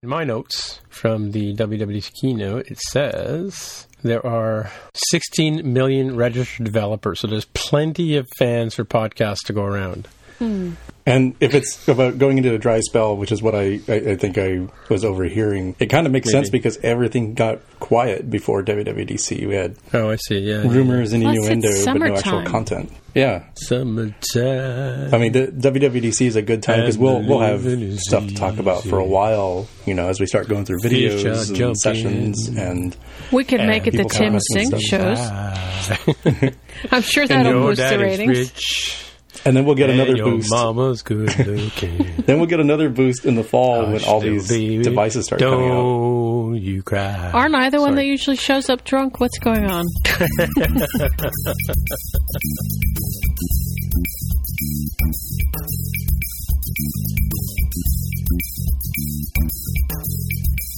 In my notes from the WWDC keynote, it says there are 16 million registered developers, so there's plenty of fans for podcasts to go around. Hmm. And if it's about going into a dry spell, which is what I, I, I think I was overhearing, it kind of makes Maybe. sense because everything got quiet before WWDC. We had Oh, I see. Yeah, rumors and Plus, it's innuendo, but no actual content. Yeah. Summertime. I mean, the WWDC is a good time because we'll we'll have stuff to talk about for a while. You know, as we start going through Fish are videos jumping. and sessions, and We could make it the people Tim Sink shows. I'm sure that'll Your boost the daddy's ratings. Rich. and then we'll get and another your boost. mama's good looking. Then we'll get another boost in the fall when all these baby, devices start coming out. Don't you cry. Aren't I the one that usually shows up drunk? What's going on?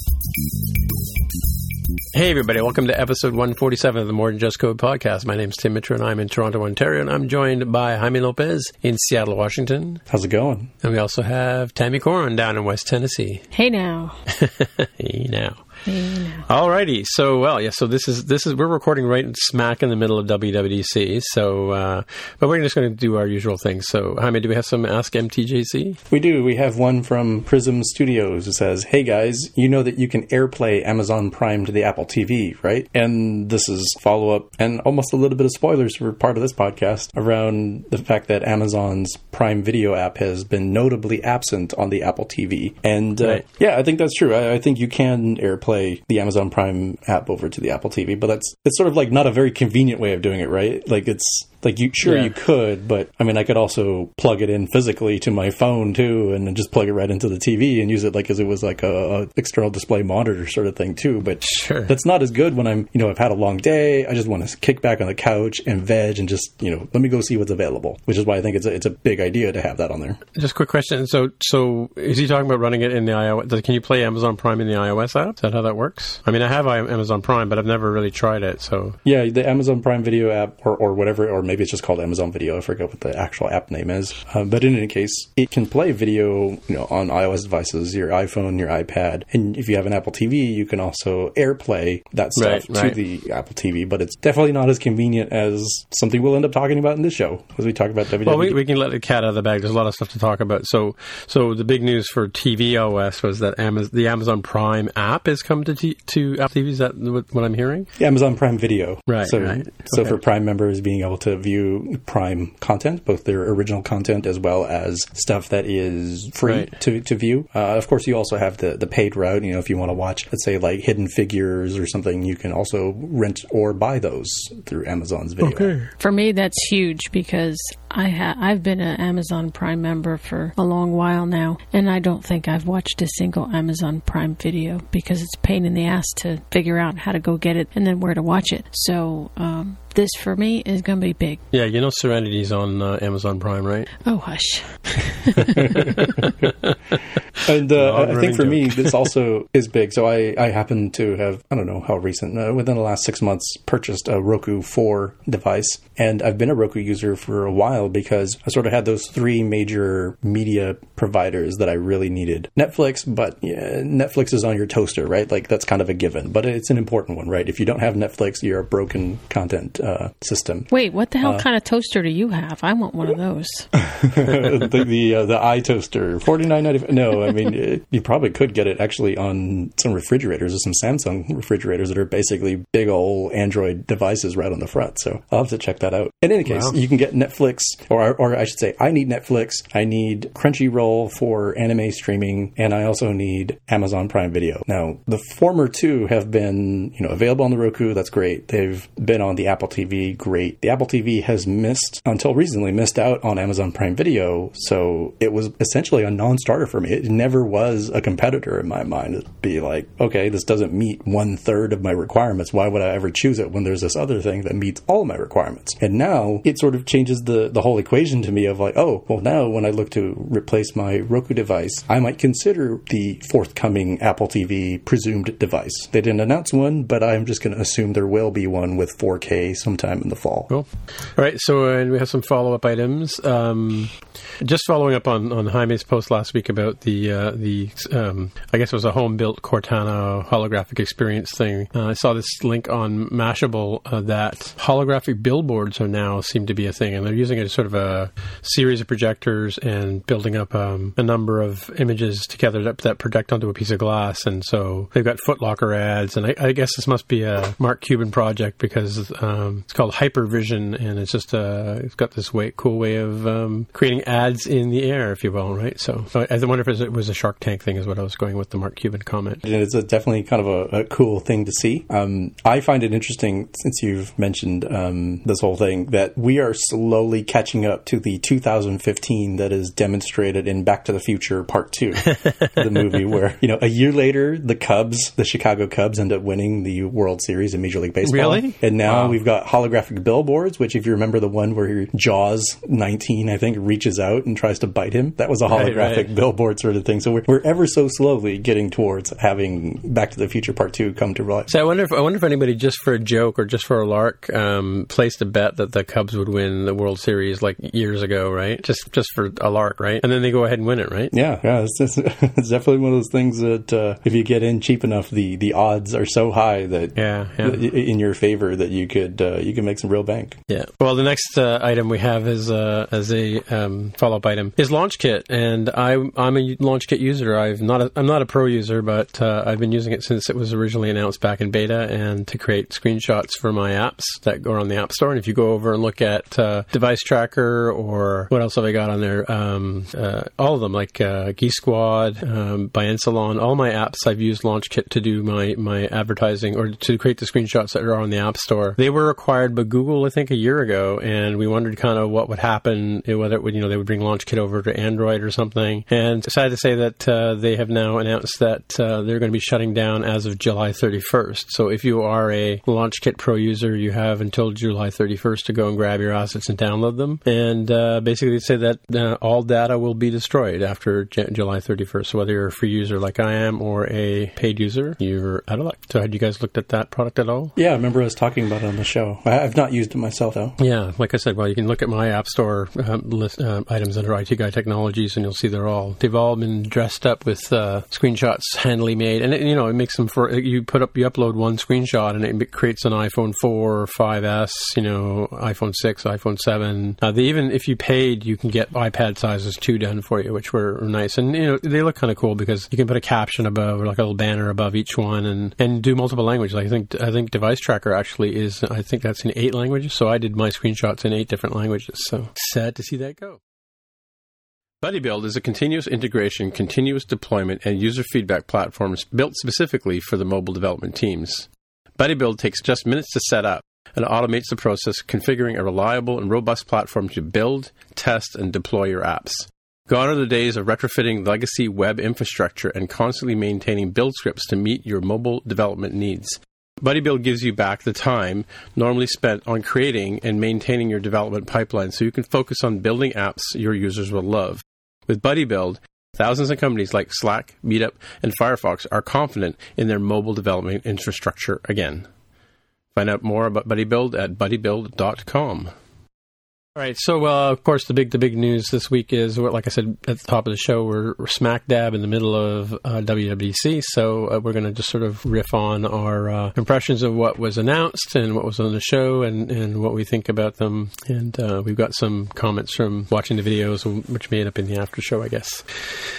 Hey, everybody. Welcome to episode 147 of the More Than Just Code podcast. My name's Tim Mitra, and I'm in Toronto, Ontario, and I'm joined by Jaime Lopez in Seattle, Washington. How's it going? And we also have Tammy Coron down in West Tennessee. Hey now. hey, now. Hey now. Alrighty, so well, yeah. So this is this is we're recording right smack in the middle of WWDC. So, uh, but we're just going to do our usual thing. So, Jaime, do we have some Ask MTJC? We do. We have one from Prism Studios. It says, "Hey guys, you know that you can AirPlay Amazon Prime to the Apple TV, right?" And this is follow up and almost a little bit of spoilers for part of this podcast around the fact that Amazon's Prime Video app has been notably absent on the Apple TV. And uh, Right. yeah, I think that's true. I, I think you can AirPlay the Amazon Prime app over to the Apple TV, but that's it's sort of like not a very convenient way of doing it, right? Like it's like you sure Yeah. you could, but I mean, I could also plug it in physically to my phone too, and then just plug it right into the TV and use it like as it was like a, a external display monitor sort of thing too. But Sure. that's not as good when I'm, you know, I've had a long day. I just want to kick back on the couch and veg and just, you know, let me go see what's available. Which is why I think it's a, it's a big idea to have that on there. Just a quick question. So, so is he talking about running it in the iOS? Can you play Amazon Prime in the iOS app? Is that how that works? I mean, I have Amazon Prime, but I've never really tried it. So, Yeah, the Amazon Prime Video app, or, or whatever, or maybe it's just called Amazon Video. I forget what the actual app name is. Uh, but in any case, it can play video, you know, on iOS devices, your iPhone, your iPad, and if you have an Apple TV, you can also AirPlay that stuff Right, to right. the Apple TV. But it's definitely not as convenient as something we'll end up talking about in this show as we talk about WWE. well, we, we can let the cat out of the bag. There's a lot of stuff to talk about. So, so the big news for TV OS was that Amaz- the Amazon Prime app has come to t- to Apple TV. Is that what, I'm hearing? Amazon Prime Video. Right, So, right. so Okay. for Prime members, being able to view Prime content, both their original content as well as stuff that is free Right. to, to view. Uh, of course, you also have the, the paid route. You know, if you want to watch, let's say, like Hidden Figures or something, you can also rent or buy those through Amazon's video. app. For me, that's huge because I ha- I've been an Amazon Prime member for a long while now, and I don't think I've watched a single Amazon Prime video because it's a pain in the ass to figure out how to go get it and then where to watch it. So um, this for me is going to be big. Yeah, you know Serenity's on uh, Amazon Prime, right? Oh hush! And uh, I- I think for me, this also is big. So I, I happen to have, I don't know how recent, uh, within the last six months, purchased a Roku 4 device. And I've been a Roku user for a while because I sort of had those three major media providers that I really needed. Netflix, but yeah, Netflix is on your toaster, right? Like that's kind of a given, but it's an important one, right? If you don't have Netflix, you're a broken content uh, system. Wait, what the hell kind of toaster do you have? I want one of those. the the, uh, the eye toaster forty nine ninety five. No, I mean it, you probably could get it actually on some refrigerators or some Samsung refrigerators that are basically big old Android devices right on the front. So I'll have to check that out. In any case, Wow. you can get Netflix, or or I should say, I need Netflix. I need Crunchyroll for anime streaming, and I also need Amazon Prime Video. Now the former two have been you know available on the Roku. That's great. They've been on the Apple TV. Great. The Apple TV has missed until recently missed out on Amazon Prime Video, so it was essentially a non-starter for me. It never was a competitor in my mind. It'd be like, okay, this doesn't meet one third of my requirements. Why would I ever choose it when there's this other thing that meets all my requirements? And now it sort of changes the the whole equation to me of like, oh, well, now when I look to replace my Roku device, I might consider the forthcoming Apple TV presumed device. They didn't announce one, but I'm just going to assume there will be one with 4K sometime in the fall. Cool. All right, so uh, we have some follow up items. Um, just following up on, on Jaime's post last week about the the uh, the um, I guess it was a home built Cortana holographic experience thing. Uh, I saw this link on Mashable uh, that holographic billboards are now seem to be a thing, and they're using it sort of a series of projectors and building up um, a number of images together that, that project onto a piece of glass. And so they've got Footlocker ads, and I, I guess this must be a Mark Cuban project because um, it's called Hypervision, and it's just uh, it's got this way cool way of um, creating ads in the air, if you will, right? So, so I wonder if it was a Shark Tank thing, is what I was going with the Mark Cuban comment. It's a, definitely kind of a, a, cool thing to see. Um, I find it interesting since you've mentioned um, this whole thing that we are slowly catching up to the 2015 that is demonstrated in Back to the Future Part Two, the movie where you know a year later the Cubs, the Chicago Cubs, end up winning the World Series in Major League Baseball. Really? And now Wow. we've got holographic billboards, which if you remember the one where Jaws 19, I think, reaches out and tries to bite him, that was a Right, holographic right. billboard sort of thing. So we're, we're ever so slowly getting towards having Back to the Future Part Two come to life. So I wonder if I wonder if anybody just for a joke or just for a lark um, placed a bet that the Cubs would win the World Series like years ago, right? Just just for a lark, right? And then they go ahead and win it, right? Yeah, yeah, it's, it's, it's definitely one of those things that uh, if you get in cheap enough, the, the odds are so high that Yeah, yeah. i- in your favor that you could uh, you can make some real bank. Yeah. Well, the next uh, item we have is uh, as a um, follow up item is LaunchKit, and I I'm a LaunchKit user. I've not a, I'm not a pro user, but uh, I've been using it since it was originally announced back in beta, and to create screenshots for my apps that go on the App Store. And if you go over and look at uh, Device Tracker or what else have I got on there, um, uh, all of them like uh, Geek Squad, um, all my apps I've used LaunchKit to do my my advertising or to create the screenshots that are on the App Store. They were acquired by Google, I think, a year ago, and we wondered kind of what would happen eh, whether it would you know they would bring LaunchKit over to Android or something. And decided to say that uh, they have now announced that uh, they're going to be shutting down as of July 31st. So if you are a LaunchKit Pro user, you have until July 31st to go and grab your assets and download them. And uh, basically, they say that uh, all data will be destroyed after J- July 31st. So whether you're a free user like I am or a paid user, you're out of luck. So had you guys looked at that product at all? Yeah, I remember I was talking about it on the show. I, I've not used it myself though. Yeah, like I said, well, you can look at my App Store um, list uh, items under IT Guy Technologies, and you'll see they're all they've all been dressed up with uh, screenshots handily made, and it, you know it makes them for you put up you upload one screenshot, and it creates an iPhone four, or 5S, you know, iPhone six, iPhone Uh, they even if you paid, you can get iPad sizes two done for you, which were nice, and you know they look kind of cool because you can put a caption above or like a little banner above each one, and and do multiple languages. I think I think Device Tracker actually is I think that's in eight languages. So I did my screenshots in eight different languages. So sad to see that go. BuddyBuild is a continuous integration, continuous deployment, and user feedback platform built specifically for the mobile development teams. BuddyBuild takes just minutes to set up and automates the process, configuring a reliable and robust platform to build, test, and deploy your apps. Gone are the days of retrofitting legacy web infrastructure and constantly maintaining build scripts to meet your mobile development needs. BuddyBuild gives you back the time normally spent on creating and maintaining your development pipeline so you can focus on building apps your users will love. With BuddyBuild, thousands of companies like Slack, Meetup, and Firefox are confident in their mobile development infrastructure again. Find out more about BuddyBuild at buddybuild.com. All right, so uh, of course the big the big news this week is like I said at the top of the show we're, we're smack dab in the middle of uh, WWDC, so uh, we're going to just sort of riff on our uh, impressions of what was announced and what was on the show and, and what we think about them, and uh, we've got some comments from watching the videos which made up in the after show, I guess.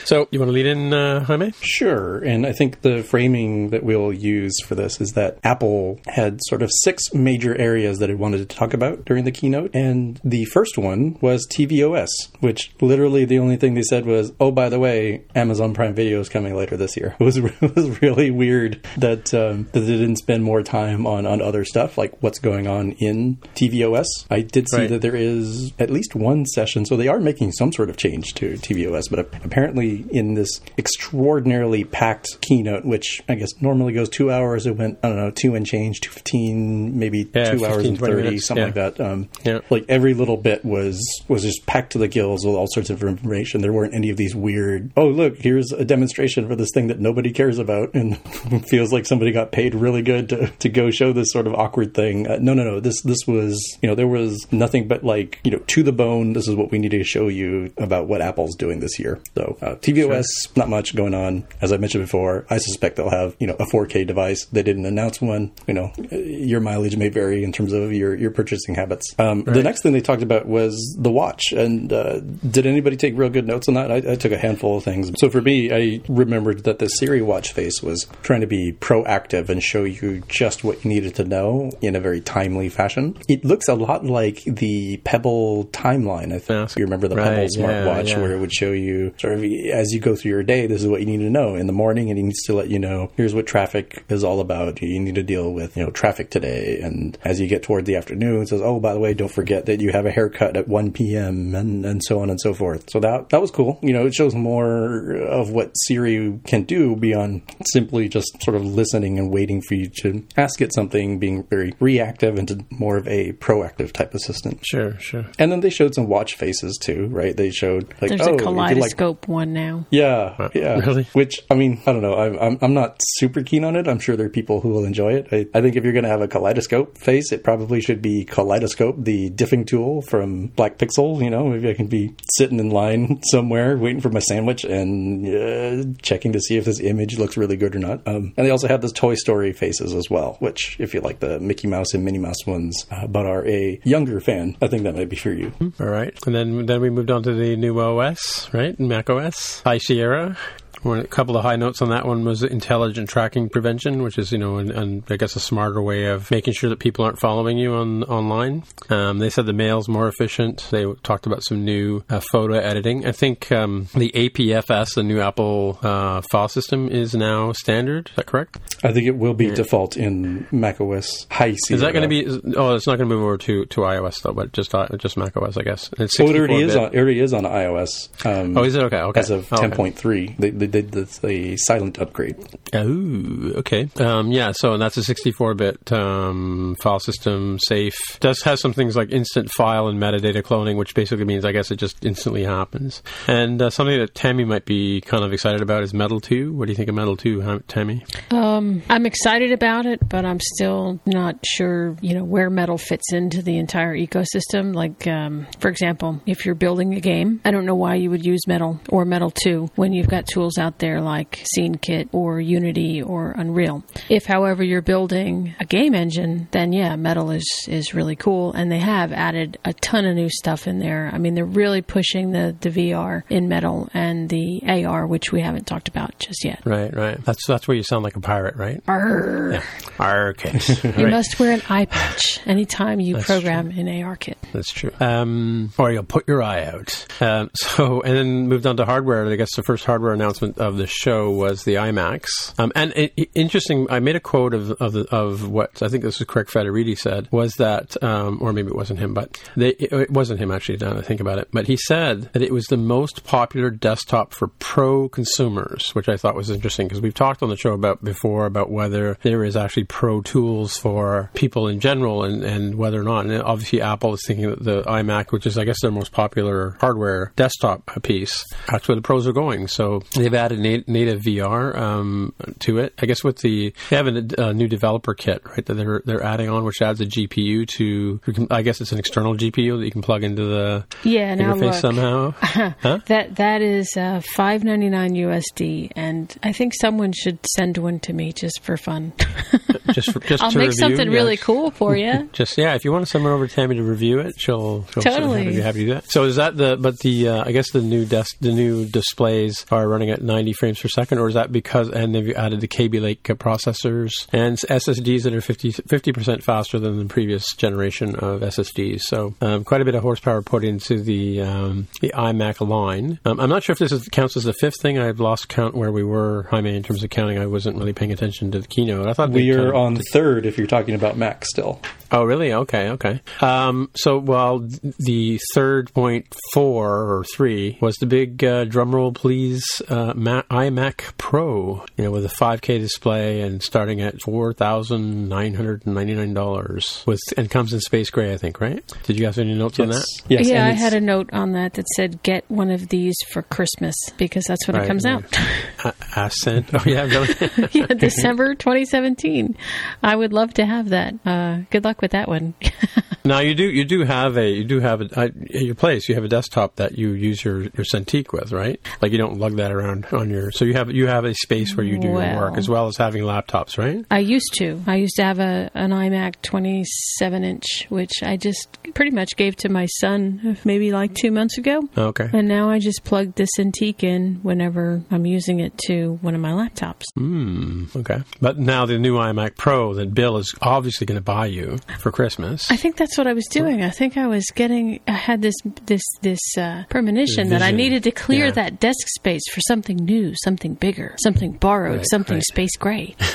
So you want to lead in, uh, Jaime? Sure. And I think the framing that we'll use for this is that Apple had sort of six major areas that it wanted to talk about during the keynote. And the first one was tvOS, which literally the only thing they said was, oh, by the way, Amazon Prime Video is coming later this year. It was, it was really weird that, um, that they didn't spend more time on, on other stuff, like what's going on in tvOS. I did see Right. that there is at least one session, so they are making some sort of change to tvOS, but apparently in this extraordinarily packed keynote, which I guess normally goes two hours, it went, I don't know, two and change, two fifteen, maybe Yeah, two hours and 30, minutes, something yeah. like that. Um, Yeah. Like every little little bit was was just packed to the gills with all sorts of information. There weren't any of these weird. Oh, look, here's a demonstration for this thing that nobody cares about, and feels like somebody got paid really good to, to go show this sort of awkward thing. Uh, no, no, no. This this was you know there was nothing but like you know to the bone. This is what we need to show you about what Apple's doing this year. So uh, tvOS, sure. not much going on. As I mentioned before, I suspect they'll have you know a 4K device. They didn't announce one. You know, your mileage may vary in terms of your your purchasing habits. Um, right. The next thing they talked about was the watch. And uh, did anybody take real good notes on that? I, I, took a handful of things. So for me, I remembered that the Siri watch face was trying to be proactive and show you just what you needed to know in a very timely fashion. It looks a lot like the Pebble timeline. I think you remember the right, Pebble smartwatch yeah, yeah. where it would show you sort of as you go through your day, this is what you need to know in the morning, and it needs to let you know here's what traffic is all about. You need to deal with you know traffic today, and as you get toward the afternoon, it says, oh by the way, don't forget that you have a haircut at 1 p.m. and and so on and so forth. So that that was cool. You know, it shows more of what Siri can do beyond simply just sort of listening and waiting for you to ask it something, being very reactive into more of a proactive type assistant. Sure, sure. And then they showed some watch faces too, right? They showed like there's oh, a kaleidoscope like, one now. Yeah, yeah. Really? Which I mean, I don't know. I'm, I'm I'm not super keen on it. I'm sure there are people who will enjoy it. I, I think if you're going to have a kaleidoscope face, it probably should be kaleidoscope, the diffing tool from Black Pixel. You know, maybe I can be sitting in line somewhere waiting for my sandwich and uh, checking to see if this image looks really good or not. Um, and they also have those Toy Story faces as well, which if you like the Mickey Mouse and Minnie Mouse ones, uh, but are a younger fan, I think that might be for you. All right, and then then we moved on to the new OS, right? Mac OS, High Sierra. A couple of high notes on that one was intelligent tracking prevention, which is, you know, and I guess a smarter way of making sure that people aren't following you on online. Um, they said the mail's more efficient. They talked about some new uh, photo editing. I think um, the APFS, the new Apple uh, file system, is now standard. Is that correct? I think it will be yeah. default in macOS High Sierra. Is that going to be? Oh, it's not going to move over to, to iOS though, but just uh, just macOS, I guess. It's oh, it already is on. It already is on iOS. Um, oh, is it okay? Okay. As of ten point three, they, they did the, the silent upgrade. Oh, okay. Um, yeah, so that's a 64-bit um, file system, safe. Does have some things like instant file and metadata cloning, which basically means I guess it just instantly happens. And uh, something that Tammy might be kind of excited about is Metal 2. What do you think of Metal 2, Tammy? Um, I'm excited about it, but I'm still not sure, you know, where Metal fits into the entire ecosystem. Like, um, for example, if you're building a game, I don't know why you would use Metal or Metal 2 when you've got tools out there like SceneKit or Unity or Unreal. If, however, you're building a game engine, then yeah, Metal is, is really cool. And they have added a ton of new stuff in there. I mean, they're really pushing the, the VR in Metal and the AR, which we haven't talked about just yet. Right, right. That's that's where you sound like a pirate, right? Arr. Yeah. ARKit. you right. must wear an eye patch anytime you that's program true. in ARKit. That's true. Um, or you'll put your eye out. Um, so, and then moved on to hardware. I guess the first hardware announcement of the show was the iMacs. Um, and it, interesting, I made a quote of of, the, of, what I think this is Craig Federighi said was that, um, or maybe it wasn't him, but they, it, it, wasn't him actually. Now I think about it, but he said that it was the most popular desktop for pro consumers, which I thought was interesting because we've talked on the show about before about whether there is actually pro tools for people in general and, and whether or not. And obviously, Apple is thinking that the iMac, which is I guess their most popular hardware desktop piece, that's where the pros are going. So they've added native VR um, to it. I guess with the they have a, a, new developer kit right that they're they're adding on, which adds a GPU to. I guess it's an external GPU that you can plug into the yeah interface look, somehow. huh? That that is uh, five ninety nine USD, and I think someone should send one to me just for fun. just for, just I'll make review, something really cool for you. just yeah, if you want to send one over to Tammy to review it, she'll, she'll totally be happy to do that. So is that the but the uh, I guess the new desk the new displays are running at ninety frames per second, or is that because and they've added the Kaby Lake processors and SSDs that are 50 percent faster than the previous generation of SSDs. So um, quite a bit of horsepower put into the um, the iMac line. Um, I'm not sure if this is, counts as the fifth thing. I've lost count where we were, Jaime, in terms of counting. I wasn't really paying attention to the keynote. I thought we are on third if you're talking about Mac still. Oh, really? Okay, okay. Um, so, well, the third point four or three was the big uh, drumroll, please, uh, Mac, iMac Pro, you know, with a 5K display and starting at four thousand nine hundred and ninety nine dollars, with and comes in space gray, I think, right? Did you guys have any notes on that? Yes, yeah, and I had a note on that that said, "Get one of these for Christmas," because that's when Right, it comes right. out. A- Ascent. Oh, yeah, really. yeah, December 2017. I would love to have that. Uh, good luck with that one. Now you do you do have a you do have a uh, at your place you have a desktop that you use your your Cintiq with right like you don't lug that around on your so you have you have a space where you do your work as well as having laptops right I used to. I used to have a an iMac 27 inch, which I just pretty much gave to my son maybe like two months ago. okay And now I just plug the Cintiq in whenever I'm using it to one of my laptops. Hmm, okay but now the new iMac Pro that Bill is obviously going to buy you for Christmas I think that's what I was doing. I think I was getting. I had this this this uh, premonition that I needed to clear Yeah. that desk space for something new, something bigger, something borrowed, Right, something right. space gray.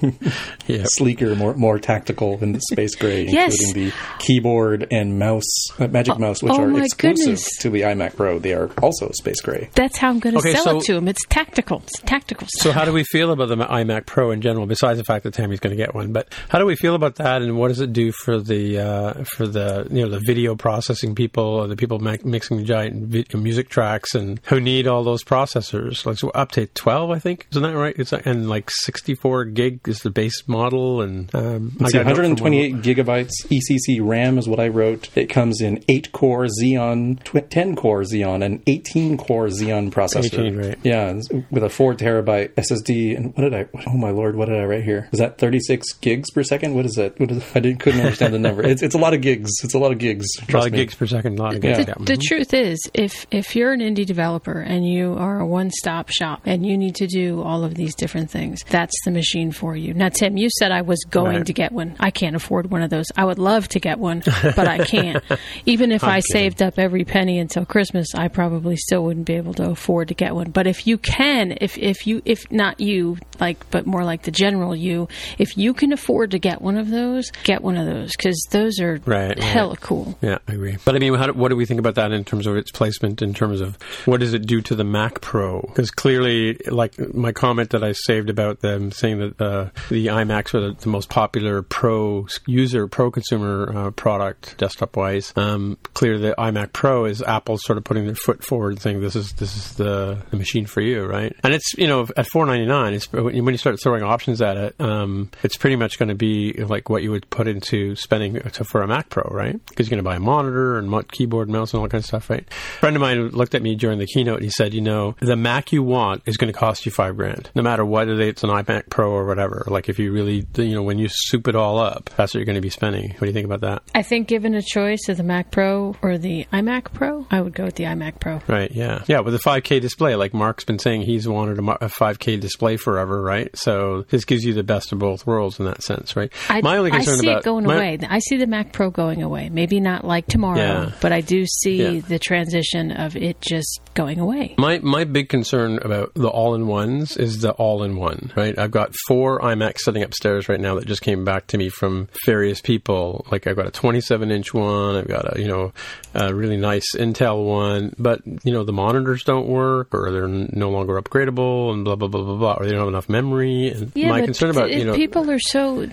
yeah sleeker, more more tactical than the space gray, Yes. including the keyboard and mouse, uh, Magic Mouse, which oh are exclusive goodness. to the iMac Pro. They are also space gray. That's how I'm going to Okay, sell so- it to him. It's tactical. It's tactical. So how do we feel about the iMac Pro in general? Besides the fact that Tammy's going to get one, but how do we feel about that, and what does it do for the uh, for the you know the video processing people, or the people ma- mixing giant vi- music tracks, and who need all those processors? Processors, like so up to twelve, I think, isn't that right? It's and like sixty four gig is the base model, and um, Let's see, got a note from one- 128 gigabytes ECC RAM is what I wrote. It comes in 8 core Xeon, tw- 10 core Xeon, and 18 core Xeon processor. 18, right. Yeah, with a 4 terabyte SSD. And what did I, oh my lord, what did I write here? Is that 36 gigs per second? What is that? What is, I didn't, couldn't understand the number. It's, it's a lot of gigs. It's a lot of gigs. a lot Trust of me. gigs per second, a lot of gigs. The, yeah. the Mhm. truth is, if if you're an indie developer and you are a one-stop shop and you need to do all of these different things, that's the machine for you. Now, Tim, you said I was going Right. to get one. I can't afford one of those. I would love to get one, but I can't. Even if I kidding. saved up every penny until Christmas, I probably still wouldn't be able to afford to get one. But if you can, if if you if not you, like but more like the general you, if you can afford to get one of those, get one of those because those are Right, right. hella cool. Yeah, I agree. But I mean, how do, what do we think about that in terms of its placement? In terms of what does it do to the Mac Pro? Because clearly, like my comment that I saved about them saying that uh, the iMacs are the, the most popular pro user, pro consumer uh, product desktop wise. Um, clear the iMac Pro is Apple sort of putting their foot forward, saying this is this is the, the machine for you, right? And it's you know at four ninety nine, it's when you start throwing options at it, um, it's pretty much going to be like what you would put into spending to, for a Mac Pro, right? Because you're going to buy a monitor and keyboard, mouse, and all that kind of stuff, right? A friend of mine looked at me during the keynote and he said, you know, the Mac you want is going to cost you five grand, no matter whether it's an iMac Pro or whatever. Like if you really, you know, when you soup it all up, that's what you're going to be spending. What do you think about that? I think given a choice of the Mac Pro or the iMac Pro, I would go with the iMac Pro. Right. Yeah. Yeah. With a 5K display, like Mark's been saying, he's wanted a, a 5K display forever, right? So this gives you the best of both worlds in that sense, right? I, my only concern I see about it going my- away. I see the Mac Pro going away. Maybe not like tomorrow, Yeah. but I do see Yeah. the transition of it just going away. My my big concern about the all in ones is the all in one, right? I've got four iMacs sitting upstairs right now that just came back to me from various people. Like I've got a 27 inch one, I've got a you know a really nice Intel one, but you know the monitors don't work or they're no longer upgradable and blah blah blah blah blah, or they don't have enough memory. And Yeah, my concern about you know people are so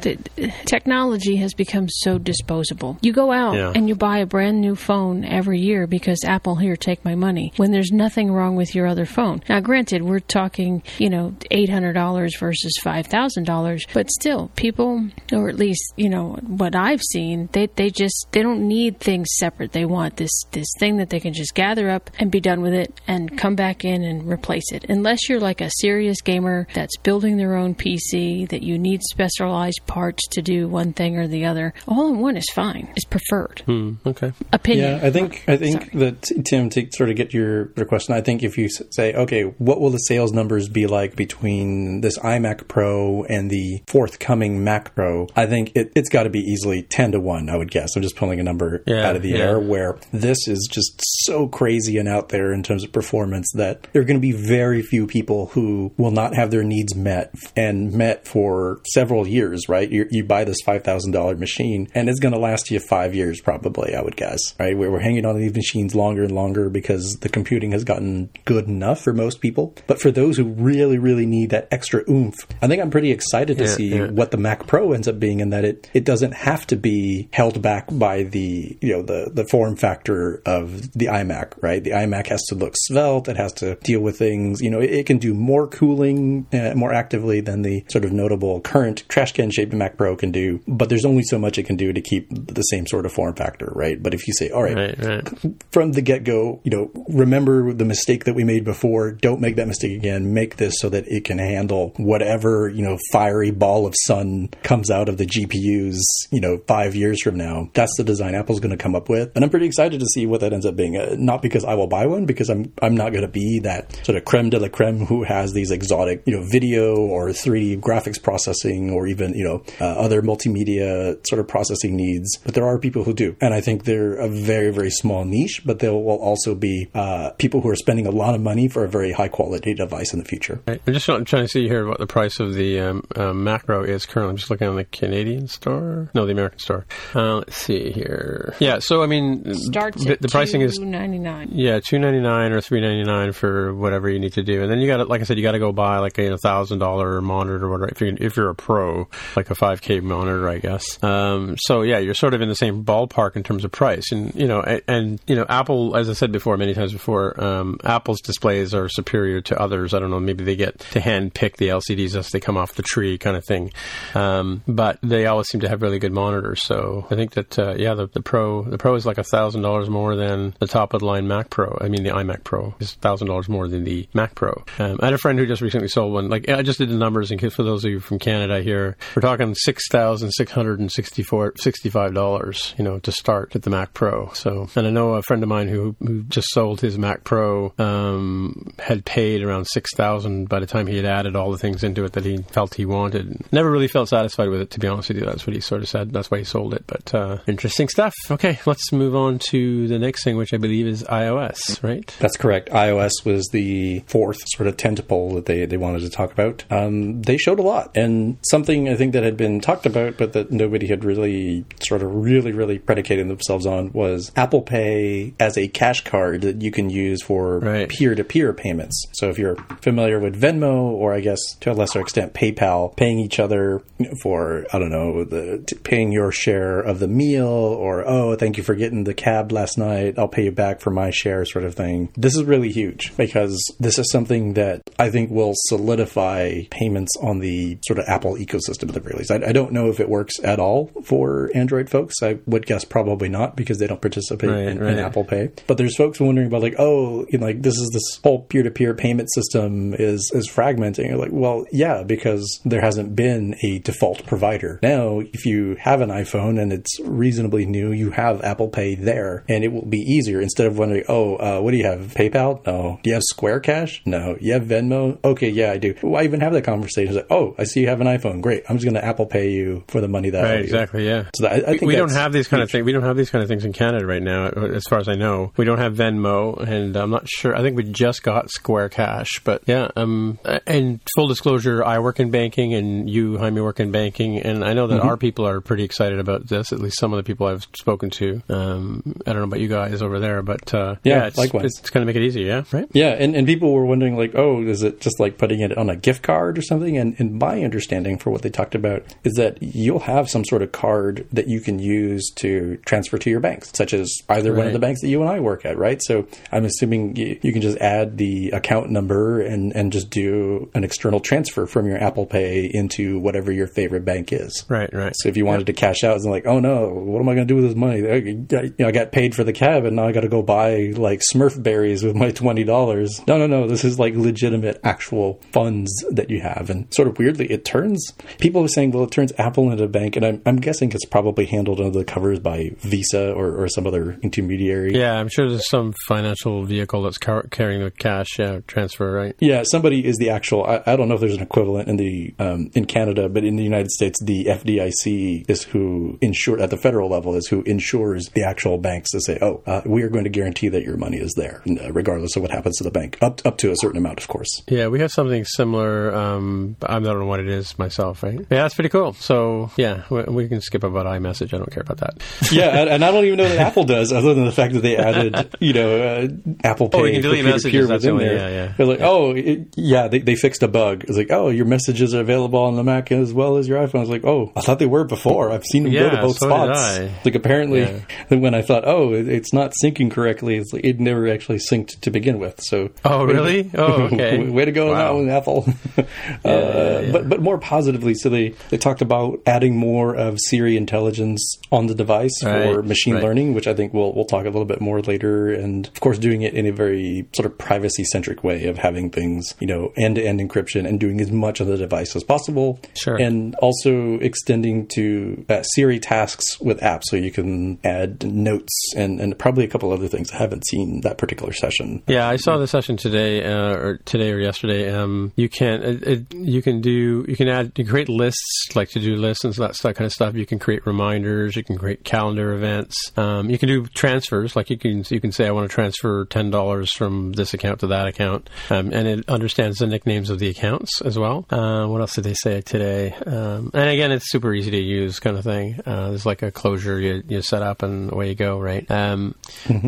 technology has become so disposable. You go out Yeah. and you buy a brand new phone every year because Apple here take my money when there's nothing wrong with your other phone. Now, granted, we're talking you know eight hundred dollars versus five thousand dollars, but still, people, or at least you know what I've seen, they they just they don't need things separate. They want this this thing that they can just gather up and be done with it and come back in and replace it. Unless you're like a serious gamer that's building their own PC that you need specialized parts to do one thing or the other, all in one is fine. Is preferred. Hmm, okay. Opinion. Yeah, I think I think Sorry. that Tim to sort of get your, your question. I think if you say, okay, what will the sales numbers be like between this iMac Pro and the forthcoming Mac Pro? I think it, it's got to be easily ten to one. I would guess. I'm just pulling a number Yeah, out of the yeah. air where this is just so crazy and out there in terms of performance that there are going to be very few people who will not have their needs met and met for several years, right? You, you buy this $5,000 machine and it's going to last you five years probably, I would guess, right? We're, we're hanging on to these machines longer and longer because the computing has gotten good enough for most people. But for those who really, really need that extra oomph, I think I'm pretty excited to Yeah, see yeah. what the Mac Pro ends up being in that it, it doesn't have to be held back by the, you know, the, the form factor of the iMac, right? The iMac has to look svelte. It has to deal with things, you know, it, it can do more cooling uh, more actively than the sort of notable current trash can shaped Mac Pro can do. But there's only so much it can do to keep the same sort of form factor, right? But if you say, all right, Right, right. from the get go, you know, remember the mistake that we made before. Don't make that mistake again. Make this so that it can handle whatever, you know, fiery ball of sun comes out of the GPUs, you know, five years from now. That's the design Apple's going to come up with. And I'm pretty excited to see what that ends up being. Uh, not because I will buy one, because I'm, I'm not going to be that sort of creme de la creme who has these exotic, you know, video or 3D graphics processing or even, you know, uh, other multimedia sort of processing needs. But there are people who do. And I think they're a very, very small niche, but there will also be uh, people who are spending a lot of money for a very high quality device in the future. Right. I'm just trying trying to see here what the price of the um, um, Mac Pro is currently. I'm just looking on the Canadian store. No, the American store. Uh, let's see here. Yeah, so I mean, Starts the, at the pricing is two ninety nine. yeah, two ninety nine or three ninety nine for whatever you need to do, and then you got to, like I said, you got to go buy like a thousand dollar monitor or whatever if you're if you're a pro, like a five K monitor, I guess. Um, so yeah, you're sort of in the same ballpark in terms of price, and you know, and, and you know, Apple, as I said before, many times before, um, Apple's displays are superior to others. I don't know, maybe they get to hand pick the LCDs as they come off the tree, kind of thing. Um, but they always seem to have really good monitors. So I think that uh, yeah, the, the Pro the Pro is like a thousand dollars more than the top of the line Mac Pro. I mean, the iMac Pro is thousand dollars more than the Mac Pro. Um, I had a friend who just recently sold one. Like I just did the numbers, and for those of you from Canada here, we're talking six thousand six hundred and sixty-four, sixty-five dollars. You know, to start at the Mac Pro. So, and I know a friend of mine who who just sold his Mac Pro um, had paid around six thousand by the time he had added all the things into it that he felt he wanted. Never really felt satisfied with it, to be honest with you. That's what he sort of said. That's why he sold it. But uh, interesting stuff. Okay, let's move on to the next thing, which I believe is iOS, right? That's correct. iOS was the fourth sort of tentacle that they, they wanted to talk about. Um, they showed a lot. And something I think that had been talked about, but that nobody had really sort of really, really predicated themselves on was Apple Pay as a cash card that you can use for Right. peer to peer payments. So if you're familiar with Venmo or I guess to a lesser extent PayPal, paying each other for, I don't know, the, paying your share of the meal or, oh, thank you for getting the cab last night. I'll pay you back for my share sort of thing. This is really huge because this is something that I think will solidify payments on the sort of Apple ecosystem at the very least. I, I don't know if it works at all for Android folks. I would guess probably not because they don't participate Right, in, right. in Apple Pay. But there's folks wondering about like, oh, you know, like this is this whole peer-to-peer payment system is is fragmenting. You're like, well, yeah, because there hasn't been a default provider. Now, if you have an iPhone and it's reasonably new, you have Apple Pay there, and it will be easier instead of wondering, oh, uh, what do you have? PayPal? No. Do you have Square Cash? No. You have Venmo? Okay, yeah, I do. Why even have that conversation? It's like, oh, I see you have an iPhone. Great. I'm just going to Apple Pay you for the money that I owe Right, exactly. Yeah. So that, I, I we, think we don't have these kind of things. We don't have these kind of things in Canada right now, as far as I know. We don't have Venmo, and I'm not sure. I think we just got Square Cash, but yeah. Um, and full disclosure, I work in banking, and you, Jaime, work in banking, and I know Mm-hmm. that our people are pretty excited about this. At least some of the people I've spoken to. Um, I don't know about you guys over there, but uh, Yeah, it's, likewise. It's going to make it easy, yeah, right? Yeah, and, and people were wondering, like, oh, is it just like putting it on a gift card or something? And, and my understanding for what they talked about is that you'll have some sort of card that you can use to transfer to your banks, such as either one of the banks that you and I work at, right? So I'm assuming you, you can just add the account number and, and just do an external transfer from your Apple Pay into whatever your favorite bank is. Right, right. So if you wanted to cash out, it's like, oh no, what am I going to do with this money? I, you know, I got paid for the cab, and now I got to go buy like Smurf berries with my twenty dollars. No, no, no. This is like legitimate, actual funds that you have, and sort of weirdly, it turns people are saying, well, it turns Apple into a bank, and I'm, I'm guessing it's probably handled under the covers by Visa or, or some other intermediary. Yeah, I'm sure there's some financial vehicle that's car- carrying the cash yeah, transfer, right? Yeah, somebody is the actual. I, I don't know if there's an equivalent in the um, in Canada, but in the United States, the FDIC is who insure. at the federal level is who insures the actual banks to say, oh, uh, we are going to guarantee that your money is there, uh, regardless of what happens to the bank, up up to a certain amount, of course. Yeah, we have something similar. Um, I don't know what it is myself, right? Yeah, that's pretty cool. So yeah, we, we can skip about iMessage. I don't care about that. yeah, and, and I don't even know that Apple does, other than the fact that they added, you know, uh, Apple Pay Oh, you can delete messages, that's within there. yeah, yeah. They're like, oh, it, yeah, they, they fixed a bug. It's like, oh, your messages are available on the Mac as well as your iPhone. I was like, oh, I thought they were before. I've seen them go to both so spots. Like apparently, Yeah. when I thought, oh, it, it's not syncing correctly, it's like it never actually synced to begin with. So, Oh, way to- really? Oh, okay. way to go on that Wow. one, Apple. uh, But but more positively, so they they talked about adding more of Siri intelligence on the device for machine right. learning, which I think we'll we'll talk a little bit more later, and of course doing it in a very sort of privacy centric way of having things you know end to end encryption and doing as much on the device as possible. Sure. And also extending to uh, Siri tasks with apps, so you can add notes and and probably a couple other things. I haven't seen that particular session. Yeah, I saw the session today, uh, or today or yesterday. Um, you can it, it, you can do you can add you can create lists like to do lists and that that kind of stuff. You can create reminders. You can create calendar events. Um, you can do transfers. Like you can you can say I want to transfer ten dollars from this account to that account, um, and it understands the nicknames of the accounts as well. Uh, what else did they say today? Um, and again, it's super easy to use kind of thing. Uh, there's like a closure you, you set up and away you go, right? Um,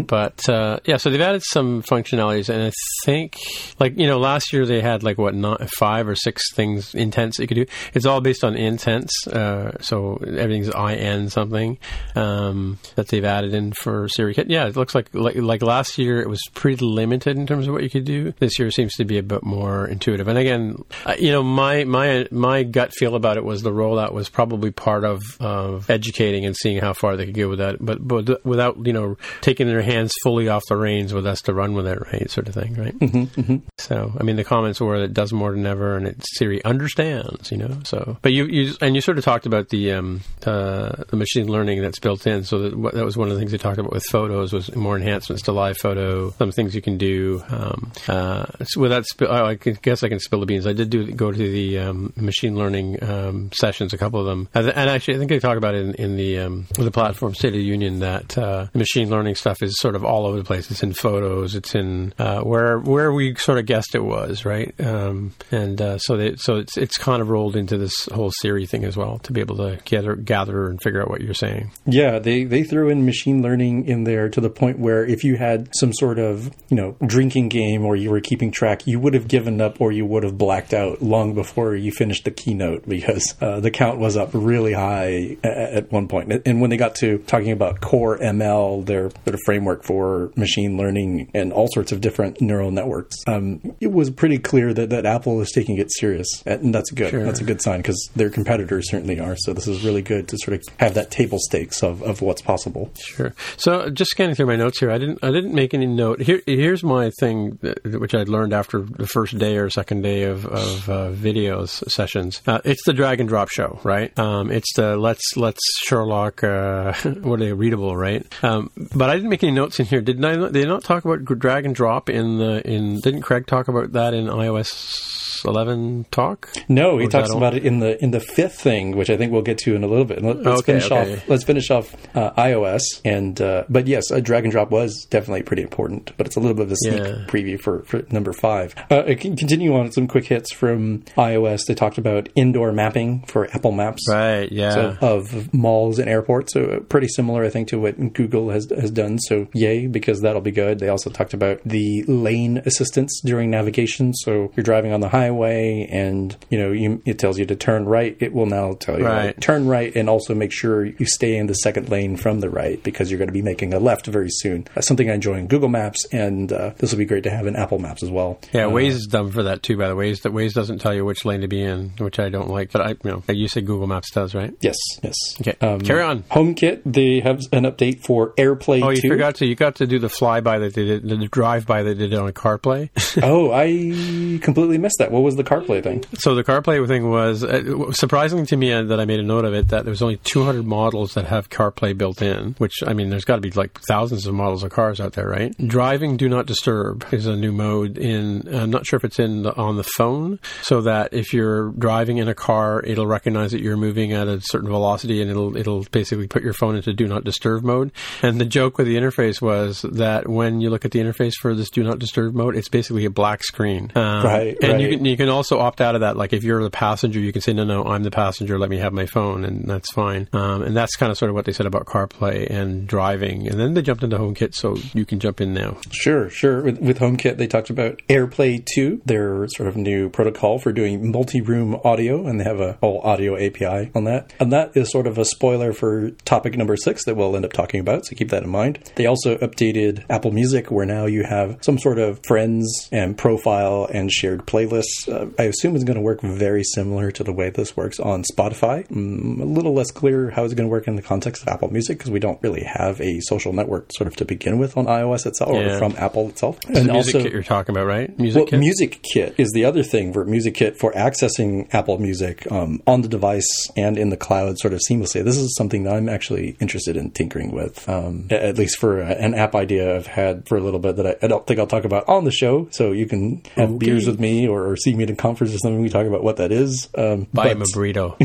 But uh, yeah, so they've added some functionalities, and I think like you know last year they had like what not five or six things intents you could do. It's all based on intents, uh, so everything's in something um, that they've added in for Siri. Kit. Yeah, it looks like, like like last year it was pretty limited in terms of what you could do. This year seems to be a bit more intuitive. And again, uh, you know my my my gut feel about it was the rollout was probably part of of educating and seeing how far they could go with that, but but without you know taking their hands fully off the reins with us to run with it, right? Sort of thing, right? Mm-hmm, So, I mean, the comments were that it does more than ever, and it Siri understands, you know. So, but you, you and you sort of talked about the um, uh, the machine learning that's built in. So that, that was one of the things they talked about with photos was more enhancements to live photo, some things you can do. Um, uh, without, sp- oh, I guess I can spill the beans. I did do go to the um, machine learning um, sessions, a couple of them, and, actually, I think they talk about it in, in the um, the platform State of the Union that uh, machine learning stuff is sort of all over the place. It's in photos. It's in uh, where where we sort of guessed it was, right? Um, and uh, so they, so it's it's kind of rolled into this whole Siri thing as well to be able to gather gather and figure out what you're saying. Yeah, they, they threw in machine learning in there to the point where if you had some sort of, you know, drinking game or you were keeping track, you would have given up or you would have blacked out long before you finished the keynote because uh, the count was up really high at, at one point. And when they got to talking about Core ML, their, their framework for machine learning and all sorts of different neural networks, um, it was pretty clear that, that Apple is taking it serious. And that's good. Sure. That's a good sign because their competitors certainly are. So this is really good to sort of have that table stakes of, of what's possible. Sure. So just scanning through my notes here, I didn't I didn't make any note. Here, here's my thing, that, which I'd learned after the first day or second day of, of uh, videos sessions. Uh, it's the drag and drop show, right? Um, it's the let's let's Sherlock. Uh, what are they readable, right? Um, but I didn't make any notes in here. Did I? Did they not talk about drag and drop in the in? Didn't Craig talk about that in iOS 11 talk? No, he talks about it in the in the fifth thing, which I think we'll get to in a little bit. Let- Let's Okay, finish okay. off. Let's finish off uh, iOS, and uh, but yes, a drag and drop was definitely pretty important. But it's a little bit of a sneak Yeah. preview for, for number five. Uh, I can continue on some quick hits from iOS. They talked about indoor mapping for Apple Maps. Right. Yeah. So, of malls and airports. So uh, pretty similar, I think, to what Google has has done. So yay, because that'll be good. They also talked about the lane assistance during navigation. So you're driving on the highway, and you know you, it tells you to turn right. It will now tell you Right. turn right, and also make sure you stay in the second lane from the right because you're going to be making a left very soon. That's something I enjoy in Google Maps, and uh, this will be great to have in Apple Maps as well. Yeah, Uh, Waze is dumb for that too. By the way, Waze, that Waze doesn't tell you which lane to be in, which I don't like. But I, you know, you said Google Maps does, right? Yes, yes. Okay, carry on. HomeKit, they have an update for AirPlay Oh, you 2. forgot to. You got to do the flyby that they did, the drive by they did on CarPlay. oh, I completely missed that. What was the CarPlay thing? So the CarPlay thing was uh, surprising to me uh, that I made a note of it that there was only 200 models that have CarPlay built in. Which I mean, there's got to be like thousands of models of cars out there, right? Driving Do Not Disturb is a new mode in. I'm not sure if it's in the, on the phone, so that if you're driving in a car, it'll recognize that you're moving at a certain velocity, and it'll it'll basically put your phone into Do Not Disturb mode. And the joke with the interface was that when you look at the interface for this Do Not Disturb mode, it's basically a black screen. Um, Right, And you right. You can also opt out of that. Like if you're the passenger, you can say no, no, I'm the passenger. Let me have my phone, and that's fine. Um, and that's kind of sort of what they said about CarPlay and driving. And then they jumped into HomeKit, so you can jump in now. Sure, sure. With, with HomeKit, they talked about AirPlay 2, their sort of new protocol for doing multi-room audio, and they have a whole audio API on that. And that is sort of a spoiler for topic number six that we'll end up talking about, so keep that in mind. They also updated Apple Music, where now you have some sort of friends and profile and shared playlists. Uh, I assume it's going to work very similar to the way this works on Spotify. Mm, a little less clear how it's going to work in the context of Apple Music because we don't really have a social network sort of to begin with on iOS itself Yeah. or from Apple itself. It's the music kit you're talking about, right? Music well, kit. Music Kit is the other thing for Music Kit for accessing Apple Music um, on the device and in the cloud sort of seamlessly. This is something that I'm actually interested in tinkering with, um, at least for a, an app idea I've had for a little bit that I, I don't think I'll talk about on the show. So you can have Okay. beers with me or, or see me at a conference or something. We talk about what that is. Um, Buy him a burrito.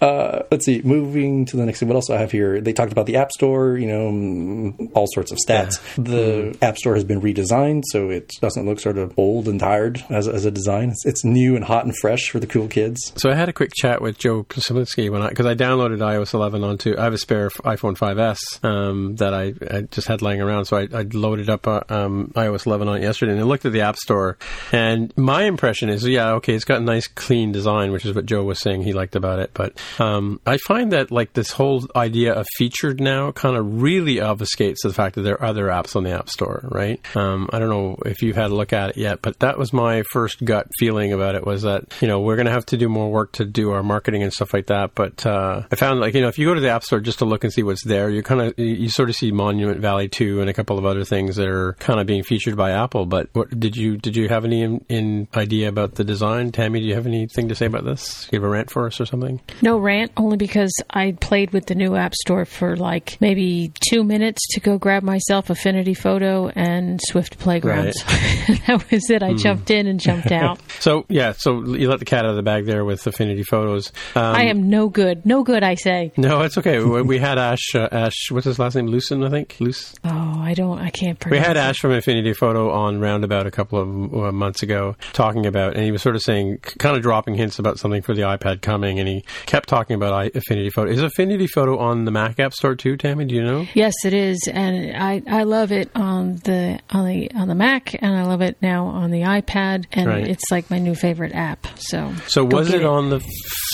uh, let's see. Moving to the next thing. What else do I have here? They talked about the App Store. You know, mm, all sorts of stats. The App Store has been redesigned, so it doesn't look sort of old and tired as, as a design. It's, it's new and hot and fresh for the cool kids. So I had a quick chat with Joe Kosminski when I because I downloaded iOS 11 onto I have a spare iPhone 5s um, that I, I just had laying around, so I, I loaded up uh, um, iOS 11 on it yesterday and I looked at the App Store. And my impression is, yeah, okay, it's got a nice clean design, which is what Joe was saying he liked about it. But um, I find that like this whole idea of featured now kind of really obfuscates the fact that there are other apps on the App Store, right? Um, I don't know if you've had a look at it yet, but that was my first gut feeling about it was that you know we're going to have to do more work to do our marketing and stuff like that. But uh, I found like you know if you go to the App Store just to look and see what's there, you kind of you, you sort of see Monument Valley 2 and a couple of other things that are kind of being featured by Apple. But what, did you did you have any in, idea about the design, Tammy? Do you have anything to say about this? You have a rant for us or something? No rant, only because I played with the new App Store for like maybe two minutes to go grab myself Affinity Photo and Swift Playgrounds. that was it. I jumped in and jumped out. So yeah, so you let the cat out of the bag there with Affinity Photos. Um, I am no good. No good, I say. No, it's okay. We we had Ash. Uh, Ash, what's his last name? Lucen, I think. Luce. Oh, I don't, I can't We pronounce had it. Ash from Affinity Photo on Roundabout a couple of uh, months ago talking about, and he was sort of saying, kind of dropping hints about something for the iPad coming, and he kept talking about Affinity Photo. Is Affinity Photo on the Mac App Store too, Tammy? Do you know? Yes, it is, and I, I love it on the on the on the Mac, and I love it now on the iPad, and Right. it's like my new favorite app. So, So was get it, on the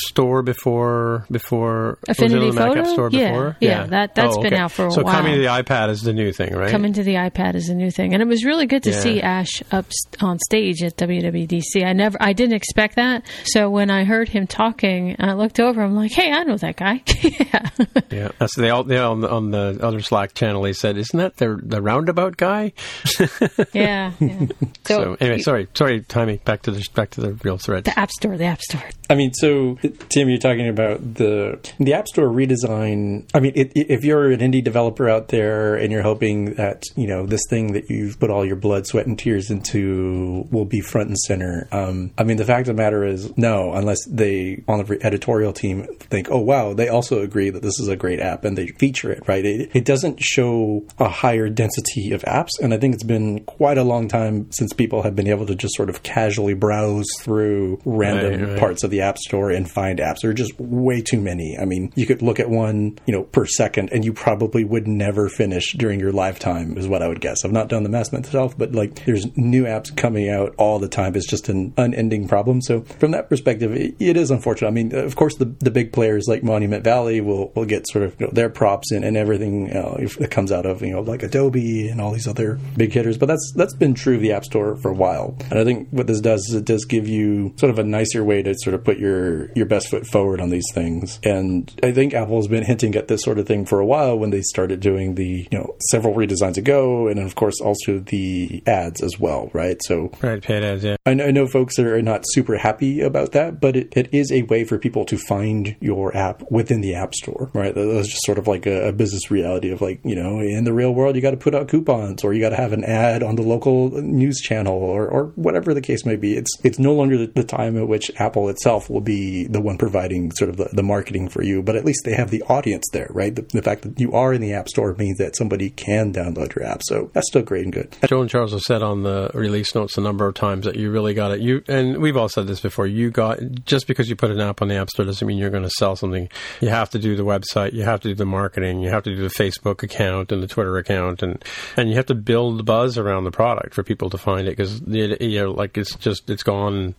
store before? Before Affinity was it on the Mac App Photo? Store Yeah, before? yeah, that- that's Oh, been out for a while. so coming to the iPad is the new thing, right? Coming to the iPad is a new thing, and it was really good to Yeah. see Ash up on stage at WWDC. I never, I didn't expect that. So when I heard him talking, I looked over. I'm like, "Hey, I know that guy." yeah, Yeah, that's they all they all on the, on the other Slack channel. They said, "Isn't that the the roundabout guy?" yeah. yeah. So, anyway, sorry, sorry, Timmy. Back to the back to the real thread. the App Store, the App Store. I mean, so Tim, you're talking about the the App Store redesign. I mean, it, if you're an indie developer out there and you're hoping that you know this thing that you've put all your blood, sweat, and tears into will be front and center. Um, I mean, the fact of the matter is, no, unless they on the editorial team think, oh wow, they also agree that this is a great app and they feature it. Right? It, it doesn't show a higher density of apps, and I think it's been quite a long time since people have been able to just sort of casually browse through random Right, right. parts of the App Store and find apps. There are just way too many. I mean, you could look at one, you know, per second, and you probably would never finish during your lifetime, is what I would guess. I've not done the math myself, but like, there's new apps coming out all the time. is just an unending problem. So from that perspective, it, it is unfortunate. I mean, of course, the the big players like Monument Valley will will get sort of you know, their props and, and everything uh, if that comes out of you know like Adobe and all these other big hitters. But that's that's been true of the App Store for a while. And I think what this does is it does give you sort of a nicer way to sort of put your your best foot forward on these things. And I think Apple has been hinting at this sort of thing for a while when they started doing the, you know, several redesigns ago, and of course also the ads as well, right? So, right, yeah. I know, I know folks are not super happy about that, but it, it is a way for people to find your app within the App Store, right? That's just sort of like a, a business reality of like, you know, in the real world, you got to put out coupons or you got to have an ad on the local news channel or, or whatever the case may be. It's it's no longer the, the time at which Apple itself will be the one providing sort of the, the marketing for you, but at least they have the audience there, right? The, the fact that you are in the App Store means that somebody can download your app. So that's still great and good. Joe and Charles have said on the release notes a number of times that you really got it. You and we've all said this before. You got just because you put an app on the App Store doesn't mean you're going to sell something. You have to do the website, you have to do the marketing, you have to do the Facebook account and the Twitter account, and and you have to build the buzz around the product for people to find it because you know like it's just it's gone.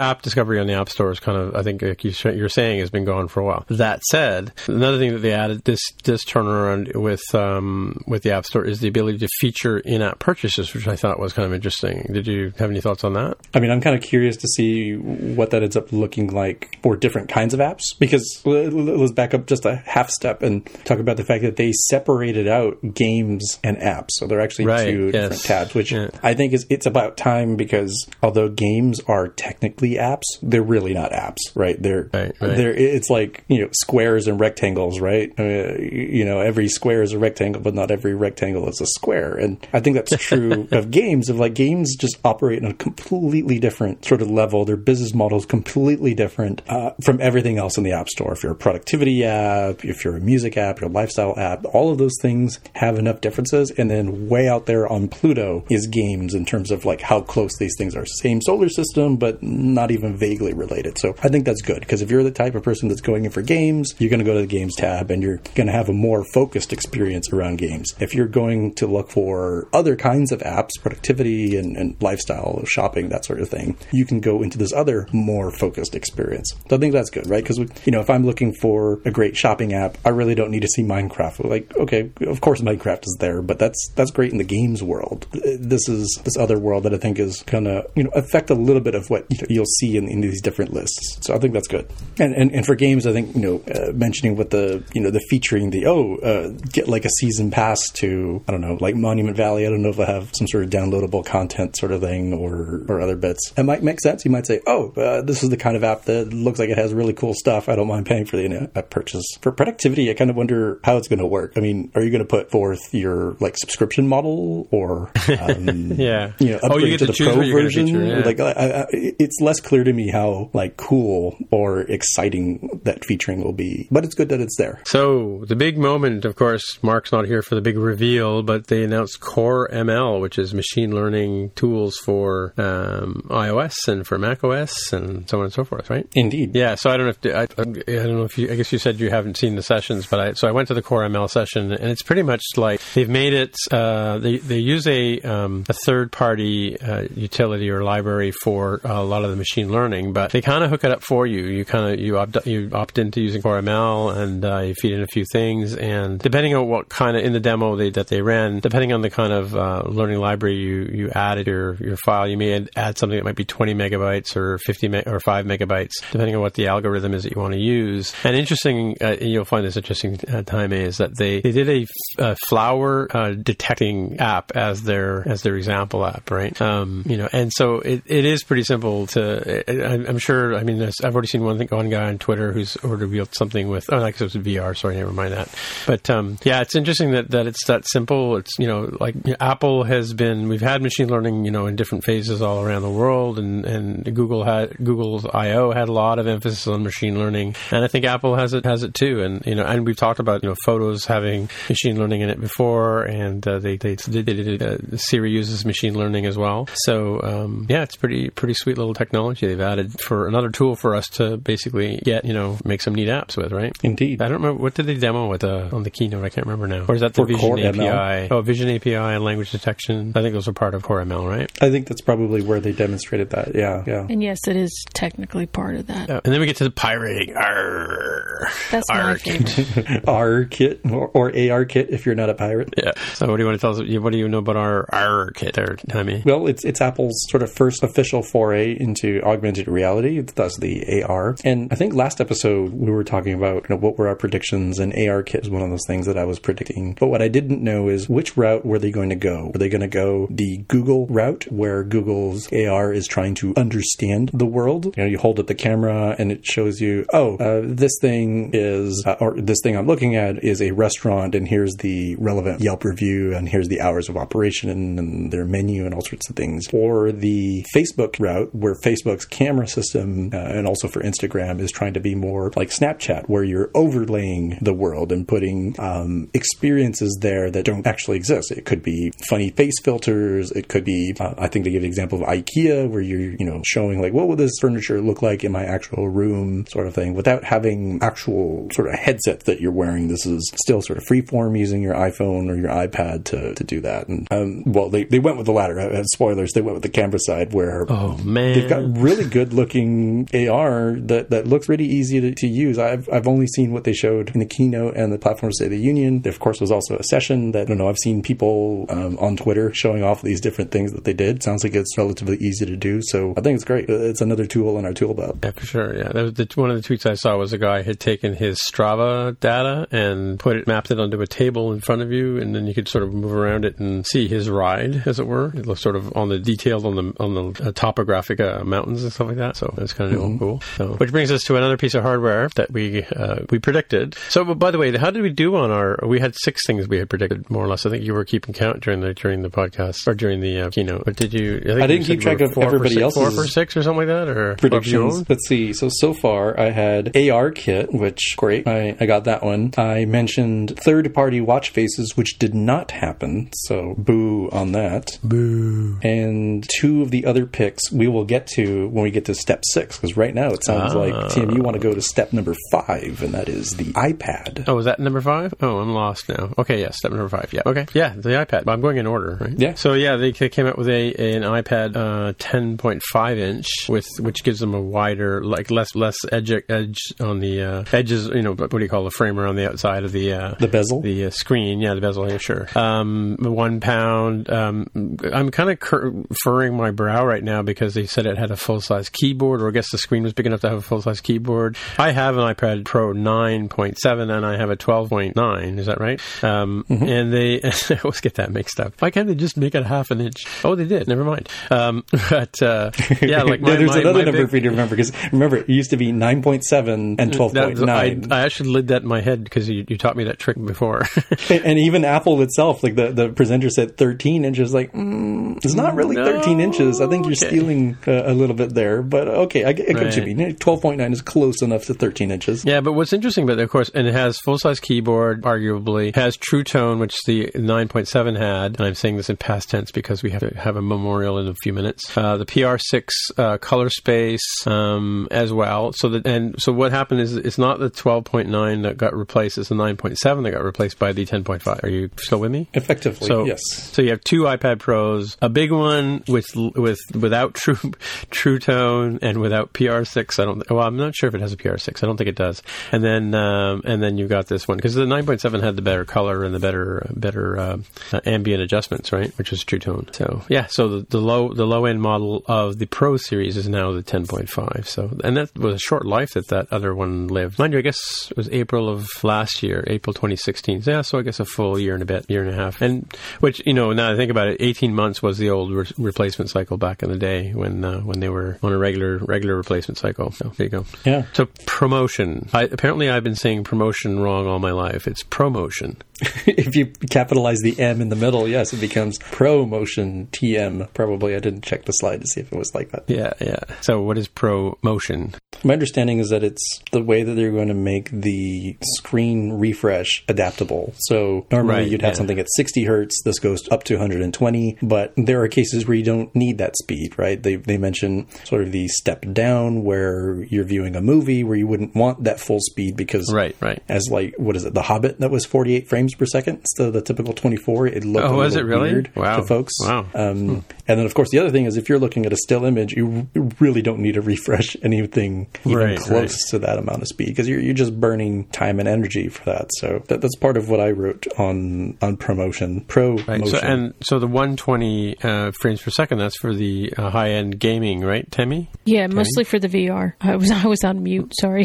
App discovery on the App Store is kind of I think like you're saying has been gone for a while. That said, another thing that they added this this turnaround with um, with the App Store is the ability to feature in-app purchases, which I thought was kind of interesting. Did you have any thoughts on that? I mean, I'm kind of curious to see what that ends up looking like for different kinds of apps because let's back up just a half step and talk about the fact that they separated out games and apps. So they're actually right, two yes. different tabs, which yeah. I think is it's about time because although games are technically apps, they're really not apps, right? They're right, right. they're it's like you know squares and rectangles, right? Uh, you know, every square is a rectangle, but not every rectangle is a square. And I think that's true of games. Of like games just operate on a completely different sort of level. Their business model is completely different uh, from everything else in the App Store. If you're a productivity app, if you're a music app, you're lifestyle app, all of those things have enough differences. And then way out there on Pluto is games in terms of like how close these things are. Same solar system, but not even vaguely related. So I think that's good because if you're the type of person that's going in for games, you're going to go to the games tab and you're going to have a more focused experience around games. If you're going to look for other kinds of apps, productivity and, and lifestyle, shopping, that sort of thing, you can go into this other more focused experience. So I think that's good, right? Because you know, if I'm looking for a great shopping app, I really don't need to see Minecraft. Like, okay, of course Minecraft is there, but that's that's great in the games world. This is this other world that I think is gonna you know affect a little bit of what you will see in, in, these different lists. So I think that's good. And and, and for games, I think you know uh, mentioning what the you know the featuring the oh uh, get like a season pass to I don't know like Monument Valley. I don't know if I have some sort of downloadable content sort of thing or or other bits. It might make sense. You might say, oh, uh, this is the kind of app that looks like it has really cool stuff. I don't mind paying for the in-app purchase. For productivity, I kind of wonder how it's going to work. I mean, are you going to put forth your like subscription model or um, yeah, you know, upgrade oh, you to, to the pro version? Feature, yeah. Like, I, I, it's less clear to me how like cool or exciting that featuring will be, but it's good that it's there. So the big moment, of course, Mark's not here for the big reveal, but they announced Core ML, which is machine learning tools for um, iOS and for Mac OS and so on and so forth, right? Indeed. Yeah. So I don't know if I, I don't know if you. I guess you said you haven't seen the sessions, but I so I went to the Core ML session, and it's pretty much like they've made it. Uh, they they use a um, a third party uh, utility or library for a lot of the machine learning, but they kind of hook it up for you. You kind of you opt you opt into using Core ML, and uh, you feed in a few things, and depending on what kind of in the demo they, that they ran, depending on the kind of uh, learning library you you added your your file, you may add, something that might be 20 megabytes or 50 me- or 5 megabytes, depending on what the algorithm is that you want to use. And interesting, uh, you'll find this interesting, uh, Time is that they, they did a, a flower uh, detecting app as their as their example app, right? Um, you know, and so it, it is pretty simple to. I, am sure. I mean, I've already seen one thing, one guy on Twitter who's revealed something with. Oh, like it was VR. Sorry, never mind that. But um, yeah, it's interesting that, that it's that simple. It's you know like Apple has been. We've had machine learning, you know, in different phases all around the world, and and Google had Google's I/O had a lot of emphasis on machine learning, and I think Apple has it has it too. And you know, and we've talked about you know photos having machine learning in it before, and uh, they they they did uh, Siri uses machine learning as well. So um, yeah, it's pretty pretty sweet little technology they've added for another tool for us to basically get you know make some neat apps with, right? Indeed. I don't remember what did they demo with uh, on the keynote. I can't remember now. Or is that the for Vision API? ML? Oh, Vision API and language detection. I think those are part of Core ML, right? I think that's probably where they demonstrated that. Yeah, yeah. And yes, it is technically part of that. and then we get to the pirating. Arr, That's my favorite. R kit or, or, ARKit if you're not a pirate. Yeah. So what do you want to tell us? What do you know about our R kit there, Tommy? Well, it's it's Apple's sort of first official foray into augmented reality. Thus the AR. And I think last episode we were talking about you know, what were our predictions, and ARKit is one of those things that I was predicting. But what I didn't know is which route were they going to go? Were they going to go the Google route, where Google's AR is trying to understand the world? You know, you hold up the camera and it shows you, oh, uh, this thing is, uh, or this thing I'm looking at is a restaurant, and here's the relevant Yelp review, and here's the hours of operation and their menu and all sorts of things. Or the Facebook route, where Facebook's camera system uh, and also for Instagram is trying to be more like Snapchat, where you're overlaying the world and putting um, experiences there that don't actually exist. It could be funny face filters. It could be, uh, I think they give the example of IKEA, where you're, you know, showing like, what would this furniture look like in my actual room, sort of thing, without having actual sort of headset that you're wearing. This is still sort of freeform using your iPhone or your iPad to, to do that. And, um, well, they, they went with the latter. Uh, spoilers, they went with the camera side where Oh man, they've got really good looking AR that, that looks pretty easy to, to use. I've, I've only seen what they showed in the keynote and the platform State of the Union. There, of course, was also a session that, I don't know, I've seen people um, on Twitter showing off these different things that they did. Sounds like it's relatively easy to do. So I think it's great. It's another tool in our tool belt. Yeah, for sure. Yeah, that was the, one of the tweets I saw was a guy had taken his Strava data and put it, mapped it onto a table in front of you, and then you could sort of move around it and see his ride, as it were. It looks sort of on the detailed on the on the uh, topographic uh, mountains and stuff like that. So it's kind of Mm-hmm. cool. So, which brings us to another piece of hardware that we uh, we predicted. So, by the way, how did we do on our? We had six things we had predicted more or less. I think you were keeping count during the during the podcast or during the uh, keynote. But did you? Think I didn't keep track of everybody six, four for six or something like that, or predictions. Let's see. So so far, I had ARKit, which great. I, I got that one. I mentioned third party watch faces, which did not happen. So boo on that. Boo. And two of the other picks we will get to when we get to step six, because right now it sounds like ah. Tim, you want to go to step number five, and that is the iPad. Oh, is that number five? Oh, I'm lost now. Okay, yeah, step number five. Yeah, okay, yeah, the iPad. But I'm going in order, right? Yeah. So yeah, they, they came out with a an iPad uh, 10.5 inch with which gives them a wider, like less less edge edge on the uh, edges. You know, what do you call the framer on the outside of the uh, The bezel? the uh, screen? Yeah, the bezel. Yeah, sure. Um, one pound. Um, I'm kind of cur- furrowing my brow right now because they said it had a full size keyboard, or I guess the screen was big enough to have a full size keyboard. I have an iPad Pro 9.7 and I have a 12.9. Is that right? Um, And they I always get that mixed up. Why can't they just make it a half an inch? Oh, they did. Never mind. Um, but uh, yeah, like my, there's my, another my number big- for you to remember because remember it used to be 9.7 and 12.9 I, I actually lived that in my head because you, you taught me that trick before. and, and even Apple itself, like the, the presenter said 13 inches, like, mm, it's not really No, 13 inches. I think you're okay. stealing uh, a little bit there, but okay, I I get what you mean. 12.9 is close enough to 13 inches. Yeah, but what's interesting about it, of course, and it has full size keyboard, arguably, has True Tone, which the 9.7 had, and I'm saying this in past tense because we have to have a memorial in a few minutes. Uh, the PR6 uh, color space um, as well. So that and so what happened is it's not the 12.9 that got replaced; it's the 9.7 that got replaced by the 10.5. Are you still with me? Effectively, So yes. So you have two iPad Pros, a big one with with without True True Tone and without PR6. I don't. Well, I'm not sure if it has a PR6. I don't think it does. And then um, and then you've got this one because the 9.7 had the better color and the better better uh, uh, ambient adjustments, right? Which was True Tone. So yeah. So the, the low the low end model of the Pro series is now the 10.5. So and that was a short life that that other one lived. Mind you, I guess it was April of last year, April 2016. Yeah. So I guess a full year and a bit, year and a half. And which you know now I think about it, 18 months was the old re- replacement cycle back in the day when uh, when they were on a regular regular replacement cycle. So there you go. Yeah. So promotion. I, apparently, I've been saying promotion wrong all my life. It's promotion. if you capitalize the M in the middle, yes, it becomes ProMotion TM. Probably I didn't check the slide to see if it was like that. Yeah, yeah. So what is promotion? My understanding is that it's the way that they're going to make the screen refresh adaptable. So normally Right, you'd have yeah. something at 60 hertz. This goes up to 120, but there are cases where you don't need that speed, right? They, they mention sort of the step down where you're viewing a movie where you wouldn't want that full speed because Right, right. as like what is it the hobbit that was 48 frames frames per second instead of the typical 24. It looked Oh, a was little it really? weird Wow. to folks. Wow. Hmm. Um, And then, of course, the other thing is if you're looking at a still image, you you really don't need to refresh anything even Right, close right. to that amount of speed because you're, you're just burning time and energy for that. So that, that's part of what I wrote on on promotion. Pro Right. motion. So, and so the 120 uh, frames per second, that's for the uh, high end gaming, right, Temi? Yeah, mostly for the VR. I was I was on mute. Sorry.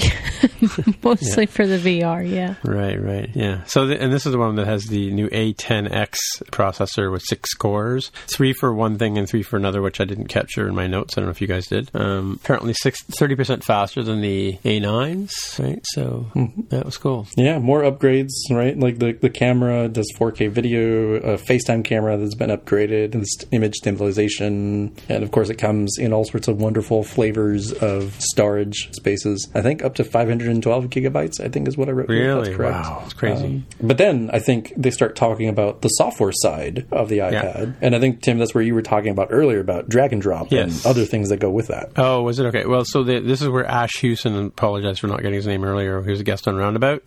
mostly for the VR. Yeah. Right, right, yeah. So, the, and this is one that has the new A10X processor with six cores, three for one thing and three for another, which I didn't capture in my notes. I don't know if you guys did. Um, apparently, six, 30% faster than the A9s, right? So that was cool. Yeah, more upgrades, right? Like the, the camera does 4K video, a FaceTime camera that's been upgraded, and image stabilization. And of course, it comes in all sorts of wonderful flavors of storage spaces. I think up to 512 gigabytes, I think is what I wrote. Really? That's correct. Wow, it's crazy. Um, but then I think they start talking about the software side of the iPad. And I think, Tim, that's where you were talking about earlier about drag and drop Yes. and other things that go with that. Oh, was it okay? Well, so the, this is where Ash Hewson, and apologize for not getting his name earlier. He was a guest on Roundabout.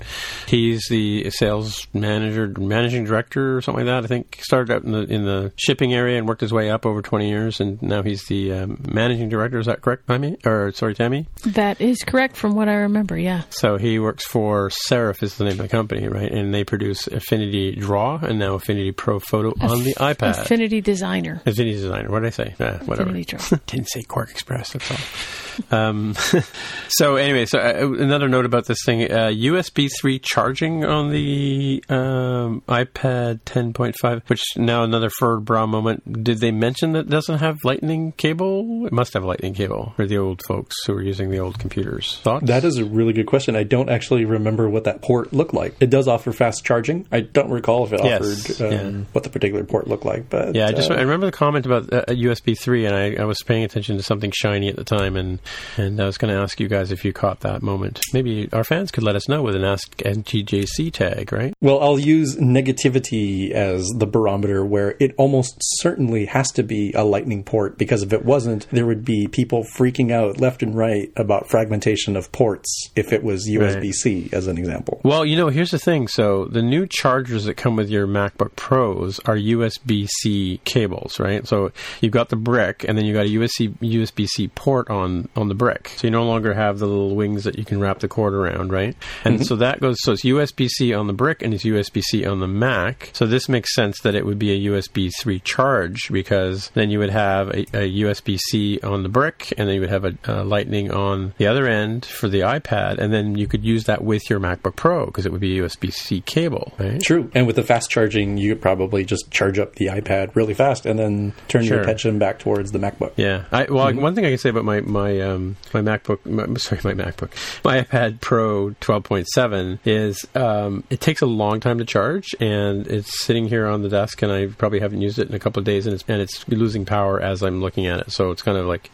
He's the sales manager, managing director, or something like that. I think started out in the in the shipping area and worked his way up over twenty years, and now he's the um, managing director. Is that correct, Tammy? Or sorry, Tammy? That is correct from what I remember. Yeah. So he works for Serif, is the name of the company, right? And they produce Affinity Draw and now Affinity Pro Photo on the iPad. Affinity Designer. Affinity Designer. What did I say? Uh, whatever. Affinity Draw. Didn't say QuarkXPress. That's all. Um, so anyway, so uh, another note about this thing: uh, USB three charging on the um, iPad 10.5, which now another Ferd bra moment. Did they mention that it doesn't have Lightning cable? It must have Lightning cable for the old folks who are using the old computers. Thoughts? That is a really good question. I don't actually remember what that port looked like. It does offer fast charging. I don't recall if it Yes, offered um, yeah. what the particular port looked like, but Yeah, I just uh, I remember the comment about uh, USB three, and I, I was paying attention to something shiny at the time, and and I was going to ask you guys if you caught that moment. Maybe our fans could let us know with an Ask MTJC tag, right? well, I'll use negativity as the barometer where it almost certainly has to be a lightning port because if it wasn't, there would be people freaking out left and right about fragmentation of ports if it was USB-C as an example. Well, you know, here's the thing. So the new chargers that come with your MacBook Pros are USB-C cables, right? So you've got the brick, and then you've got a USB USB-C port on on the brick. So you no longer have the little wings that you can wrap the cord around, right? And mm-hmm. so that goes. So it's USB-C on the brick, and it's USB-C on the Mac. So this makes sense that it would be a USB 3 charge because then you would have a, a USB-C on the brick, and then you would have a, a Lightning on the other end for the iPad, and then you could use that with your MacBook Pro because it would be a USB-C cable, right? True. And with the fast charging, you could probably just charge up the iPad really fast and then turn your attention back towards the MacBook. Yeah. I, well, mm-hmm. one thing I can say about my my um, my MacBook, my, sorry, my MacBook, my iPad Pro 12.7 is um, it takes a long time to charge, and it's sitting here on the desk, and I probably haven't used it in a couple of days, and it's and it's losing power as I'm looking at it. So it's kind of like.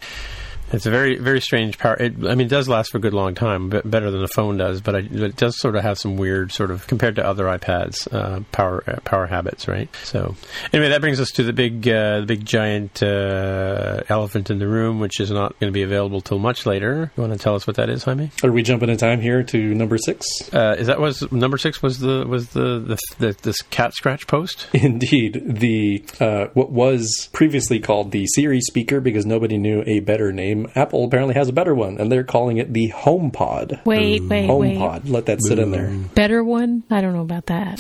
It's a very, very strange power. It, I mean, it does last for a good long time, but better than the phone does. But I, it does sort of have some weird, sort of compared to other iPads, uh, power uh, power habits, right? So, anyway, that brings us to the big, uh, the big giant uh, elephant in the room, which is not going to be available till much later. You want to tell us what that is, Jaime? Are we jumping in time here to number six? Uh, is that was number six? Was the was the the, the this cat scratch post? Indeed, the uh, what was previously called the Siri speaker because nobody knew a better name. Apple apparently has a better one, and they're calling it the HomePod. Wait, wait, wait. HomePod. Let that sit in there. Mm. Better one? I don't know about that.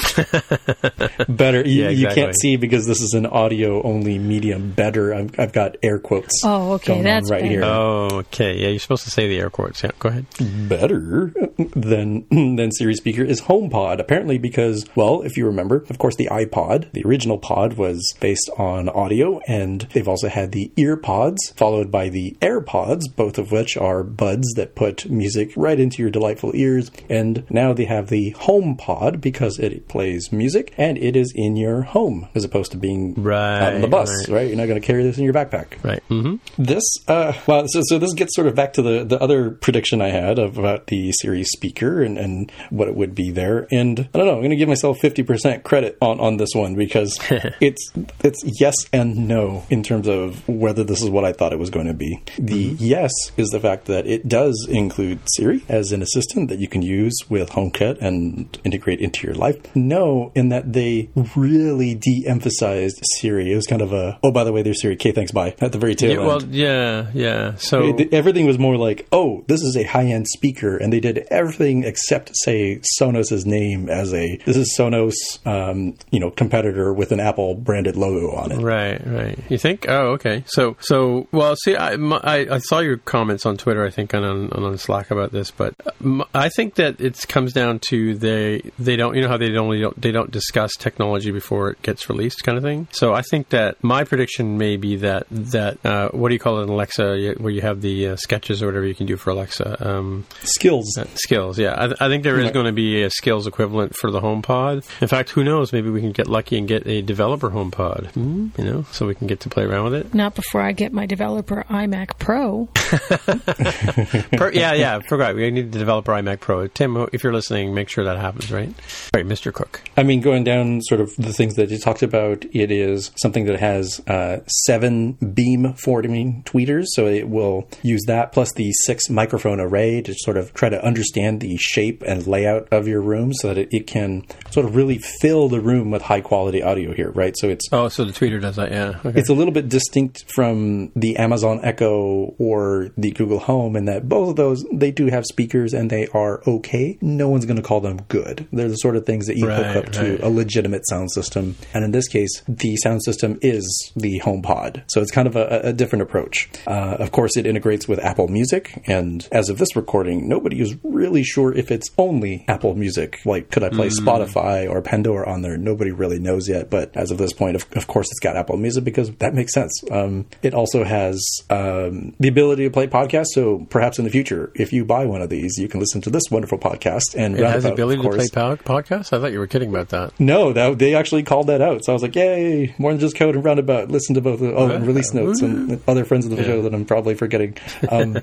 Better. You, Yeah, you can't see because this is an audio only medium. Better. I'm, I've got air quotes. Oh, okay, going that's on right better. here. Oh, okay. Yeah, you're supposed to say the air quotes. Yeah, go ahead. better than than Siri speaker is HomePod. Apparently, because well, if you remember, of course, the iPod, the original pod, was based on audio, and they've also had the EarPods, followed by the AirPods, both of which are buds that put music right into your delightful ears. And now they have the HomePod because it plays music and it is in your home as opposed to being out on the bus. right. Right, you're not going to carry this in your backpack. Right. Mm-hmm. This, uh, well, so, so this gets sort of back to the, the other prediction I had of, about the Siri speaker and, and what it would be there. And I don't know, I'm going to give myself 50% credit on, on this one because it's, it's yes and no in terms of whether this is what I thought it was going to be. The The yes is the fact that it does include Siri as an assistant that you can use with HomeKit and integrate into your life. No, in that they really de-emphasized Siri. It was kind of a oh by the way, there's Siri. Okay, thanks, bye at the very tail Yeah, end. well, yeah, yeah. So It- everything was more like, oh, this is a high-end speaker, and they did everything except say Sonos's name as a this is Sonos, um, you know, competitor with an Apple branded logo on it. Right, right. You think? Oh, okay. So, so well. See, I, my, I, I saw your comments on Twitter. I think and on, and on Slack about this, but um, I think that it comes down to they they don't you know how they don't, don't they don't discuss technology before it gets released, kind of thing. So I think that my prediction may be that that uh, what do you call it, in Alexa, where you have the uh, sketches or whatever you can do for Alexa. Um, Skills. uh, skills, yeah. I, th- I think there is going to be a skills equivalent for the HomePod. In fact, who knows? Maybe we can get lucky and get a developer HomePod. Hmm? You know, so we can get to play around with it. Not before I get my developer iMac Pro. Per- yeah, yeah. Forgot we need the developer iMac Pro. Tim, if you're listening, make sure that happens. Right, right, Mr. Cook. I mean, going down sort of the things that you talked about, it is something that has uh, seven beamforming tweeters, so it will use that plus the six microphone array to sort of try to understand the shape and layout of your room, so that it, it can sort of really fill the room with high quality audio here, right? So it's Oh, so the tweeter does that. Yeah. Okay. it's a little bit distinct from the Amazon Echo or the Google Home and that both of those they do have speakers and they are okay. No one's going to call them good. They're the sort of things that you Right, hook up to a legitimate sound system. And in this case, the sound system is the HomePod. So it's kind of a, a different approach. Uh, of course, it integrates with Apple Music, and as of this recording, nobody is really sure if it's only Apple Music. Like, could I play Mm. Spotify or Pandora on there? Nobody really knows yet. But as of this point, of, of course, it's got Apple Music because that makes sense. Um, it also has um, the ability to play podcasts. So perhaps in the future, if you buy one of these, you can listen to this wonderful podcast and it has the ability to play pod- podcasts. I thought you were kidding about that. No, that they actually called that out. So I was like, "Yay! More than just code and roundabout. Listen to both. Oh, and release notes and other friends of the show that I'm probably forgetting." Um,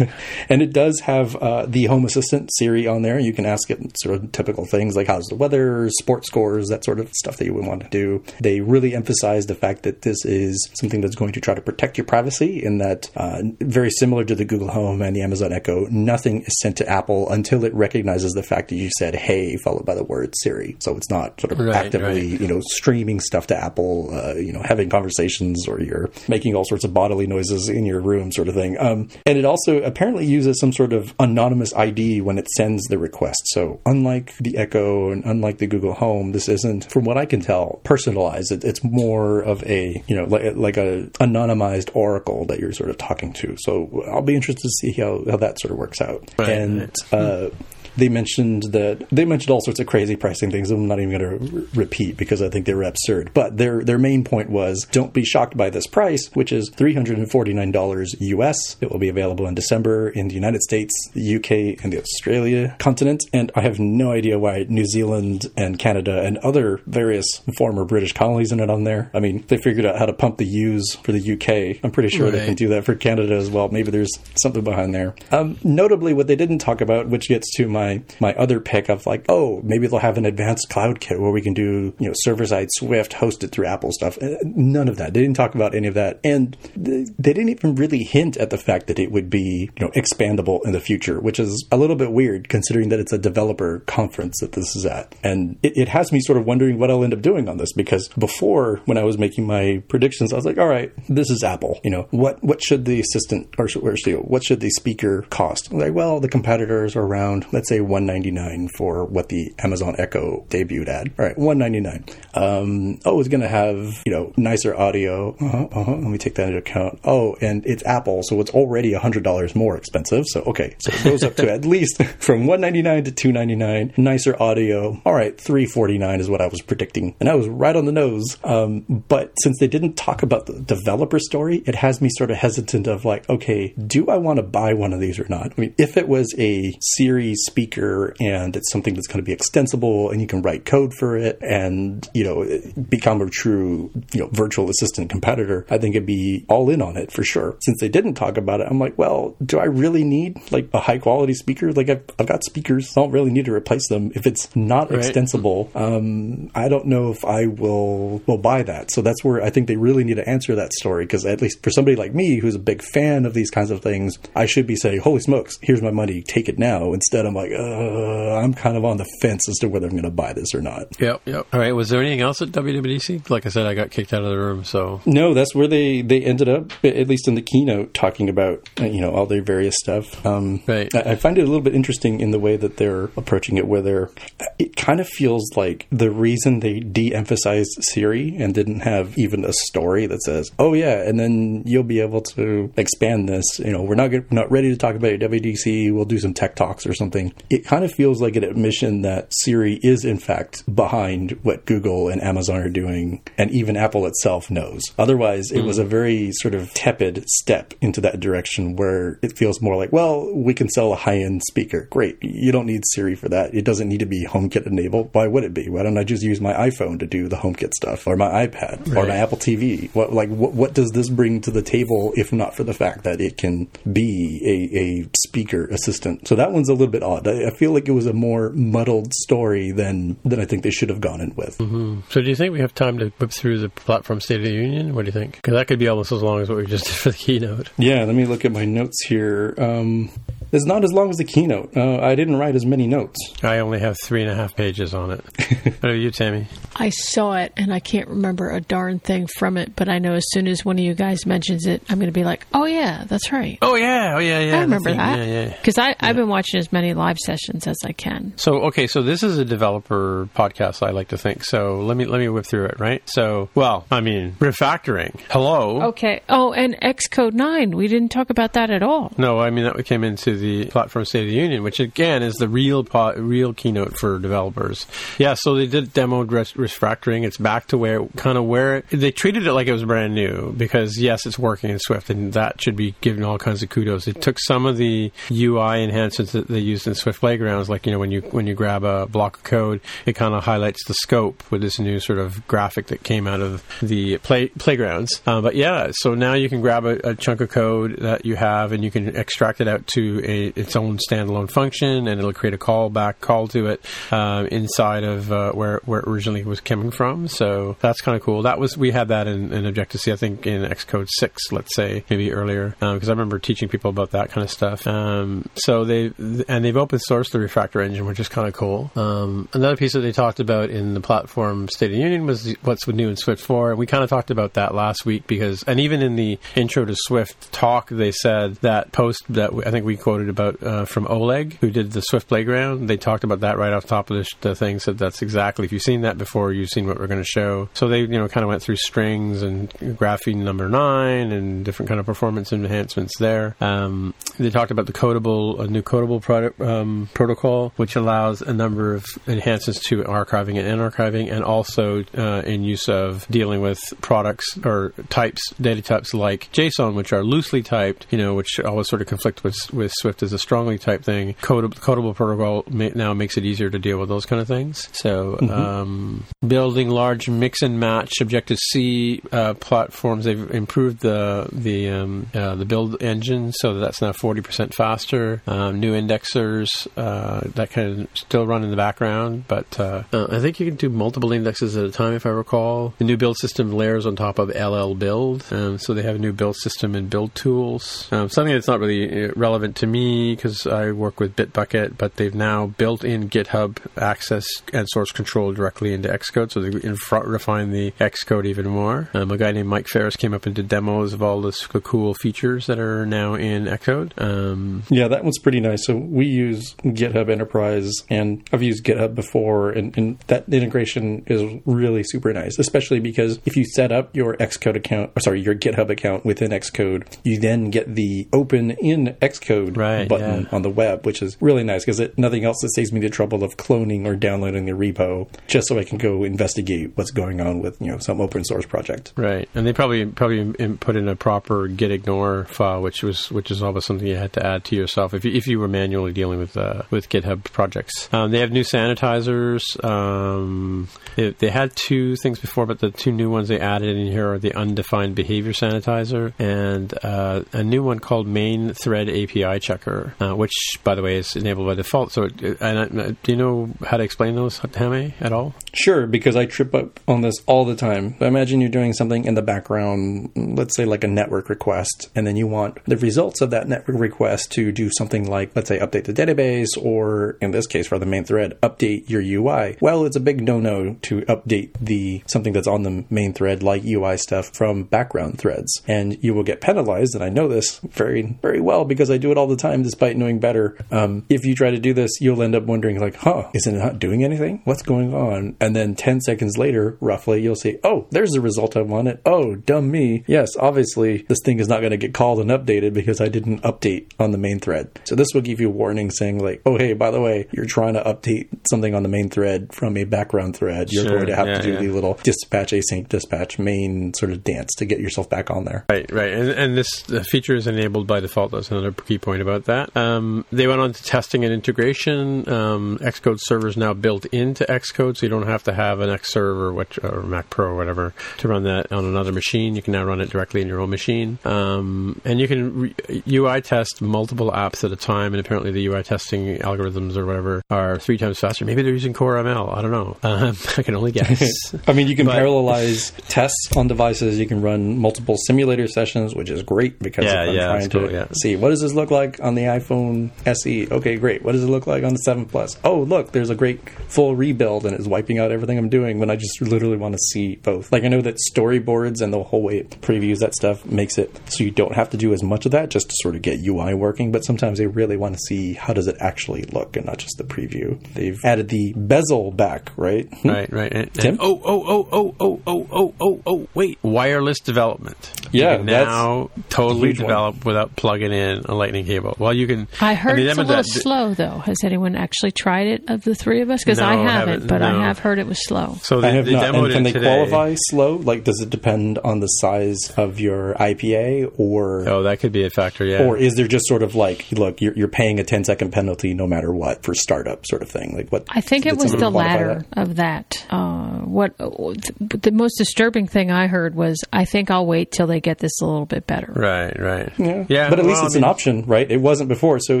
and it does have uh, the Home Assistant Siri on there. You can ask it sort of typical things like how's the weather, sports scores, that sort of stuff that you would want to do. They really emphasize the fact that this is something that's going to try to protect your privacy. In that, uh, very similar to the Google Home and the Amazon Echo, nothing is sent to Apple until it recognizes the fact that you said "Hey" followed by the word Siri. So it's not sort of Right, actively, right. you know, streaming stuff to Apple, uh, you know, having conversations or you're making all sorts of bodily noises in your room, sort of thing. Um, and it also apparently uses some sort of anonymous ID when it sends the request. So unlike the Echo and unlike the Google Home, this isn't, from what I can tell, personalized. It, it's more of a, you know, like, like a anonymized oracle that you're sort of talking to. So I'll be interested to see how, how that sort of works out. Right, and uh, they mentioned that they mentioned all sorts of crazy pricing things. I'm not even going to re- repeat because I think they were absurd. But their their main point was don't be shocked by this price, which is three hundred and forty nine dollars US. It will be available in December in the United States, the UK, and the Australia continent. And I have no idea why New Zealand and Canada and other various former British colonies in it on there. I mean, they figured out how to pump the U's for the UK. I'm pretty sure they can do that for Canada as well. Maybe there's something behind there. Um, notably, what they didn't talk about, which gets to my my other pick of like, oh, maybe they'll have an advanced CloudKit where we can do you know server side Swift hosted through Apple stuff. Uh, None of that. They didn't talk about any of that, and th- they didn't even really hint at the fact that it would be you know expandable in the future, which is a little bit weird considering that it's a developer conference that this is at, and it, it has me sort of wondering what I'll end up doing on this because before when I was making my predictions, I was like, all right, this is Apple. You know what what should the assistant or, or what should the speaker cost? I'm like, well, the competitors are around let's say 199 for what the Amazon Echo debuted at. All right, 199. Um, oh, it's going to have you know nicer audio. Uh-huh, uh-huh. Let me take that into account. Oh, and it's Apple, so it's already hundred dollars more expensive. So okay, so it goes up to at least from 199 to 299. Nicer audio. All right, 349 is what I was predicting, and I was right on the nose. Um, but since they didn't talk about the developer story, it has me sort of hesitant of like, okay, do I want to buy one of these or not? I mean, if it was a Siri speaker speaker and it's something that's going to be extensible and you can write code for it and, you know, become a true, you know, virtual assistant competitor, I think it'd be all in on it for sure. Since they didn't talk about it, I'm like, well, do I really need like a high quality speaker? Like I've, I've got speakers. I don't really need to replace them. If it's not right. extensible, um, I don't know if I will, will buy that. So that's where I think they really need to answer that story. Cause at least for somebody like me, who's a big fan of these kinds of things, I should be saying, holy smokes, here's my money. Take it now. Instead, I'm like, uh, I'm kind of on the fence as to whether I'm going to buy this or not. Yep. Yep. All right. Was there anything else at WWDC? Like I said, I got kicked out of the room. So no, that's where they, they ended up, at least in the keynote, talking about, uh, you know, all their various stuff. Um, right. I, I find it a little bit interesting in the way that they're approaching it, where they're, it kind of feels like the reason they de-emphasized Siri and didn't have even a story that says, "Oh yeah," and then you'll be able to expand this. You know, we're not we're not ready to talk about your WWDC. We'll do some tech talks or something. It kind of feels like an admission that Siri is in fact behind what Google and Amazon are doing, and even Apple itself knows. Otherwise, it mm. was a very sort of tepid step into that direction where it feels more like, well, we can sell a high end speaker. Great, you don't need Siri for that. It doesn't need to be HomeKit enabled. Why would it be? Why don't I just use my iPhone to do the HomeKit stuff, or my iPad, right. or my Apple TV? What like what, what does this bring to the table if not for the fact that it can be a, a speaker assistant? So that one's a little bit odd. I, I feel like it was a more muddled story than than I think they should have gone in with. Mm-hmm. So do you think we have time to whip through the platform State of the Union? What do you think? Because that could be almost as long as what we just did for the keynote. Yeah, let me look at my notes here. Um, it's not as long as the keynote. Uh, I didn't write as many notes. I only have three and a half pages on it. what are you, Tammy? I saw it and I can't remember a darn thing from it, but I know as soon as one of you guys mentions it, I'm going to be like, oh, yeah, that's right. Oh, yeah. Oh, yeah, yeah. I remember that. Yeah, yeah. Because yeah. I've been watching as many live sessions as I can. So, okay, so this is a developer podcast, I like to think. So let me let me whip through it, right? So, well, I mean, refactoring. Hello. Okay. Oh, and Xcode 9. We didn't talk about that at all. No, I mean, that came into the platform State of the Union, which again is the real real keynote for developers. Yeah, so they did res- refactoring. It's back to where kind of where it, they treated it like it was brand new because yes, it's working in Swift, and that should be given all kinds of kudos. It took some of the UI enhancements that they used in Swift Playgrounds, like you know when you when you grab a block of code, it kind of highlights the scope with this new sort of graphic that came out of the play playgrounds. Uh, but yeah, so now you can grab a, a chunk of code that you have and you can extract it out to a, its own standalone function, and it'll create a callback call to it uh, inside of uh, where where it originally was coming from. So that's kind of cool. That was we had that in, in Objective C, I think in Xcode six, let's say maybe earlier, because um, I remember teaching people about that kind of stuff. Um, so they and they've open sourced the refactor engine, which is kind of cool. Um, another piece that they talked about in the platform State of the Union was what's new in Swift four. We kind of talked about that last week because, and even in the intro to Swift talk, they said that post that I think we quoted about uh, from Oleg, who did the Swift Playground. They talked about that right off top of the, the thing. Said that's exactly if you've seen that before, you've seen what we're going to show. So they, you know, kind of went through strings and grapheme number nine and different kind of performance enhancements there. Um, they talked about the Codable, a new Codable product, um, protocol, which allows a number of enhancements to archiving and unarchiving, and also uh, in use of dealing with products or types, data types like JSON, which are loosely typed, you know, which always sort of conflict with, with Swift as a strongly typed thing. Codable, Codable protocol now makes it easier to deal with those kind of things. So, mm-hmm. um, building large mix and match Objective C uh, platforms, they've improved the the um, uh, the build engine so that that's now forty percent faster. Um, new indexers uh, that can still run in the background, but uh, uh, I think you can do multiple indexes at a time, if I recall. The new build system layers on top of llbuild, um, so they have a new build system and build tools. Um, something that's not really uh, relevant to because I work with Bitbucket, but they've now built in GitHub access and source control directly into Xcode, so they inf- refine the Xcode even more. Um, a guy named Mike Ferris came up and did demos of all the cool features that are now in Xcode. Um, yeah, that one's pretty nice. So we use GitHub Enterprise, and I've used GitHub before, and, and that integration is really super nice, especially because if you set up your Xcode account, or sorry, your GitHub account within Xcode, you then get the open in Xcode Right, button yeah. on the web, which is really nice because nothing else that saves me the trouble of cloning or downloading the repo just so I can go investigate what's going on with you know some open source project. Right, and they probably probably put in a proper git ignore file, which was which is always something you had to add to yourself if you, if you were manually dealing with uh, with GitHub projects. Um, they have new sanitizers. Um, they, they had two things before, but the two new ones they added in here are the undefined behavior sanitizer and uh, a new one called main thread API checker, uh, which by the way is enabled by default. So, it, and uh, do you know how to explain those, Jaime, at all? Sure, because I trip up on this all the time. But imagine you're doing something in the background, let's say like a network request, and then you want the results of that network request to do something like, let's say, update the database, or in this case, for the main thread, update your UI. Well, it's a big no-no to update the something that's on the main thread, like UI stuff, from background threads, and you will get penalized. And I know this very, very well because I do it all the time, despite knowing better. Um, if you try to do this, you'll end up wondering, like, huh, isn't it not doing anything? What's going on? And then 10 seconds later, roughly, you'll see, oh, there's the result I wanted. Oh, dumb me. Yes, obviously, this thing is not going to get called and updated because I didn't update on the main thread. So this will give you a warning saying, like, oh, hey, by the way, you're trying to update something on the main thread from a background thread. You're Sure, going to have yeah, to do yeah. the little dispatch, async dispatch main sort of dance to get yourself back on there. Right, right, and, and this feature is enabled by default. That's another key point about that. Um, they went on to testing and integration. Um, Xcode server is now built into Xcode, so you don't have to have an X server which, or Mac Pro or whatever to run that on another machine. You can now run it directly in your own machine, um, and you can re- UI test multiple apps at a time. And apparently, the UI testing algorithms or whatever are three times faster. Maybe they're using Core ML. I don't know. Um, I can only guess. I mean, you can But- parallelize tests on devices. You can run multiple simulator sessions, which is great because Yeah, I'm yeah, trying to cool, yeah. see what does this look like on the iPhone SE. Okay, great. What does it look like on the 7 Plus? Oh, look, there's a great full rebuild and it's wiping out everything I'm doing when I just literally want to see both. Like I know that storyboards and the whole way it previews that stuff makes it so you don't have to do as much of that just to sort of get UI working, but sometimes they really want to see how does it actually look and not just the preview. They've added the bezel back, right? Hmm? Right, right. And, and- oh, oh, oh, oh, oh, oh, oh, oh, oh, wait. Wireless development. Yeah, you can that's now totally huge one. develop without plugging in a lightning cable. Well, you can. I heard mean, it's a little that- slow, though. Has anyone actually tried it of the three of us? Because No, I I haven't, haven't, but I have heard it was slow. So I they, have they not. demoed And can they today. qualify slow? Like, does it depend on the size of your IPA, or Oh, that could be a factor. Yeah. or is there just sort of like, look, you're, you're paying a 10 second penalty no matter what for startup sort of thing? Like, what? I think it was the latter that? of that. Uh, what the most disturbing thing I heard was, I think I'll wait till they get this a little bit better. right, right. Yeah, yeah but at least it's I an option, right? It wasn't before. So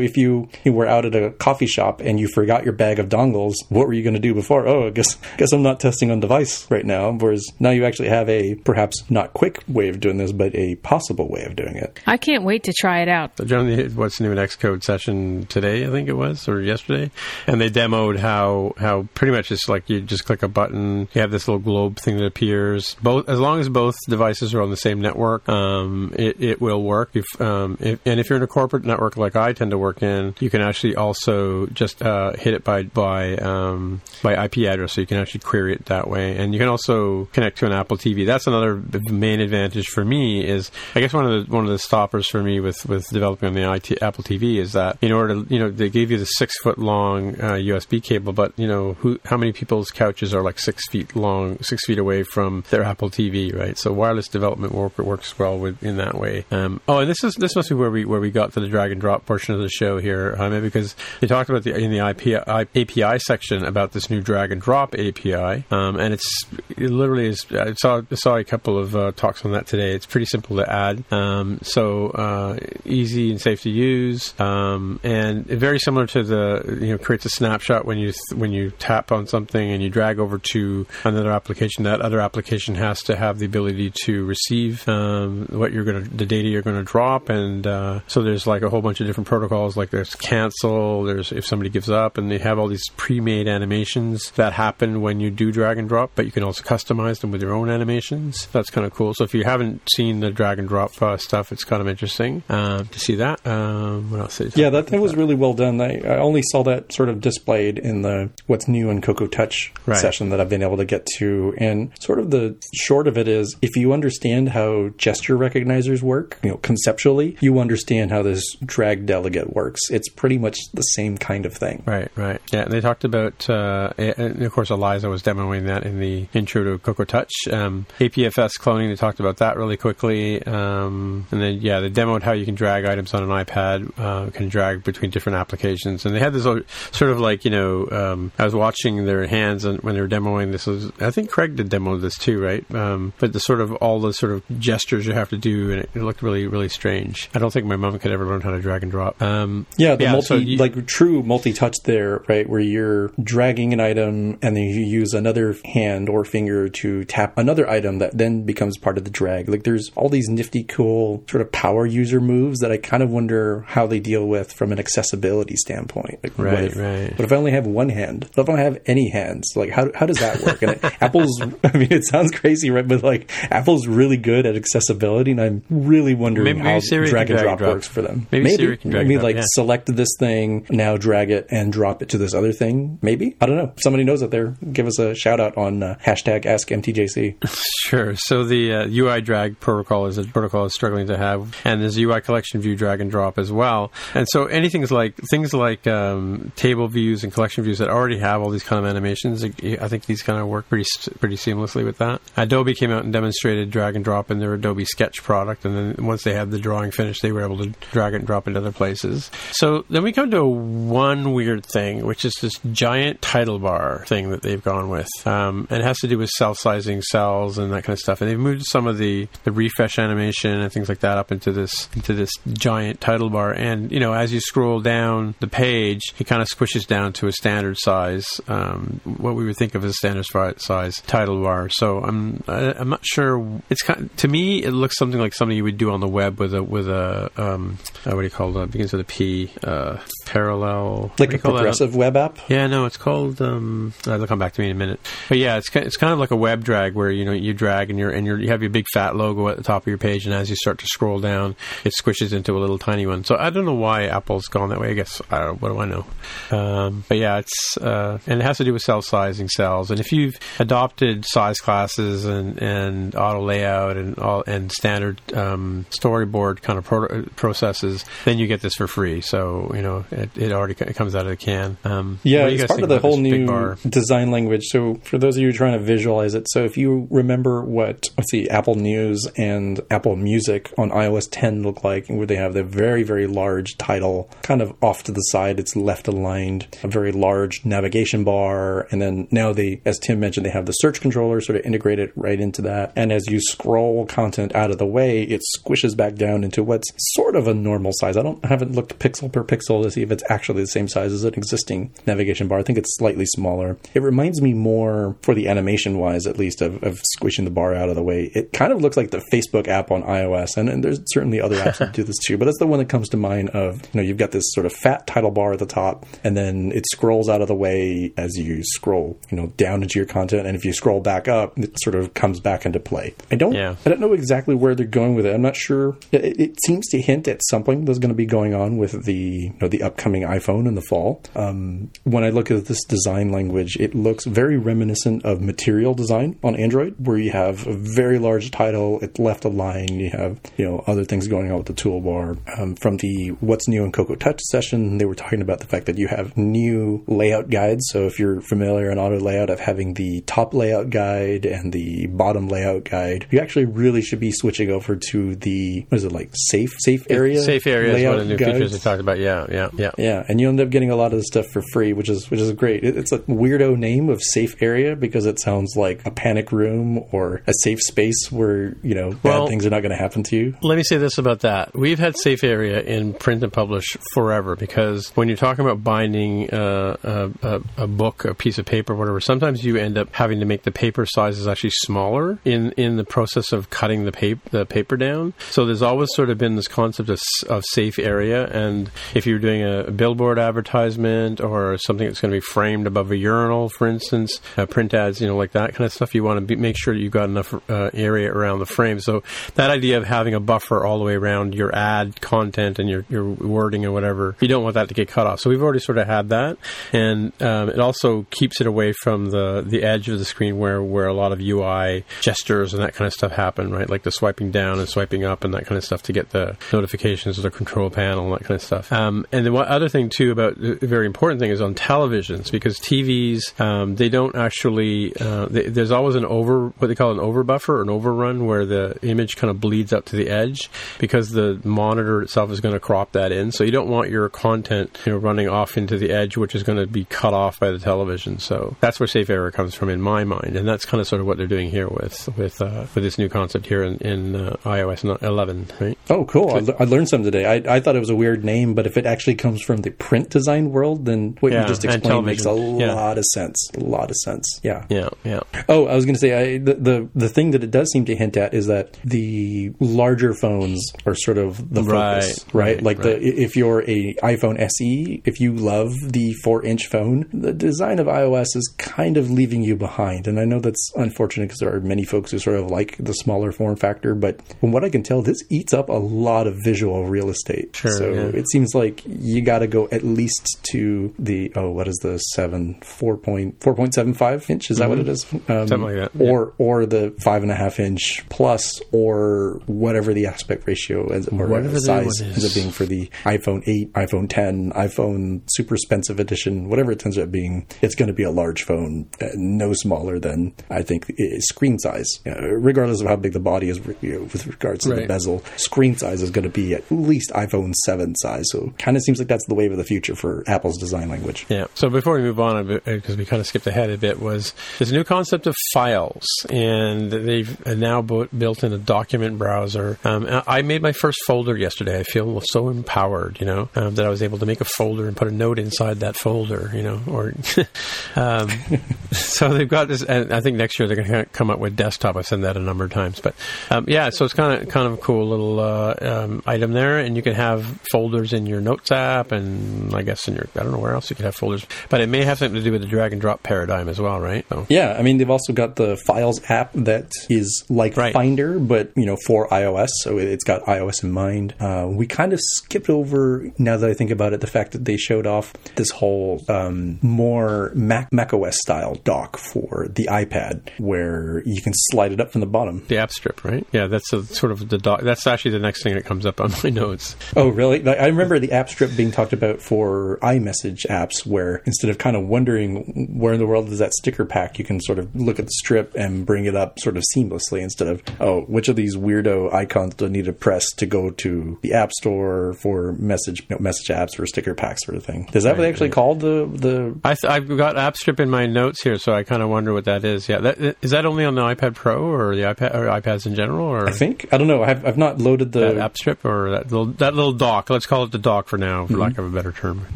if you, you were out at a coffee shop and you forgot your bag of dongles, what were you going to do before? Oh, I guess guess I'm not testing on device right now. Whereas now you actually have a perhaps not quick way of doing this, but a possible way of doing it. I can't wait to try it out. Generally, what's the new in Xcode session today, I think it was, or yesterday, and they demoed how how pretty much it's like you just click a button, you have this little globe thing that appears. Both as long as both devices are on the same network, um, it, it will work. If, um, if and if you're in a corporate network like I tend to work in, you can actually also just uh, hit it by by um, by IP address, so you can actually query it that way, and you can also connect to an Apple TV. That's another main advantage for me. Is I guess one of the one of the stoppers for me with with developing on the IT, Apple TV is that in order to you know they gave you the six foot long uh, USB cable, but you know who how many people's couches are like six feet long, six feet away from their Apple TV, right? So wireless development work, works well with in that way. Um, oh, and this is this must be where we where we got to the and drop portion of the show here, Jaime, because they talked about the in the IP, API section about this new drag and drop API, um, and it's it literally is. I saw saw a couple of uh, talks on that today. It's pretty simple to add, um, so uh, easy and safe to use, um, and very similar to the you know creates a snapshot when you when you tap on something and you drag over to another application. That other application has to have the ability to receive um, what you're going to the data you're going to drop, and uh, so there's like a whole bunch of different protocols. Like there's cancel, there's if somebody gives up, and they have all these pre-made animations that happen when you do drag and drop, but you can also customize them with your own animations. That's kind of cool. So if you haven't seen the drag and drop uh, stuff, it's kind of interesting uh, to see that. Um, what else? Yeah, that, that was really well done. I, I only saw that sort of displayed in the what's new in Cocoa Touch Right. session that I've been able to get to. And sort of the short of it is if you understand how gesture recognizers work, you know, conceptually, you understand how this drag delegate works. It's pretty much the same kind of thing. Right, right. Yeah, they talked about, uh, of course, Eliza was demoing that in the intro to Cocoa Touch. Um, APFS cloning, they talked about that really quickly. Um, and then, yeah, they demoed how you can drag items on an iPad, uh, can drag between different applications. And they had this sort of like, you know, um, I was watching their hands and when they were demoing this. Was, I think Craig did demo this too, right? Um, but the sort of all the sort of gestures you have to do, and it, it looked really, really strange. I don't think my mom could ever learn how to drag and drop. Um, yeah, the yeah, multi, so you, like true multi-touch there, right? Where you're dragging an item and then you use another hand or finger to tap another item that then becomes part of the drag. Like there's all these nifty, cool sort of power user moves that I kind of wonder how they deal with from an accessibility standpoint. Like, right, what if, right. But if I only have one hand, if I don't have any hands, like how how does that work? And Apple's, I mean, it sounds crazy, right? But like Apple's really good at accessibility, and I'm really wondering maybe, how maybe drag and drag drop, works for them. Maybe, maybe. Siri can drag I mean, drop, like yeah. select this thing, now drag it and drop it to this other thing. Maybe I don't know. Somebody knows out there. Give us a shout out on uh, hashtag Ask MTJC. Sure. So the uh, UI drag protocol is a protocol is struggling to have, and there's UI collection view drag and drop as well. And so anything like things like um, table views and collection views that already have all these kind of animations, I think these kind of work pretty pretty seamlessly with that. Adobe came out and demonstrated drag and drop in their Adobe Sketch product, and then once they had the drawing finished, they were able to drag it and drop it other places. So then we come to one weird thing, which is this giant title bar thing that they've gone with, um, and it has to do with self-sizing cells and that kind of stuff. And they've moved some of the, the refresh animation and things like that up into this into this giant title bar. And you know, as you scroll down the page, it kind of squishes down to a standard size, um, what we would think of as a standard size title bar. So I'm I'm not sure. It's kind of, to me, it looks something like something you would do on the web with a with a um, uh, what do you call it? Begins with a P. Uh, parallel, like a progressive web app. Yeah, no, it's called. Um, it'll come back to me in a minute. But yeah, it's it's kind of like a web drag where you know you drag and you're and you're, you have your big fat logo at the top of your page, and as you start to scroll down, it squishes into a little tiny one. So I don't know why Apple's gone that way. I guess I what do I know? Um, but yeah, it's uh, and it has to do with cell sizing cells. And if you've adopted size classes and and auto layout and all and standard um, storyboard kind of pro- processes, then you get this for free. So you know it, it already it comes out of the can. Um, yeah, it's part of the whole new design language. So for those of you trying to visualize it, so if you remember what let's see, Apple News and Apple Music on iOS 10 look like, where they have the very very large title kind of off to the side, it's left aligned, a very large navigation bar, and then now they, as Tim mentioned, they have the search controller sort of integrated right into that. And as you scroll content out of the way, it squishes back down into what's sort of a normal size. I don't I haven't looked pixel per pixel to see if it's actually the same size as an existing navigation bar. I think it's slightly smaller. It reminds me more, for the animation wise at least, of, of squishing the bar out of the way. It kind of looks like the Facebook app on iOS, and, and there's certainly other apps that do this too, but that's the one that comes to mind of, you know, you've got this sort of fat title bar at the top, and then it scrolls out of the way as you scroll, you know, down into your content, and if you scroll back up, it sort of comes back into play. I don't, yeah. I don't know exactly where they're going with it. I'm not sure. It, it seems to hint at something that's going to be going on with the, you know, the upcoming iPhone in the fall. Um, when I look at this design language, it looks very reminiscent of material design on Android, where you have a very large title, it's left aligned, you have, you know, other things going on with the toolbar. Um, from the What's New in Cocoa Touch session, they were talking about the fact that you have new layout guides. So if you're familiar in auto layout of having the top layout guide and the bottom layout guide, you actually really should be switching over to the, what is it like, safe, safe area? Safe area is one of the new guides. features they talked about. Yeah, yeah, yeah. Yeah, and you end up getting a lot of the stuff for free, which is which is great. It, it's a weirdo name of safe area because it sounds like a panic room or a safe space where you know well, bad things are not going to happen to you. Let me say this about that: we've had safe area in print and publish forever because when you're talking about binding uh, a, a, a, book, a piece of paper, whatever, sometimes you end up having to make the paper sizes actually smaller in in the process of cutting the paper the paper down. So there's always sort of been this concept of, of safe area, and if you're doing a billboard advertisement or something that's going to be framed above a urinal, for instance, uh, print ads, you know, like that kind of stuff. You want to make sure you've got enough uh, area around the frame. So that idea of having a buffer all the way around your ad content and your, your wording and whatever, you don't want that to get cut off. So we've already sort of had that, and um, it also keeps it away from the the edge of the screen where where a lot of UI gestures and that kind of stuff happen, right? Like the swiping down and swiping up and that kind of stuff to get the notifications or the control panel, and that kind of stuff. Um, and the one other thing too about the very important thing is on televisions because TVs um, they don't actually uh, they, there's always an over what they call an overbuffer or an overrun where the image kind of bleeds out to the edge because the monitor itself is going to crop that in. So you don't want your content you know running off into the edge, which is going to be cut off by the television. So that's where safe area comes from in my mind, and that's kind of sort of what they're doing here with with uh, with this new concept here in, in uh, iOS 11, right? Oh, cool! I, l- I learned something today. I thought it was a weird name, but if it actually comes from the print design world, then what Yeah, you just explained makes a. Yeah. lot of sense. A lot of sense. Yeah. Yeah, yeah. Oh, I was going to say I, the, the the thing that it does seem to hint at is that the larger phones are sort of the Right, focus, right? right, like right. the if you're a iPhone SE, if you love the four inch phone, the design of iOS is kind of leaving you behind. And I know that's unfortunate because there are many folks who sort of like the smaller form factor, but from what I can tell, this eats up a lot of visual real estate. Sure, so yeah. it seems like you got to go at least to the oh, what is the seven four point four point seven five inch? Is that what it is? Um, Mm-hmm. Something like that, yeah. Or or the five and a half inch plus, or whatever the aspect ratio is, or Whatever the size is. ends up being for the iPhone eight, iPhone ten, iPhone super expensive edition, whatever it ends up being. It's going to be a large phone, uh, no smaller than I think screen size, uh, regardless of how big the body is you know, with regards to the bezel. Screen size is going to be at least iPhone seven size. So kind of seems like that's the wave of the future for Apple's design language. Yeah. So before we move on, because we kind of skipped ahead a bit, was this new concept of files, and they've now built in a document browser. Um, I I made my first folder yesterday. I feel so empowered, you know, um, that I was able to make a folder and put a note inside that folder, you know, or um, so they've got this. And I think next year they're going to come up with desktop. I've said that a number of times, but um, yeah, so it's kind of kind of a cool little uh, um, item there, and you can have folders in your Notes app, and I guess in your I don't know where else you could have folders, but it may have something to do with the drag and drop paradigm as well, right? So, Yeah, I mean they've also got the Files app that is like Right. Finder, but you know for iOS, so it- it's got iOS in mind. Uh, we kind of skipped over now that I think about it, the fact that they showed off this whole um, more Mac macOS style dock for the iPad, where you can slide it up from the bottom. the app strip, right? Yeah, that's a, sort of the dock. That's actually the next thing that comes up on my notes. Oh, really? Like, I remember the app strip being talked about for iMessage apps, where instead of kind of wondering where in the world is that sticker pack, you can sort of look at the strip and bring it up sort of seamlessly instead of, oh, which of these weirdo icons do I need to press to go to the App Store for message you know, message apps or sticker packs sort of thing? Is that what they actually called the the? I th- I've got app strip in my notes here, so I kind of wonder what that is. Yeah, that, is that only on the iPad Pro or the iPad or iPads in general, or I think I don't know. I've, I've not loaded the that app strip or that little that little dock? Let's call it the dock for now, Mm-hmm. for lack of a better term.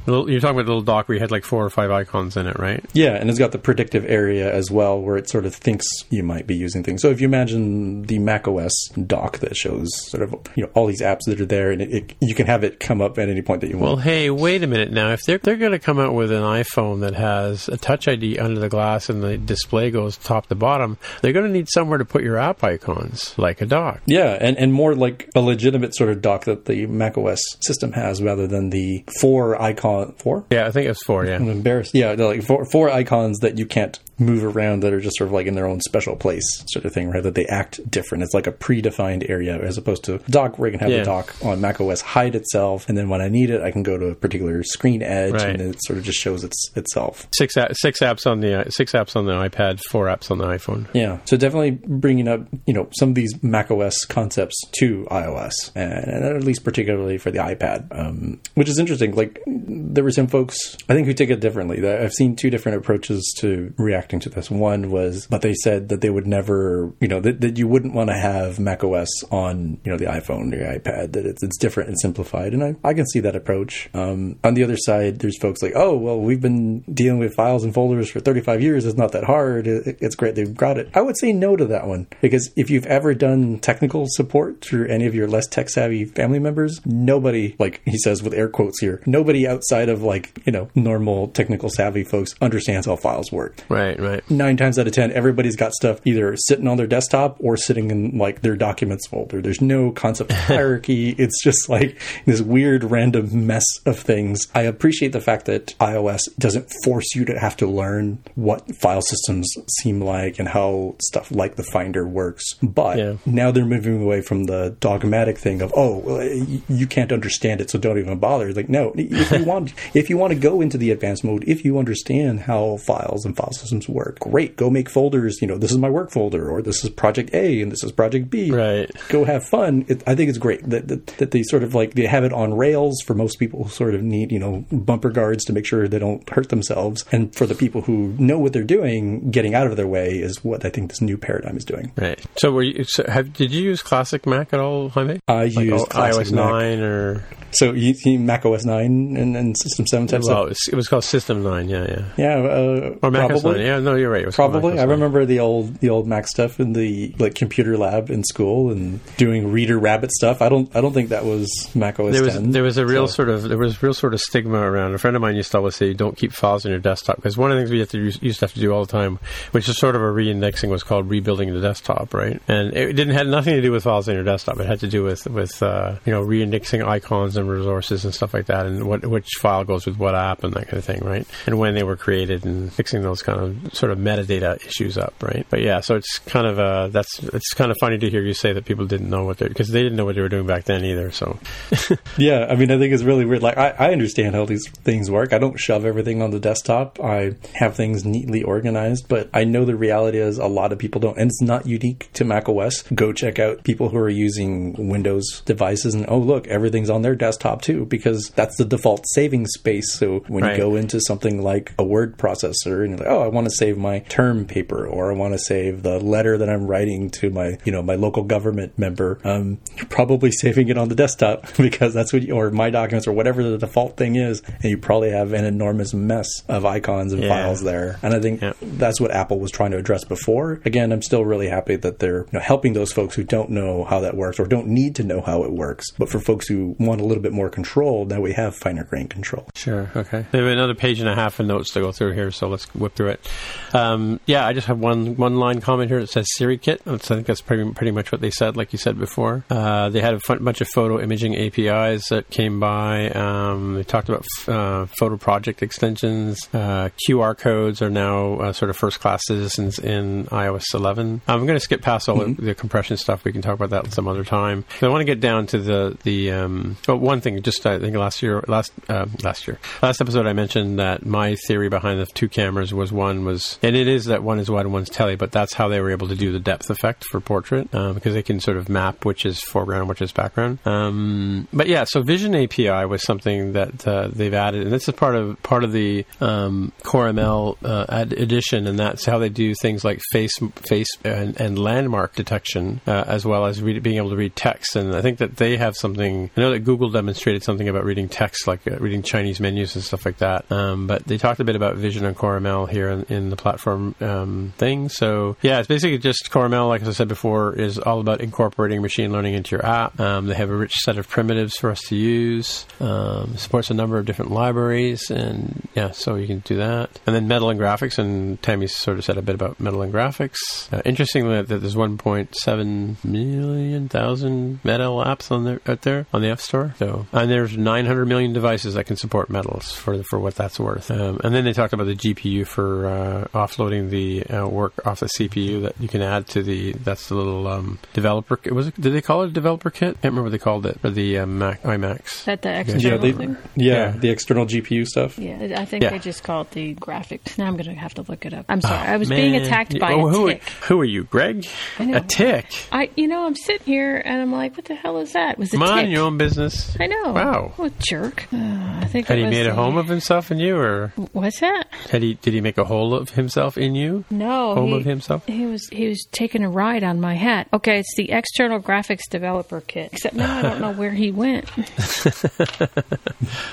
Little- you're talking about the little dock where you had like four or five icons in it, right? Yeah, and it's got the predictive area as well, where it sort of thinks you might be using things. So if you imagine the Mac OS dock that shows sort of you know all these apps that are there, and it, it, you can have it come up at any point that you want. Well, hey, wait a minute now. If they're they're going to come out with an iPhone that has a Touch ID under the glass and the display goes top to bottom, they're going to need somewhere to put your app icons, like a dock. yeah, and, and more like a legitimate sort of dock that the Mac OS system has, rather than the four icon four. Yeah, I think it's four. Yeah. I'm embarrassed. Yeah, like four, four icons that you can't move around that are just sort of like in their own special place, sort of thing, right? That they act different. It's like a predefined area as opposed to dock where you can have Yeah. the dock on Mac OS hide itself, and then when I need it, I can go to a particular screen edge, Right. and it sort of just shows its itself. Six six apps on the uh, six apps on the iPad, four apps on the iPhone. Yeah, so definitely bringing up you know some of these Mac OS concepts to iOS, and, and at least particularly for the iPad, um, which is interesting. Like there were some folks I think who take it differently. I've seen two different approaches to reacting to this. One was, but they said that they would never, you know, that, that you wouldn't want to have Mac OS on you know the iPhone or your iPad. That it's, it's different and simplified, and I, I can see that approach. Um, on the other side, there's folks like, oh well, we've been dealing with files and folders for 35 years. It's not that hard. It, it's great they've got it. I would say no to that one because if you've ever done technical support through any of your less tech savvy family members, nobody, like he says with air quotes here, nobody outside of like you know normal technical savvy folks understands how files work. Right. Right, right. nine times out of ten, everybody's got stuff either sitting on their desktop or sitting in like their documents folder. There's no concept of hierarchy. it's just like this weird random mess of things. I appreciate the fact that iOS doesn't force you to have to learn what file systems seem like and how stuff like the Finder works. But Yeah. now they're moving away from the dogmatic thing of oh well, you can't understand it so don't even bother like no if you want if you want to go into the advanced mode if you understand how files and file systems work great go make folders you know this is my work folder or this is project A and this is project B Right. go have fun it, I think it's great that, that that they sort of like they have it on rails for most people who sort of need you know bumper guards to make sure they don't hurt themselves and for the people who know what they're doing getting out of their way is what I think this new paradigm is doing Right. So, were you? So have, did you use Classic Mac at all, Jaime? I Like used oh, iOS Mac. nine or So you, you Mac OS nine and, and System seven type well, stuff. it was, called System nine. Yeah, yeah. Yeah, uh, Or Mac OS nine. Yeah, no, you're right. It was Probably. I remember the old the old Mac stuff in the like computer lab in school and doing Reader Rabbit stuff. I don't I don't think that was Mac OS There was 10. there was a real So- sort of there was real sort of stigma around. A friend of mine used to always say, "Don't keep files on your desktop," because one of the things we have to use, used to have to do all the time, which is sort of a re-indexing, was called rebuilding the desktop, right? And it didn't had nothing to do with files on your desktop. It had to do with with uh, you know re-indexing icons and resources and stuff like that, and what which file goes with what app and that kind of thing, right? And when they were created and fixing those kind of sort of metadata issues up, right? But yeah, so it's kind of uh, that's it's kind of funny to hear you say that people didn't know what they because they didn't know what they were doing back then either. So Yeah, I mean, I think it's really weird. Like, I, I understand how these things work. I don't shove everything on the desktop. I have things neatly organized, but I know the reality is a lot of people don't, and it's not unique to Mac OS. Go check out people who are using Windows devices, and oh, look, everything's on their desktop too, because that's the default saving space. So when Right. you go into something like a word processor, and you're like, oh, I want to save my term paper, or I want to save the letter that I'm writing to my, you know, my local government member, um, you're probably saving it on the desktop because that's what, you, or my documents, or whatever the default thing is, and you probably have an enormous mess of icons and Yeah. files there. And I think Yeah. that's what Apple was trying to address before. Again, I'm still really happy that they're you know, helping those folks who don't know how that works or don't need to know how it works. But for folks who want a little bit more control, now we have finer grain control. Sure. Okay. We have another page and a half of notes to go through here, so let's whip through it. Um, yeah, I just have one one line comment here that says Siri Kit. I think that's pretty pretty much what they said, like you said before. Uh, they had a fun, bunch of photo imaging APIs that came by. Um, they talked about f- uh, photo project extensions. Uh, QR codes are now uh, sort of first class citizens in iOS 11. I'm going to skip past all the, the compression stuff. We can talk about that some other time. I want to get down to the the. Um, oh, one thing, just I think last year, last uh, last year, last episode, I mentioned that my theory behind the two cameras was one was, and it is that one is wide and one's tele, but that's how they were able to do the depth effect for portrait uh, because they can sort of map which is foreground which is background. Um, but yeah, so Vision API was something that uh, they've added, and this is part of part of the um, Core ML uh, ad- edition, and that's how they do things like face face and, and landmark detection, uh, as well as read, being able to read text. And I think that they have something. I know that Google demonstrated something about reading text, like uh, reading Chinese menus and stuff like that. Um, but they talked a bit about Vision and Core ML here in, in the platform um, thing. So yeah, it's basically just Core ML, like I said before, is all about incorporating machine learning into your app. Um, they have a rich set of primitives for us to use. Um, supports a number of different libraries, and yeah, so you can do that. And then Metal and Graphics, and Tammy sort of said a bit about Metal and Graphics. Uh, interestingly, that there's 1.7 million thousand Metal apps on there out there on the App Store. So, and there's 900 million devices that can support Metals for for what that's worth. Um, and then they talked about the GPU for uh, offloading the uh, work off the CPU that you can add to the that's the little um, developer. Was it? Did they call it a developer kit? I can't remember what they called it for the uh, Mac iMacs. That the Yeah, external they, thing? yeah, Yeah. the external GPU stuff. Yeah, I think Yeah. they just call it the graphics. Now I'm going to have to look it up. I'm sorry. I was being attacked by oh, a who, tick. Who are you, Greg? I know. A tick. I, you know, I'm sitting here and I'm like, what the hell is that? It was a Mind tick. your own business. I know. Wow. What a jerk. Uh, I think Had it he was made a home of himself and you, or What's that? had he did he make a hole of himself in you? No, Home he, of himself? He was he was taking a ride on my hat. Okay, it's the external graphics developer kit. Except now I don't know where he went.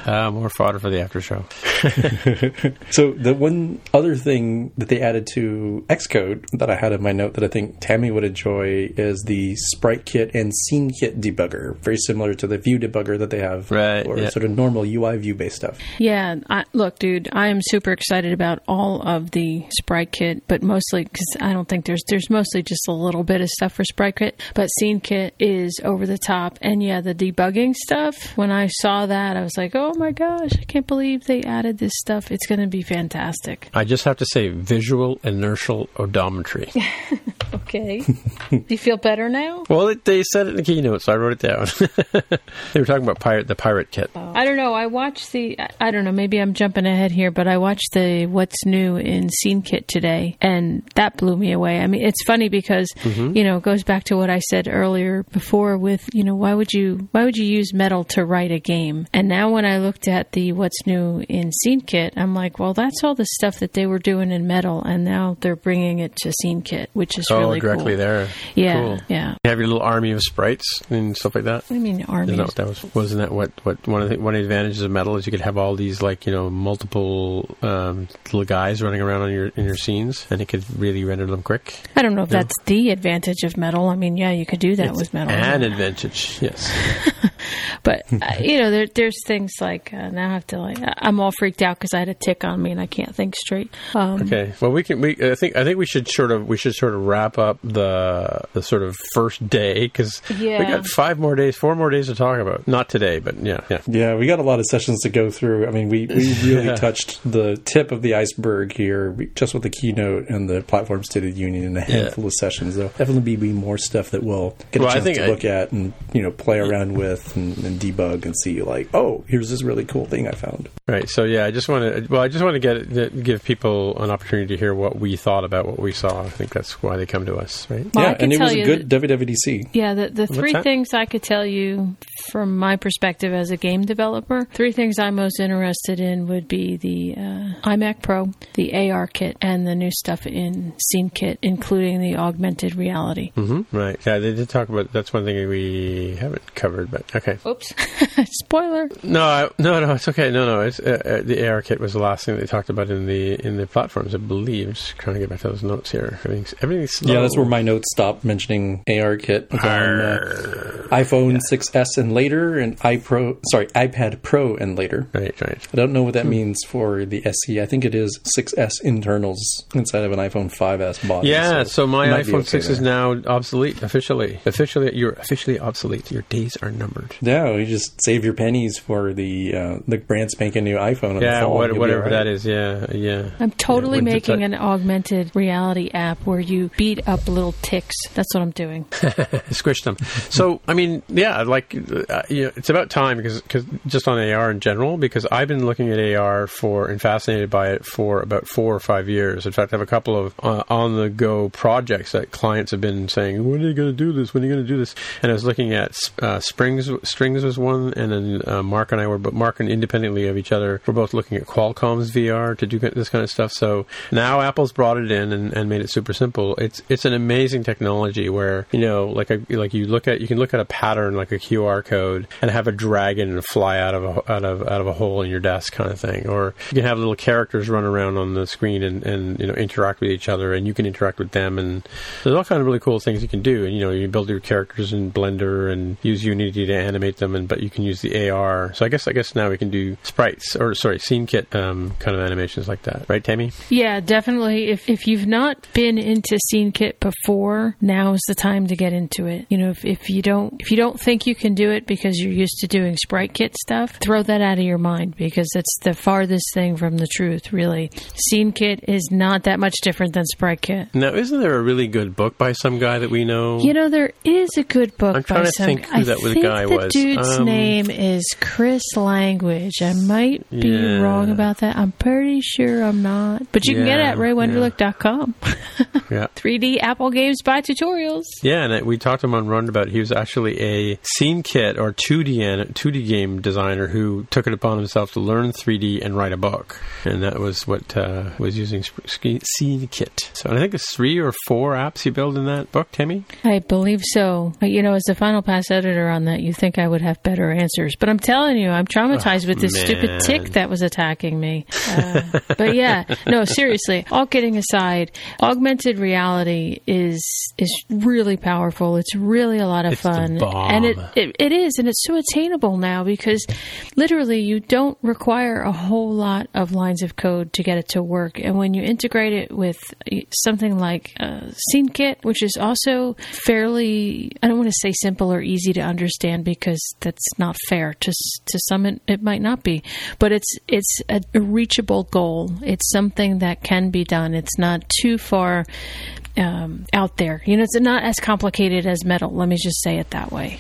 Uh, more fodder for the after show. So the one other thing that they added to Xcode that I had in my note that I think Tammy would enjoy is the Sprite Kit and Scene Kit debugger, very similar to the View debugger that they have, Right, or yeah. sort of normal UI view based stuff. Yeah, I, look, dude, I am super excited about all of the Sprite Kit, but mostly because I don't think there's there's mostly just a little bit of stuff for Sprite Kit, but Scene Kit is over the top, and yeah, the debugging stuff. When I saw that, I was like, oh my gosh, I can't believe they added this stuff. It's going to be fantastic. I just have to say, visual inertial odometry. Okay, do you feel better now? well, it, they said it in the keynote, so I wrote it down. they were talking about pirate the pirate kit. Oh. I don't know. I watched the. I- I don't know. Maybe I'm jumping ahead here, but I watched the What's New in Scene Kit today, and that blew me away. I mean, it's funny because you know it goes back to what I said earlier before with you know why would you why would you use metal to write a game? And now when I looked at the What's New in Scene Kit, I'm like, well, that's all the stuff that they were doing in metal, and now they're bringing it to Scene Kit, which is Oh, really directly cool. there. Yeah, Cool. yeah. You have your little army of sprites and stuff like that. I mean, armies. Isn't that that was? Wasn't that what, what one of the one of the advantages of metal is you could have all these like you know multiple um, little guys running around on your in your scenes, and it could really render them quick. I don't know if that's the advantage of metal. I mean, yeah, you could do that with metal. An advantage, yes. But uh, you know, there, there's things like uh, now I have to like I- I'm all freaked out because I had a tick on me and I can't think straight. Um, Okay. Well, we can. We I think I think we should sort of we should sort of wrap up the the sort of first day because we got five more days, four more days to talk about. Not today, but yeah, yeah. Yeah, we got a lot of sessions to go through. I mean, we, we really Yeah. touched the tip of the iceberg here, we- just with the keynote and the platform state of the union and a handful of sessions. There'll definitely be more stuff that we'll get a Well, I chance think to I- look at and you know play around with and, and debug and see like, oh, here's this really cool thing I found. Right. So yeah, I just want to. Well, I just want to get give people an opportunity to hear what we thought about what we saw. I think that's why they come to us, right? Well, yeah, and it was a you good WWDC. Yeah, the, the three things I could tell you from my perspective as a game developer, three things I'm most interested in would be the uh, iMac Pro, the ARKit, and the new stuff in Scene Kit, including the augmented reality. hmm Right. Yeah, they did talk about. That's one thing we haven't covered, but okay. Oops, spoiler. No, I, no, no, it's okay. No, no, it's uh, uh, the ARKit was the last thing they talked about in the in the platforms, I believe. Just trying to get back to those notes here. Everything's everything's slow. Yeah, that's where my notes stopped mentioning AR kit. On uh, iPhone 6s and later, and iPro, sorry, iPad Pro and later. Right, right. I don't know what that means for the SE. I think it is 6S internals inside of an iPhone 5S body. Yeah, so, my it might be iPhone okay 6 is now obsolete officially. Officially, you're officially obsolete. Your days are numbered. No, you just save your pennies for the uh, the brand spanking new iPhone. In the Yeah, what, and you'll be whatever all that right. is. Yeah, yeah. I'm totally Yeah, making to- an augmented reality app where you beat up little ticks. That's what I'm doing. squish them. So, I mean, yeah, like, uh, you know, it's about time because cause just on AR in general, because I've been looking at AR for and fascinated by it for about four or five years. In fact, I have a couple of uh, on the go projects that clients have been saying, "When are you going to do this? When are you going to do this?" And I was looking at uh, Springs. Strings was one, and then uh, Mark and I were, but Mark and independently of each other, we're both looking at Qualcomm's VR to do this kind of stuff. So now Apple's brought it in and, and made it super simple. It's it's an amazing technology where you know, like a, like you look at you can look at a pattern like a QR code and have a dragon fly out of a, out of out of a hole in your desk kind of thing, or you can have little characters run around on the screen and, and you know interact with each other, and you can interact with them, and there's all kind of really cool things you can do. And you know, you build your characters in Blender and use Unity to animate them, and but you can use the AR. So I guess I guess now we can do sprites or sorry, scene kit um, kind of animations like that, right, Tammy? Yeah, definitely. If if you've not been into Scene Kit before, now is the time to get into it. You know, if, if you don't if you don't think you can do it because you're used to doing Sprite Kit stuff, throw that out of your mind because it's the farthest thing from the truth. Really, Scene Kit is not that much different than Sprite Kit. Now, isn't there a really good book by some guy that we know? You know, there is a good book I'm by trying to some. think who I that was- think guy the was. dude's Um, name is Chris Language. I might be Yeah. wrong about that. I'm pretty sure I'm not. But you can get it Yeah, at raywenderlich.com. yeah. 3D Apple Games by Tutorials. Yeah, and we talked to him on Roundabout he was actually a scene kit or 2D an- 2D game designer who took it upon himself to learn 3D and write a book, and that was what uh, was using sp- scene kit. So I think there's three or four apps you build in that book, Tammy. I believe so. You know, as the Final Pass editor on that, you think I would have better answers. But I'm telling you, I'm traumatized with this man. stupid tick that was attacking me. Uh, but yeah, no, seriously. All kidding aside, augmented reality is is really powerful. It's really a lot of It's fun, and it, it it is, and it's so attainable now because literally you don't require a whole lot of lines of code to get it to work. And when you integrate it with something like uh, SceneKit, which is also fairly, I don't want to say simple or easy to understand because that's not fair. To to some, it, it might not be, but it's it's a reachable goal. It's something that can be done. It's not too far um, out there. You know, it's not as complicated as metal. Let me just say it that way.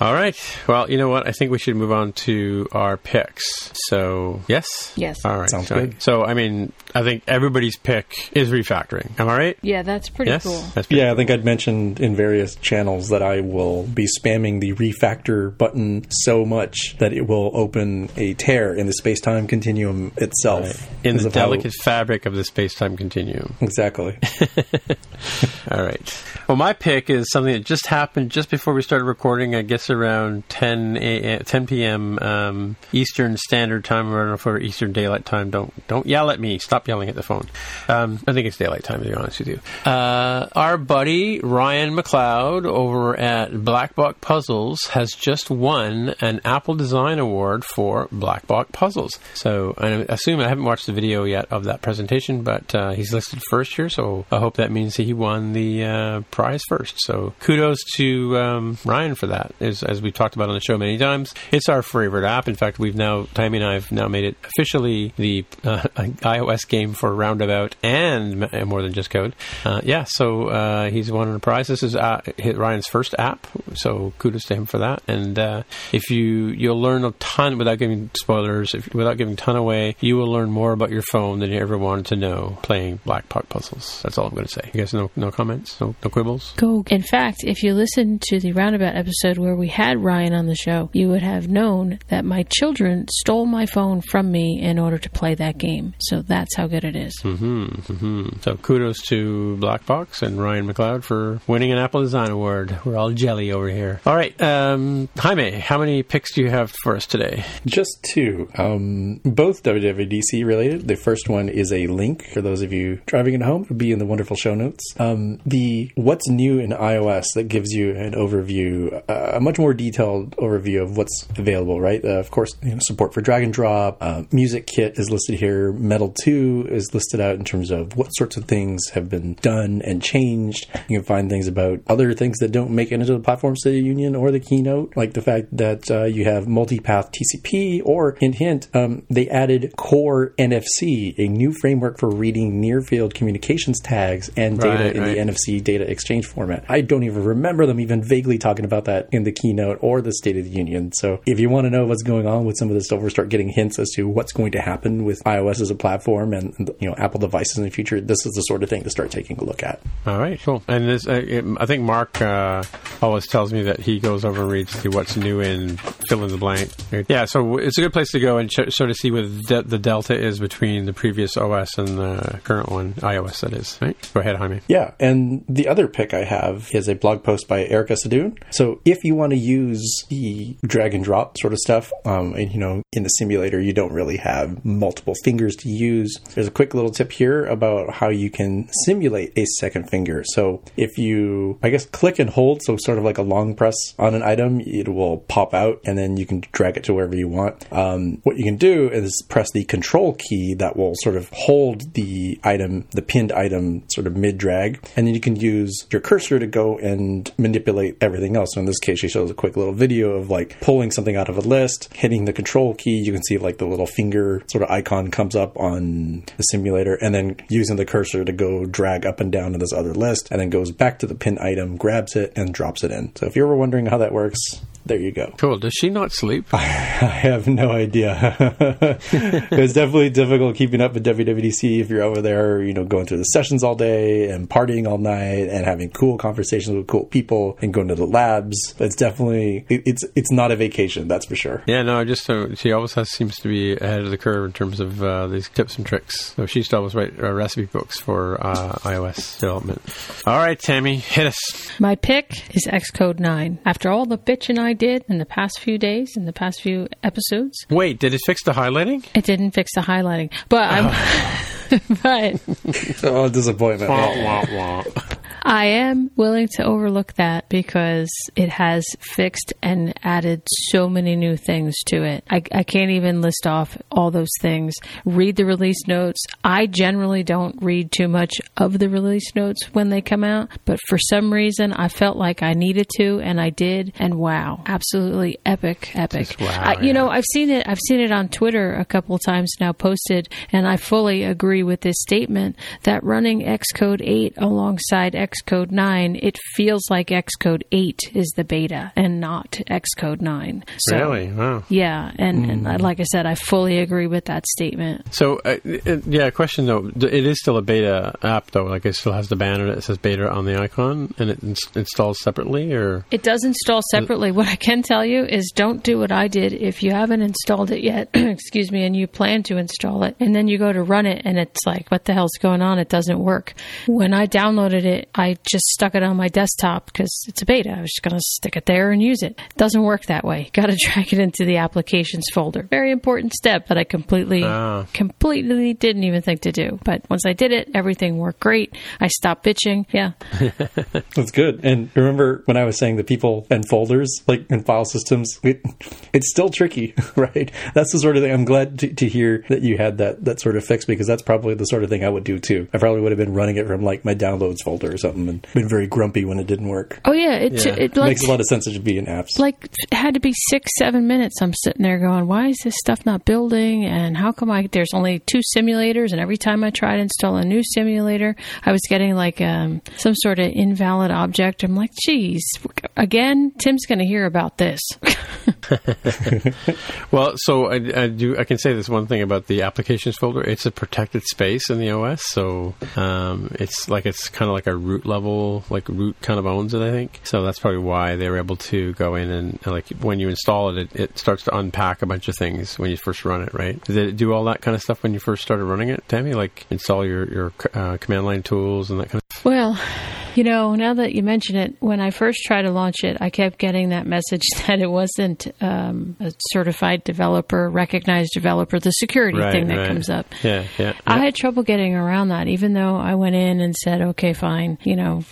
All right. Well, you know what? I think we should move on to our picks. So, yes? Yes. All right. Sounds so, good. So, I mean, I think everybody's pick is refactoring. Am I right? Yeah, that's pretty yes? cool. That's pretty Yeah, I think I'd mentioned in various channels that I will be spamming the refactor button so much that it will open a tear in the space time continuum itself. In the of how- delicate fabric of the space time continuum. Exactly. All right. Well, my pick is something that just happened just before we started recording. I guess around 10 a, 10 p.m. Um, Eastern Standard Time. If we're Eastern Daylight Time. Don't don't yell at me. Stop yelling at the phone. Um, I think it's daylight time. To be honest with you, uh, our buddy Ryan McLeod over at Blackbox Puzzles has just won an Apple Design Award for Blackbox Puzzles. So I assume I haven't watched the video yet of that presentation, but uh, he's listed first here. So I hope that means he won the uh, prize first. So kudos to um, Ryan for that. As, as we've talked about on the show many times, it's our favorite app. In fact, we've now Timey and I have now made it officially the uh, iOS game for Roundabout and more than just code. Uh, yeah, so uh, he's won a prize. This is uh, Ryan's first app, so kudos to him for that. And uh, if you you'll learn a ton without giving spoilers, if, without giving ton away, you will learn more about your phone than you ever wanted to know playing Blackbox puzzles. That's all I'm going to say. You guys, no no comments, no no quibbles. Go. In fact, if you listened to the roundabout episode where we had Ryan on the show, you would have known that my children stole my phone from me in order to play that game. So that's how good it is. hmm So kudos to Blackbox and Ryan McLeod for winning an Apple Design Award. We're all jelly over here. All right, um, Jaime, how many picks do you have for us today? Just two. Um, both WWDC related. The first one is a link for those of you driving at home. It'll be in the wonderful show notes. Um, the what's new in iOS that gives you an overview, uh, a much more detailed overview of what's available. Right. Uh, of course, you know, support for drag and drop. Uh, Music Kit is listed here. Metal Two is listed out in terms of what sorts of things have been done and changed. You can find things about other things that don't make it into the Platform State of the Union or the keynote, like the fact that uh, you have multipath TCP, or hint, hint, um, they added Core NFC, a new framework for reading near field communications tags and data Right, in right. the NFC data exchange format. I don't even remember them even vaguely talking about that in the keynote or the State of the Union. So if you want to know what's going on with some of this stuff, or start getting hints as to what's going to happen with iOS as a platform and you know Apple devices in the future, this is the sort of thing to start taking a look at. All right, cool. And this, uh, it, I think Mark uh, always tells me that he goes over and reads the what's new in fill in the blank. Yeah, so it's a good place to go and ch- sort of see what de- the delta is between the previous OS and the current one, iOS. That is. Right. Go ahead, Jaime. Yeah, and the other pick I have is a blog post by Erica Sadun. So if you want to use the drag and drop sort of stuff, um, and you know, in the simulator you don't really have multiple fingers to use. There's a quick little tip here about how you can simulate a second finger. So if you, I guess, click and hold, so sort of like a long press on an item, it will pop out, and then you can drag it to wherever you want. Um, what you can do is press the control key that will sort of hold the item, the pinned item, sort of mid drag, and then you can use your cursor to go and manipulate everything else. So in this case, she shows a quick little video of like pulling something out of a list, hitting the control key. You can see like the little finger sort of icon comes up on the simulator, and then using the cursor to go drag up and down to this other list, and then goes back to the pin item, grabs it, and drops it in. So if you're ever wondering how that works, there you go. Cool. Does she not sleep? I have no idea. it's definitely difficult keeping up with WWDC if you're over there, you know, going through the sessions all day and partying all night and having cool conversations with cool people and going to the labs. It's definitely it, it's it's not a vacation, that's for sure. Yeah, no, just uh, she always has, seems to be ahead of the curve in terms of uh, these tips and tricks. So she used to always write uh, recipe books for uh, iOS development. All right, Tammy, hit us. My pick is Xcode 9. After all the bitching I did in the past few days, in the past few episodes. Wait, did it fix the highlighting? It didn't fix the highlighting, but I'm. Oh. but Oh, disappointment. Wah, wah, wah. I am willing to overlook that because it has fixed and added so many new things to it. I, I can't even list off all those things. Read the release notes. I generally don't read too much of the release notes when they come out, but for some reason I felt like I needed to and I did. And wow, absolutely epic, epic. Just wow, I, you yeah. know, I've seen it. I've seen it on Twitter a couple times now posted, and I fully agree with this statement that running Xcode 8 alongside Xcode 9, it feels like Xcode 8 is the beta and not Xcode 9. So, Really? Wow. Yeah, and, and like I said, I fully agree with that statement. So, uh, it, yeah, question though. It is still a beta app though. Like it still has the banner that says beta on the icon, and it ins- installs separately, or It does install separately. What I can tell you is don't do what I did if you haven't installed it yet, excuse me, and you plan to install it, and then you go to run it and it's like, what the hell's going on? It doesn't work. When I downloaded it, I just stuck it on my desktop because it's a beta. I was just going to stick it there and use it. Doesn't work that way. Got to drag it into the applications folder. Very important step that I completely, Ah. completely didn't even think to do. But once I did it, everything worked great. I stopped bitching. Yeah. That's good. And remember when I was saying the people and folders, like in file systems, it, it's still tricky, right? That's the sort of thing. I'm glad to, to hear that you had that that sort of fix because that's probably the sort of thing I would do too. I probably would have been running it from like my downloads folder or something and been very grumpy when it didn't work. Oh yeah. It, Yeah. it like, Makes a lot of sense it should be in apps. like it had to be six seven minutes i'm sitting there going why is this stuff not building and how come i there's only two simulators and every time i tried to install a new simulator i was getting like um, some sort of invalid object i'm like geez again tim's going to hear about this well, so I, I do. I can say this one thing about the applications folder. It's a protected space in the OS, so um, it's like it's kind of like a root level, like root kind of owns it. I think so. That's probably why they were able to go in and, and like when you install it, it, it starts to unpack a bunch of things when you first run it. Right? Did it do all that kind of stuff when you first started running it, Tammy? Like install your your uh, command line tools and that kind of. Well, you know, now that you mention it, when I first tried to launch it, I kept getting that message that it wasn't um, a certified developer, recognized developer, the security Right, thing that right. comes up. Yeah, yeah. I had trouble getting around that, even though I went in and said, okay, fine, you know,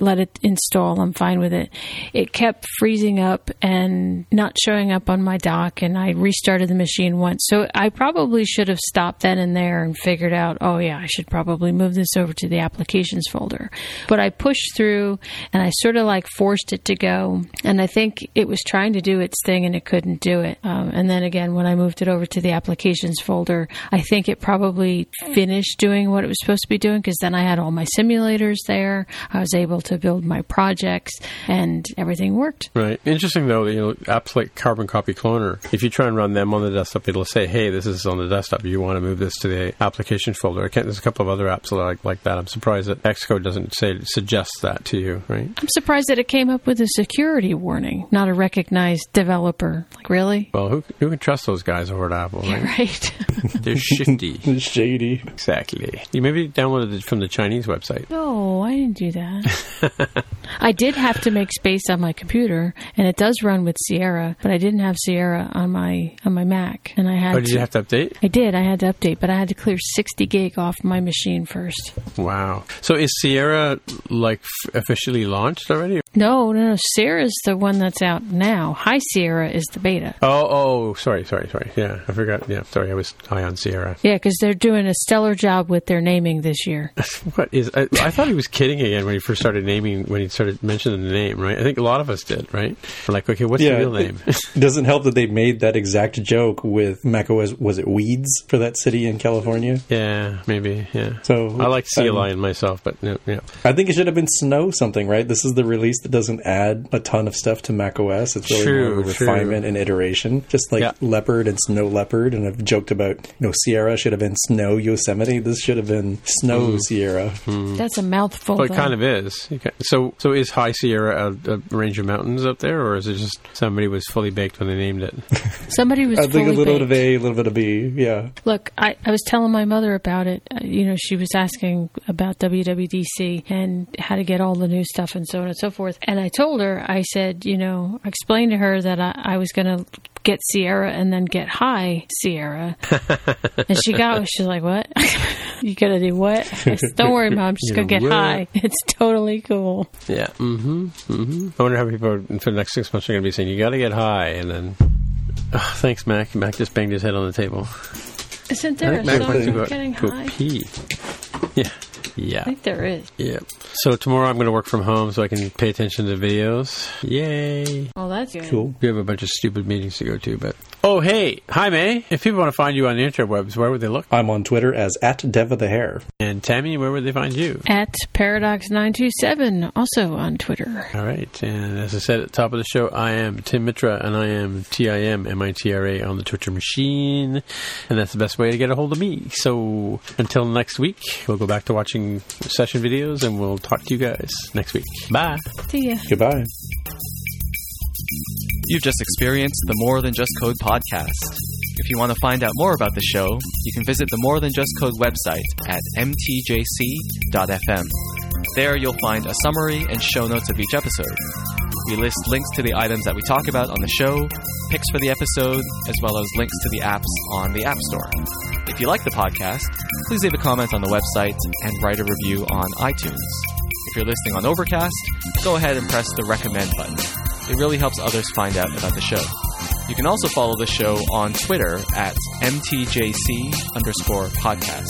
let it install. I'm fine with it. It kept freezing up and not showing up on my dock, and I restarted the machine once. So I probably should have stopped then and there and figured out, oh, yeah, I should probably move this over to the applications folder. But I pushed through and I sort of like forced it to go. And I think it was trying to do its thing and it couldn't do it. Um, and then again, when I moved it over to the applications folder, I think it probably finished doing what it was supposed to be doing because then I had all my simulators there. I was able to build my projects and everything worked. Right. Interesting though, you know, apps like Carbon Copy Cloner, if you try and run them on the desktop, it'll say, "Hey, this is on the desktop. You want to move this to the application folder." There's a couple of other apps like like that. I'm surprised that Xcode doesn't say suggest that to you. Right. I'm surprised that it came up with a security warning, not a recognized developer. Like, really? Well, who who can trust those guys over at Apple? Right. Right. They're shifty. They're Shady. exactly. You maybe downloaded it from the Chinese website. No, I didn't do that. I did have to make space on my computer, and it does run with Sierra, but I didn't have Sierra on my on my Mac, and I had. Oh, did to, you have to update? I did. I had to update, but I had to clear 60 gig off my machine first. Wow. So is Sierra like officially launched already? No, no, no. Sierra's the one that's out now. High Sierra is the beta. Oh, oh, sorry, sorry, sorry. Yeah, I forgot. Yeah, sorry, I was high on Sierra. Yeah, because they're doing a stellar job with their naming this year. What is? I, I thought he was kidding again when he first started naming. When he started mentioning the name, right? I think a lot of us did, right? We're like, okay, what's the real name? It doesn't help that they made that exact joke with macOS. Was it Weeds for that city in California? yeah, maybe. Yeah. So I like Sea um, Lion myself, but yeah, yeah. I think it should have been Snow something, right? This is the release that doesn't add a ton of stuff to macOS. It's really True, more of a true. refinement and iteration, just like Yeah. Leopard and Snow Leopard. And I've joked about, you know, Sierra should have been Snow Yosemite. This should have been Snow Sierra. That's a mouthful. Well, it though. kind of is. You So, so is High Sierra a, a range of mountains up there, or is it just somebody was fully baked when they named it? Somebody was I think a fully little bit of baked. A, a little bit of B. Yeah. Look, I, I was telling my mother about it. Uh, you know, she was asking about WWDC and how to get all the new stuff and so on and so forth. Forth. And I told her, I said, you know, I explained to her that I, I was going to get Sierra and then get high Sierra. and she got, she's like, what? you going to do what? Said, Don't worry, mom. She's You going to get what? high. It's totally cool. Yeah. Mm-hmm. Mm-hmm. I wonder how people for the next six months are going to be saying, "You got to get high," and then. Oh, thanks, Mac. Mac just banged his head on the table. Isn't I there a think Mac song wants to go, getting high? pee. Yeah. Yeah. I think there is. Yeah. So tomorrow I'm going to work from home so I can pay attention to the videos. Yay. Oh, that's good. Cool. We have a bunch of stupid meetings to go to, but. Oh, hey. Hi, May. If people want to find you on the interwebs, where would they look? I'm on Twitter as at Deva the Hair. And Tammy, where would they find you? At Paradox927, also on Twitter. All right. And as I said at the top of the show, I am Tim Mitra, and I am T-I-M, M-I-T-R-A on the Twitter machine. And that's the best way to get a hold of me. So until next week, we'll go back to watching session videos, and we'll talk to you guys next week. Bye. See ya. Goodbye. You've just experienced the More Than Just Code podcast. If you want to find out more about the show, you can visit the More Than Just Code website at mtjc.fm. There you'll find a summary and show notes of each episode. We list links to the items that we talk about on the show, picks for the episode, as well as links to the apps on the App Store. If you like the podcast, please leave a comment on the website and write a review on iTunes. If you're listening on Overcast, go ahead and press the recommend button. It really helps others find out about the show. You can also follow the show on Twitter at MTJC underscore podcast.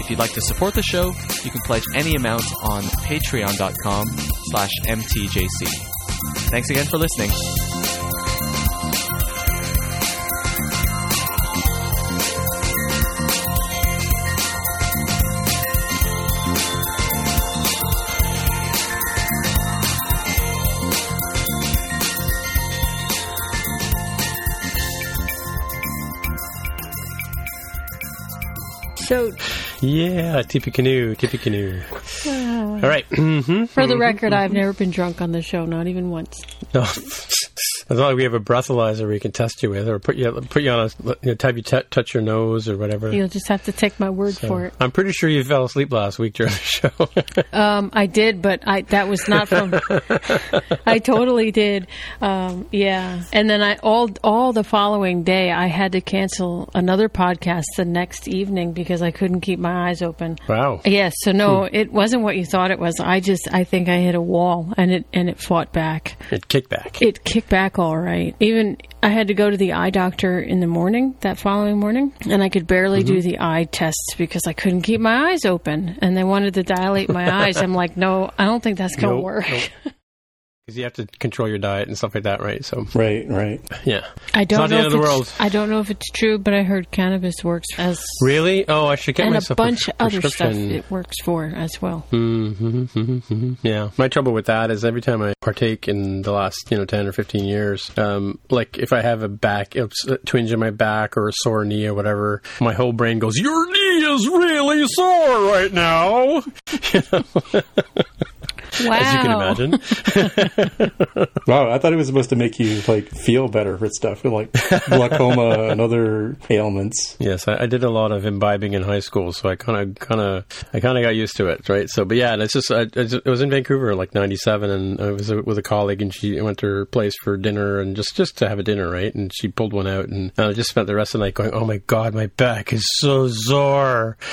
If you'd like to support the show, you can pledge any amount on patreon.com slash MTJC. Thanks again for listening. Yeah, Tippy Canoe, Tippy Canoe. All right. Mm-hmm. for the record, I've never been drunk on the show, not even once. No. As long as we have a breathalyzer we can test you with, or put you put you on a you know, have you t- touch your nose or whatever. You'll just have to take my word for it. I'm pretty sure you fell asleep last week during the show. Um, I did, but I that was not from. I totally did. Um, yeah, and then I all all the following day I had to cancel another podcast the next evening because I couldn't keep my eyes open. wow. Yes, so no, it wasn't what you thought it was. I just I think I hit a wall and it and it fought back. It kicked back. It kicked back all right. Even I had to go to the eye doctor in the morning that following morning, and I could barely do mm-hmm. the eye tests because I couldn't keep my eyes open, and they wanted to dilate my eyes. I'm like, no, I don't think that's gonna Nope, work. nope. Because you have to control your diet and stuff like that, right? So Right, right. yeah. I don't not the know end if of the it's, world. I don't know if it's true, but I heard cannabis works as Really? Oh, I should get and a myself bunch a of other stuff prescription. it works for as well. Mm-hmm, hmm hmm Yeah, my trouble with that is every time I partake in the last you know ten or fifteen years, um, like if I have a back a twinge in my back or a sore knee or whatever, my whole brain goes, "Your knee is really sore right now," you know, Wow, as you can imagine. Wow, I thought it was supposed to make you like feel better for stuff like glaucoma and other ailments. Yes, I, I did a lot of imbibing in high school, so I kind of, kind of, I kind of got used to it, right? So, but yeah, and it's just, I, I just, it was in Vancouver, like '97, and I was with a colleague, and she went to her place for dinner, and just, just to have a dinner, right? And she pulled one out, and I just spent the rest of the night going, "Oh my god, my back is so sore."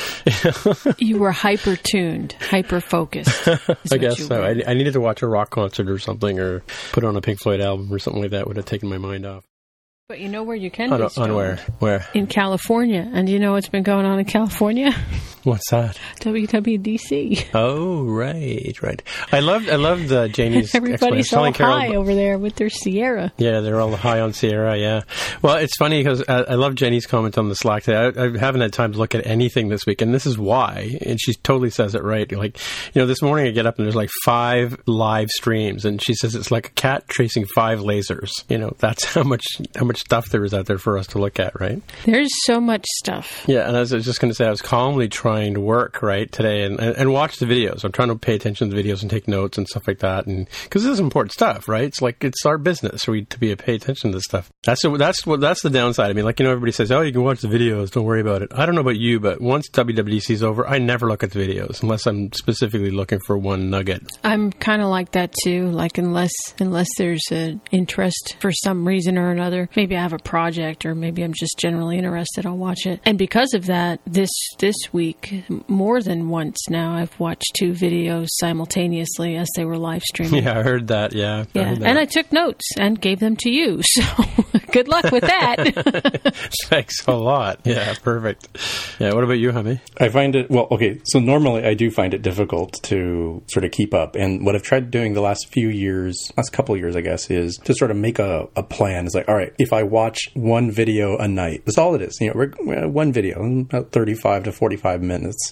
You were hyper tuned, hyper focused. I guess so. I, I needed to watch a rock concert or something, or put on a Pink Floyd album or something like that. Would have taken my mind off. But you know where you can On, be on where? Where? In California, and you know what's been going on in California? What's that? WWDC. Oh, right, right. I loved, I loved uh, Everybody's all Carol high over there with their Sierra. Yeah, they're all high on Sierra. Yeah. Well, it's funny because I, I love Jenny's comment on the Slack today. I, I haven't had time to look at anything this week, and this is why. And she totally says it right. Like, you know, this morning I get up and there's like five live streams, and she says it's like a cat tracing five lasers. You know, that's how much how much stuff there is out there for us to look at, right? There's so much stuff. Yeah. And I was just going to say, I was calmly trying to work right today and, and, and watch the videos. I'm trying to pay attention to the videos and take notes and stuff like that. And because this is important stuff, right? It's like it's our business. We to be a pay attention to this stuff. That's that's what that's the downside. I mean, like you know, everybody says, "Oh, you can watch the videos. Don't worry about it." I don't know about you, but once WWDC is over, I never look at the videos unless I'm specifically looking for one nugget. I'm kind of like that too. Like unless unless there's an interest for some reason or another, maybe I have a project or maybe I'm just generally interested, I'll watch it. And because of that, this this week more than once now I've watched two videos simultaneously as they were live streaming. Yeah, I heard that. Yeah, Yeah, heard that. and I took notes and gave them to you. So good luck with that. Thanks a lot. Yeah, perfect. Yeah, what about you, Jaime? I find it well. Okay, so normally I do find it difficult to sort of keep up, and what I've tried doing the last few years, last couple of years, I guess, is to sort of make a, a plan. It's like, all right, if I watch one video a night, that's all it is. You know, we're, we're- one video, about thirty-five to forty-five minutes,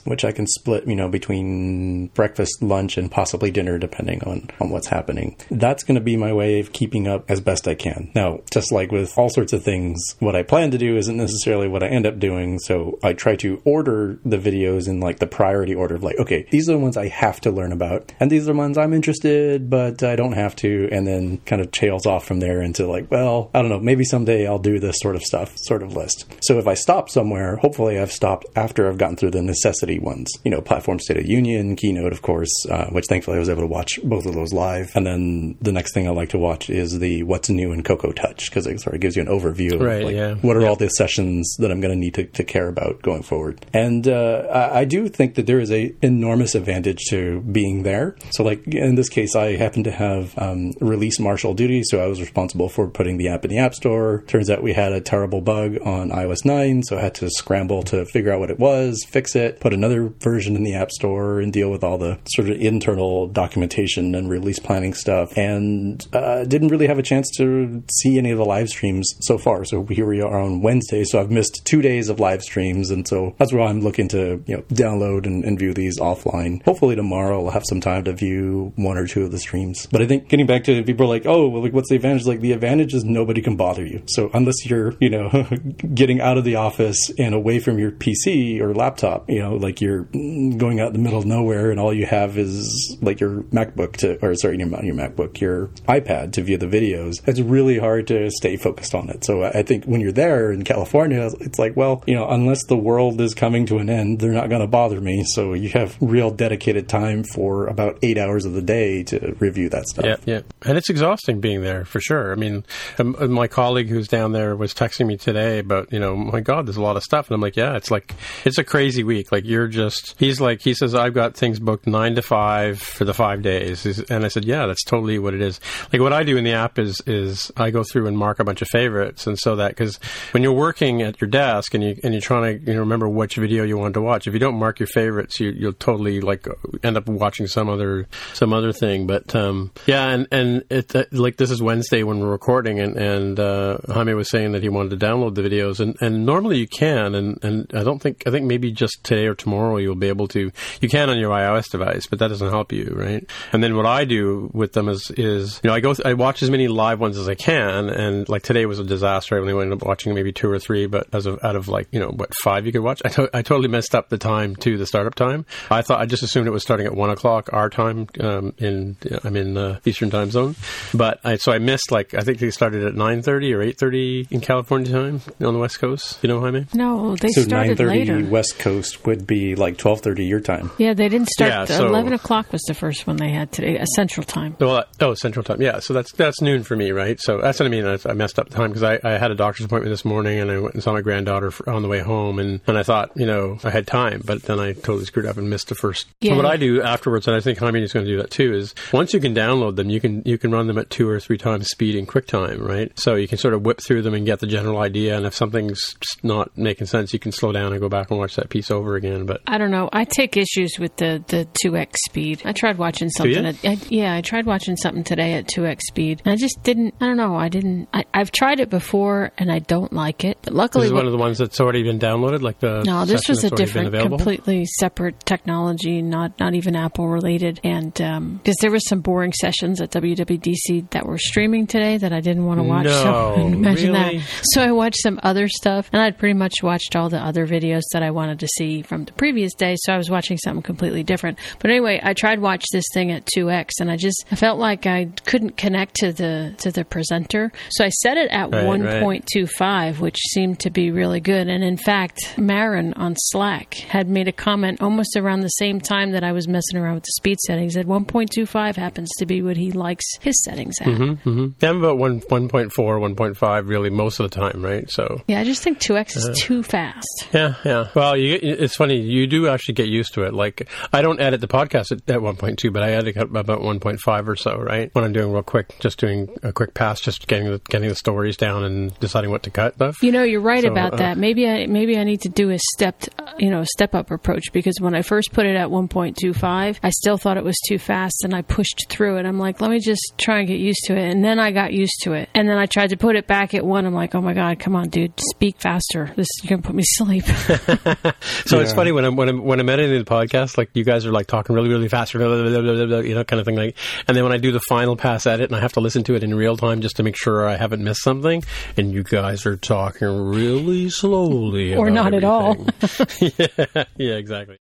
which I can split, you know, between breakfast, lunch, and possibly dinner, depending on on what's happening. That's going to be my way of keeping up as best I can. Now, just like with all sorts of things, what I plan to do isn't necessarily what I end up doing. So I try to order the videos in like the priority order of like, okay, these are the ones I have to learn about, and these are the ones I'm interested, but I don't have to, and then kind of tails off from there into like, well, I don't know, maybe someday I'll do this sort of stuff, sort of list. So if I stop somewhere, hopefully I've stopped after I've gotten through the necessity ones, you know, Platform State of Union, Keynote, of course, uh, which thankfully I was able to watch both of those live, and then the next thing I like to watch is the What's New in Cocoa Touch because it sort of gives you an overview of Right, like, yeah. what are all the sessions that I'm going to need to, care about going forward. And uh, I, I do think that there is a enormous advantage to being there. So, like in this case, I happen to have um, release marshal duty, so I was responsible for putting the app in the App Store. Turns out we had a terrible bug on iOS 9, so I had to scramble to figure out what it was, fix it, put another version in the App Store, and deal with all the sort of internal documentation and release planning stuff. And uh, didn't really have a chance to see any of the live streams so far. So here we are on Wednesday. So I've missed two days of live streams, and so that's where I'm looking to you know download and, and view these offline. Hopefully tomorrow I'll have some time to view one or two of the streams. But I think getting back to people like, oh, well, like what's the advantage? Like the advantage is nobody can bother you. So unless you're you know getting out of the office and away from your PC or laptop, you know, like you're going out in the middle of nowhere and all you have is like your MacBook to, or sorry, your, your MacBook, your iPad to view the videos. It's really hard to stay focused on it. So I think when you're there in California, it's like, well, you know, unless the world is coming to an end, they're not going to bother me. So you have real dedicated time for about eight hours of the day to review that stuff. Yeah, yeah, and it's exhausting being there for sure. I mean, um, uh, my colleague who's down there was texting me today about, you know, my God, there's a lot of stuff, and I'm like, yeah, it's like it's a crazy week. Like you're just, he's like, he says, I've got things booked nine to five for the five days, and I said, yeah, that's totally what it is. Like what I do in the app is is I go through and mark a bunch of favorites, and so that because when you're working at your desk and you and you're trying to you know remember which video you want to watch, if you don't mark your favorites, you, you'll totally like end up watching some other some other thing. But um, yeah, and and it uh, like this is Wednesday when we're recording, and and uh, Jaime was saying that he wanted to download the videos, and, and normally you can, and and I don't think I think maybe just today or tomorrow you'll be able to. You can on your iOS device, but that doesn't help you, right? And then what I do with them is is you know I go th- I watch as many live ones as I can, and like today was a disaster. I only ended up watching maybe two or three, but as of out of like you know what five you could watch, I to- I totally messed up the time to the startup time. I thought I just assumed it was starting at one o'clock our time. Um, in I'm in the Eastern time zone, but I so I missed like I think they started at nine thirty or eight thirty in California time on the West Coast. You know, Jaime? no, they So started 9:30 later. West Coast would be like 12:30 your time. Yeah, they didn't start. Yeah, so- Eleven o'clock was the first one they had today, a Central Time. Well, oh, Central Time. Yeah, so that's that's noon for me, right? So that's what I mean. I, I messed up the time because I, I had a doctor's appointment this morning, and I went and saw my granddaughter for, on the way home, and, and I thought, you know, I had time, but then I totally screwed up and missed the first. Yeah. So what I do afterwards, and I think Jaime is going to do that too, is once you can download them, you can you can run them at two or three times speed in QuickTime, right? So you can sort of whip through them and get the general idea, and if something's just not making sense, you can slow down and go back and watch that piece over again. But I don't know. I take issues with the the two x speed. I tried watching something. At, I, yeah, I tried watching something today at two x speed. And I just didn't. I don't know. I didn't. I, I've tried it before, and I don't like it. But this luckily, is one of the ones that's already been downloaded, like the no, this was a that's already been different, completely separate technology, not not even Apple related. And um, because there was some boring sessions at WWDC that were streaming today that I didn't want to watch. No, so imagine really? that. So I watched some other stuff, and I'd pretty much watched all the other videos that I wanted to see, From the previous day, so I was watching something completely different. But anyway, I tried watch this thing at 2x, and I just I felt like I couldn't connect to the to the presenter, so I set it at Right, right. 1.25, which seemed to be really good. And in fact, Marin on Slack had made a comment almost around the same time that I was messing around with the speed settings. That 1.25 happens to be what he likes his settings at. hmm Yeah, I'm about one, 1.4, 1.5 really most of the time, right? So, Yeah, I just think 2x is too fast. yeah, yeah. Well, you, it's funny. You do actually get used to it. Like, I don't edit the podcast at, at 1.2, but I edit about 1.5 or so, right? When I'm doing real quick, just doing a quick pass, just getting the, getting the stories down and deciding what to cut stuff. You know, you're right So, about uh, that. Maybe I maybe I need to do a stepped, you know, a step up approach because when I first put it at 1.25, I still thought it was too fast, and I pushed through it. I'm like, let me just try and get used to it, and then I got used to it, and then I tried to put it back at one. I'm like, oh my god, come on, dude, speak faster. This you're gonna put me to sleep. So it's funny when I'm when I'm when I'm editing the podcast, like you guys are like talking really really fast, blah, blah, blah, blah, blah, blah, you know, kind of thing. Like, and then when I do the final pass edit and I have to listen to it in real time just to make sure I haven't missed something, and you guys are talking really slowly, Or about not at all. yeah, yeah, exactly.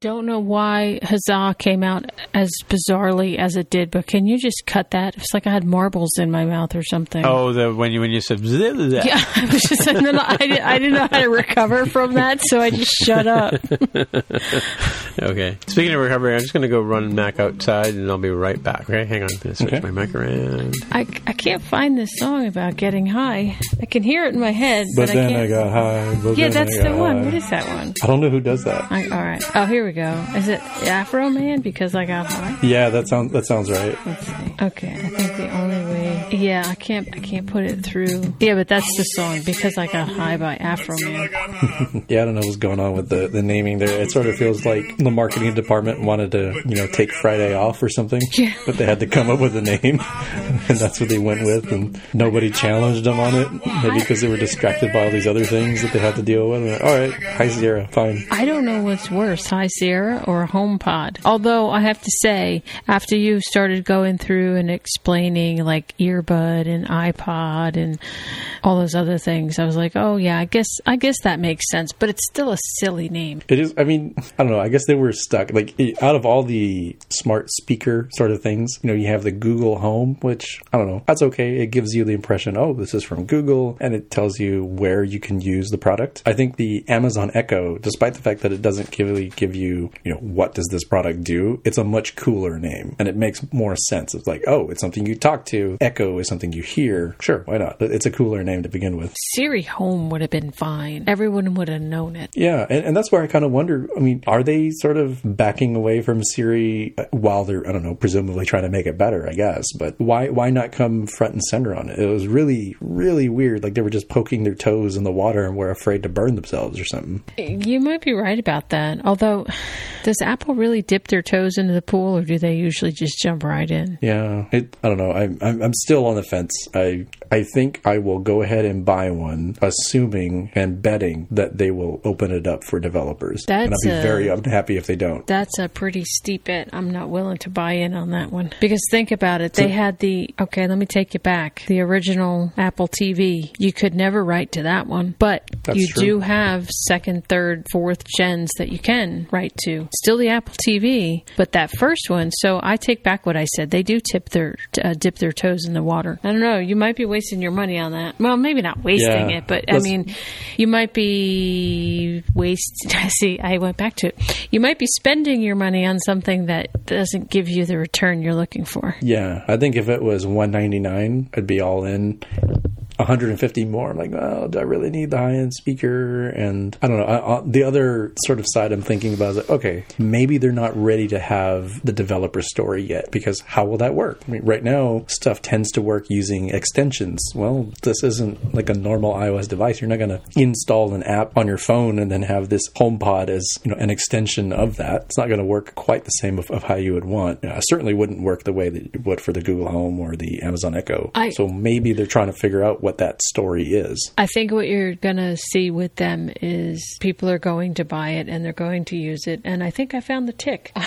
Don't know why Huzzah came out as bizarrely as it did, but can you just cut that? It's like I had marbles in my mouth or something. Oh, the when you when you said blah, blah, blah. Yeah, I was just, and then I, didn't, I didn't know how to recover from that, so I just shut up. Okay. Speaking of recovery, I'm just going to go run Mac outside, and I'll be right back. Okay, hang on. I'm going to switch Okay. my mic around. I, I can't find this song about getting high. I can hear it in my head, but, But then I I can't. got high. Yeah, that's I that's the one. What is that one? I don't know who does that. I, all right. Oh, here we go. Is it Afroman? Because I got high. Yeah, that sounds that sounds right. Let's. Okay, I think the only way. Yeah, I can't. I can't put it through. Yeah, but that's the song because I got high by Afroman. Yeah, I don't know what's going on with the, the naming there. It sort of feels like the marketing department wanted to, you know, take Friday off or something. Yeah. But they had to come up with a name, and that's what they went with. And nobody challenged them on it, maybe because they were distracted by all these other things that they had to deal with. They're, all right, High Sierra, fine. I don't know what's worse, High Sierra or HomePod. Although I have to say, after you started going through and explaining like earbud and iPod and all those other things, I was like, oh yeah, I guess I guess that makes sense. But it's still a silly name. It is. I mean, I don't know. I guess they were stuck. Like out of all the smart speaker sort of things, you know, you have the Google Home, which I don't know. That's okay. It gives you the impression, oh, this is from Google, and it tells you where you can use the product. I think the Amazon Echo, despite the fact that it doesn't really give you, you know, what does this product do, it's a much cooler name, and it makes more sense. It's like, oh, it's something you talk to. Echo is something you hear. Sure, why not? But It's a cooler name to begin with. Siri Home would have been fine. Everyone would have known it. Yeah, and, and that's where I kind of wonder. I mean, are they sort of backing away from Siri uh, while they're, I don't know, presumably trying to make it better? I guess, but why why not come front and center on it? It was really really weird. Like they were just poking their toes in the water and were afraid to burn themselves or something. You might be right about that. Although, does Apple really dip their toes into the pool, or do they usually just jump right in? Yeah, it, I don't know. I'm, I'm I'm still on the fence. I I think I will go ahead and buy one, assuming and betting that they will open it up for developers. and I'll be a- very unhappy if they don't. That's a pretty steep bet. I'm not willing to buy in on that one. Because think about it. They had the, okay, let me take you back. The original Apple TV. You could never write to that one. But you true. do have second, third, fourth gens that you can write to. Still the Apple TV, but that first one. So I take back what I said. They do tip their, uh, dip their toes in the water. I don't know. You might be wasting your money on that. Well, maybe not wasting Yeah. it, but I mean, you might be waste. See, I went back to it. You might be spending your money on something that doesn't give you the return you're looking for. Yeah, I think if it was 199, I'd be all in. 150 more. I'm like, well, do I really need the high end speaker? And I don't know. I, I, the other sort of side I'm thinking about is like, okay, maybe they're not ready to have the developer story yet because how will that work? I mean, right now, stuff tends to work using extensions. Well, this isn't like a normal iOS device. You're not going to install an app on your phone and then have this HomePod as you know an extension of that. It's not going to work quite the same of, of how you would want. Uh, certainly wouldn't work the way that it would for the Google Home or the Amazon Echo. I- so maybe they're trying to figure out what that story is. I think what you're going to see with them is people are going to buy it and they're going to use it. And I think I found the tick.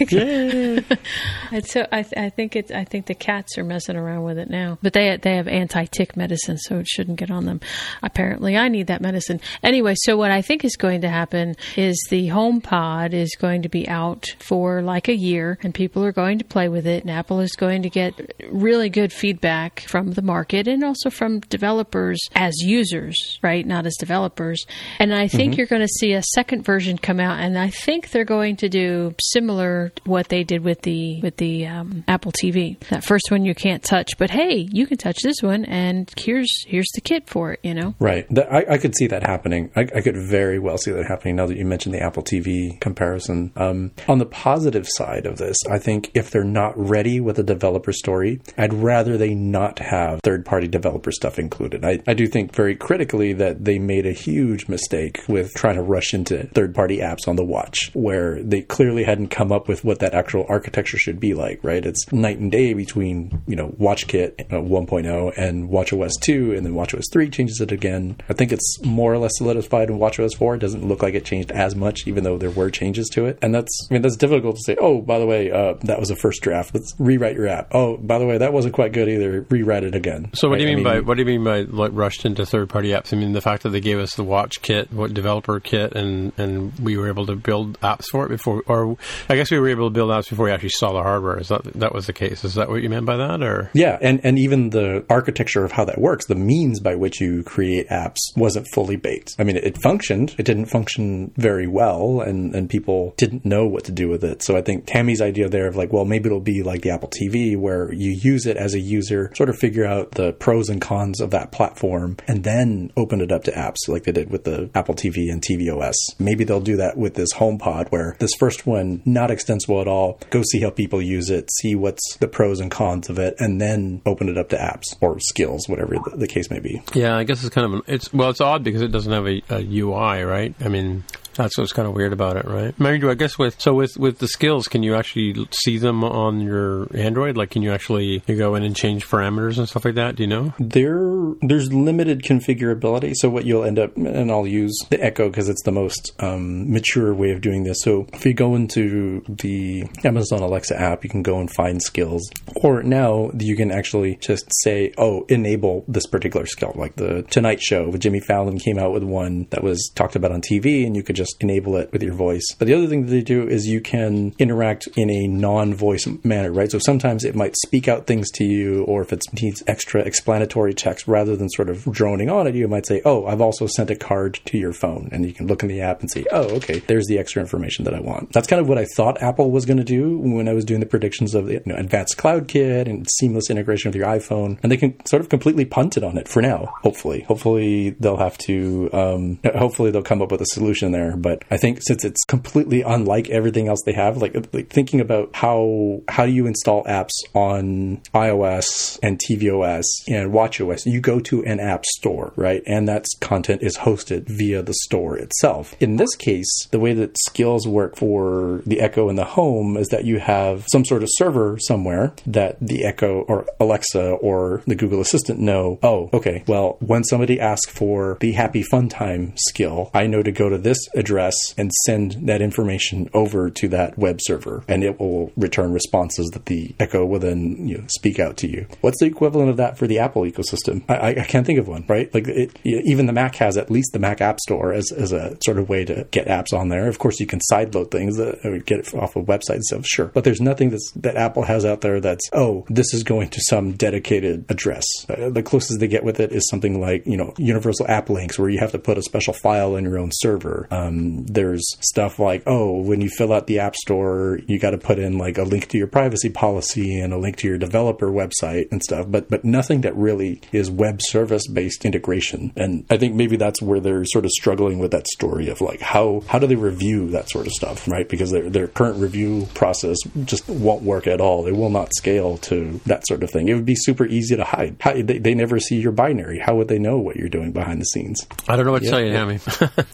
and so I, th- I think it's I think the cats are messing around with it now, but they they have anti tick medicine, so it shouldn't get on them. Apparently, I need that medicine anyway. So what I think is going to happen is the HomePod is going to be out for like a year, and people are going to play with it, and Apple is going to get really good feedback from the market and also from developers as users, right? Not as developers. And I think you're going to see a second version come out, and I think they're going to do similar what they did with the with the um, Apple TV. That first one you can't touch, but hey, you can touch this one, and here's here's the kit for it. You know, Right. I, I could see that happening. I, I could very well see that happening now that you mentioned the Apple TV comparison. Um, on the positive side of this, I think if they're not ready with a developer story, I'd rather they not have third party developer stuff included. I, I do think very critically that they made a huge mistake with trying to rush into third party apps on the watch where they clearly hadn't come up with what that actual architecture should be like, right? It's night and day between, you know, WatchKit uh, 1.0 and WatchOS 2 and then WatchOS 3 changes it again. I think it's more or less solidified in WatchOS 4. It doesn't look like it changed as much, even though there were changes to it. And that's, I mean, that's difficult to say, oh, by the way, uh, that was a first draft. Let's rewrite your app. Oh, by the way, that wasn't quite good either. Rewrite it again. So what do you mean, I by what do you mean by like rushed into third party apps? I mean the fact that they gave us the WatchKit, what developer kit, and and we were able to build apps for it before, or I guess we were able to build apps before we actually saw the hardware. Is that that was the case? Is that what you meant by that, or Yeah, and, and even the architecture of how that works, the means by which you create apps wasn't fully baked. I mean, it, functioned. It didn't function very well, and, and people didn't know what to do with it. So I think Tammy's idea there of like, well, maybe it'll be like the Apple TV, where you use it as a user, sort of figure out the pros and cons of that platform, and then open it up to apps like they did with the Apple TV and tvOS. Maybe they'll do that with this HomePod, where this first one, not extensible at all. Go see how people use it, see what's the pros and cons of it, and then open it up to apps or skills, whatever the, case may be. yeah? I guess it's kind of it's well, it's odd because it doesn't have a, a UI, right? I mean. That's what's kind of weird about it, right? Mind you, I guess with so with with the skills, can you actually see them on your Android? Like, can you actually you go in and change parameters and stuff like that? Do you know? There, there's limited configurability. So what you'll end up, and I'll use the Echo because it's the most um, mature way of doing this. So if you go into the Amazon Alexa app, you can go and find skills. Or now you can actually just say, "Oh, enable this particular skill." Like the Tonight Show with Jimmy Fallon came out with one that was talked about on TV, and you could just enable it with your voice. But the other thing that they do is you can interact in a non-voice manner, right? So sometimes it might speak out things to you, or if it needs extra explanatory text, rather than sort of droning on at you, it might say, "Oh, I've also sent a card to your phone," and you can look in the app and see, "Oh, okay, there's the extra information that I want." That's kind of what I thought Apple was going to do when I was doing the predictions of the you know, advanced CloudKit and seamless integration with your iPhone, and they can sort of completely punt it on it for now. Hopefully, hopefully they'll have to, um, hopefully they'll come up with a solution there. But I think since it's completely unlike everything else they have, like like thinking about how how do you install apps on iOS and tvOS and watchOS, you go to an app store, right? And that content is hosted via the store itself. In this case, the way that skills work for the Echo and the Home is that you have some sort of server somewhere that the Echo or Alexa or the Google Assistant know, oh, okay, well, when somebody asks for the Happy Fun Time skill, I know to go to this address and send that information over to that web server, and it will return responses that the Echo will then you know, speak out to you. What's the equivalent of that for the Apple ecosystem? I, I- can't think of one, right? Like it, even the Mac has at least the Mac App Store as, as a sort of way to get apps on there. Of course, you can sideload things that or get it off of websites stuff, sure. But there's nothing that's, that Apple has out there that's, oh, this is going to some dedicated address. Uh, the closest they get with it is something like, you know, universal app links where you have to put a special file in your own server. Um, Um, there's stuff like, oh, when you fill out the App Store, you got to put in like a link to your privacy policy and a link to your developer website and stuff, but but nothing that really is web service based integration. And I think maybe that's where they're sort of struggling with that story of like how how do they review that sort of stuff, right? Because their their current review process just won't work at all. They will not scale to that sort of thing. It would be super easy to hide. How, they, they never see your binary. How would they know what you're doing behind the scenes? I don't know what to tell you, Hammy.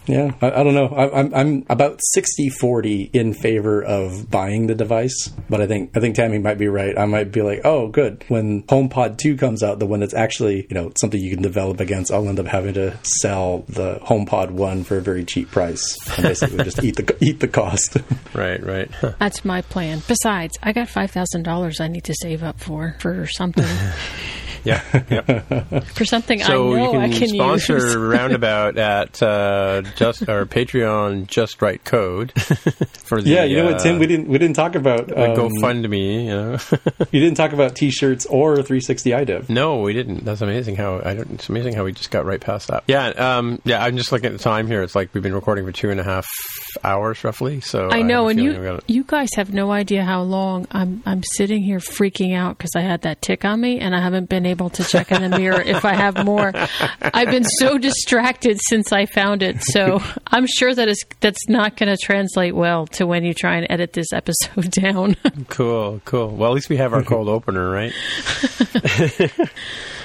Yeah, I, I don't know know. I, I'm I'm about 60-40 in favor of buying the device, but I think I think Tammy might be right. I might be like, oh, good. When HomePod two comes out, the one that's actually you know something you can develop against, I'll end up having to sell the HomePod one for a very cheap price and basically just eat the eat the cost. Right, right. That's my plan. Besides, I got five thousand dollars I need to save up for for something. Yeah, yeah. for something So I know you can, I can sponsor use. Roundabout at uh, just our Patreon Just Right Code for the yeah, you know what, Tim? uh, We didn't we didn't talk about um, GoFundMe. You know. you didn't talk about t-shirts or 360 iDev. No, we didn't. That's amazing how I don't. It's amazing how we just got right past that. Yeah, um, yeah. I'm just looking at the time here. It's like we've been recording for two and a half hours roughly. So I know, have a and feeling we you you guys have no idea how long I'm I'm sitting here freaking out because I had that tick on me and I haven't been able to check in the mirror if I have more. I've been so distracted since I found it, so I'm sure that is that's not going to translate well to when you try and edit this episode down. Cool, cool. Well, at least we have our cold opener, right?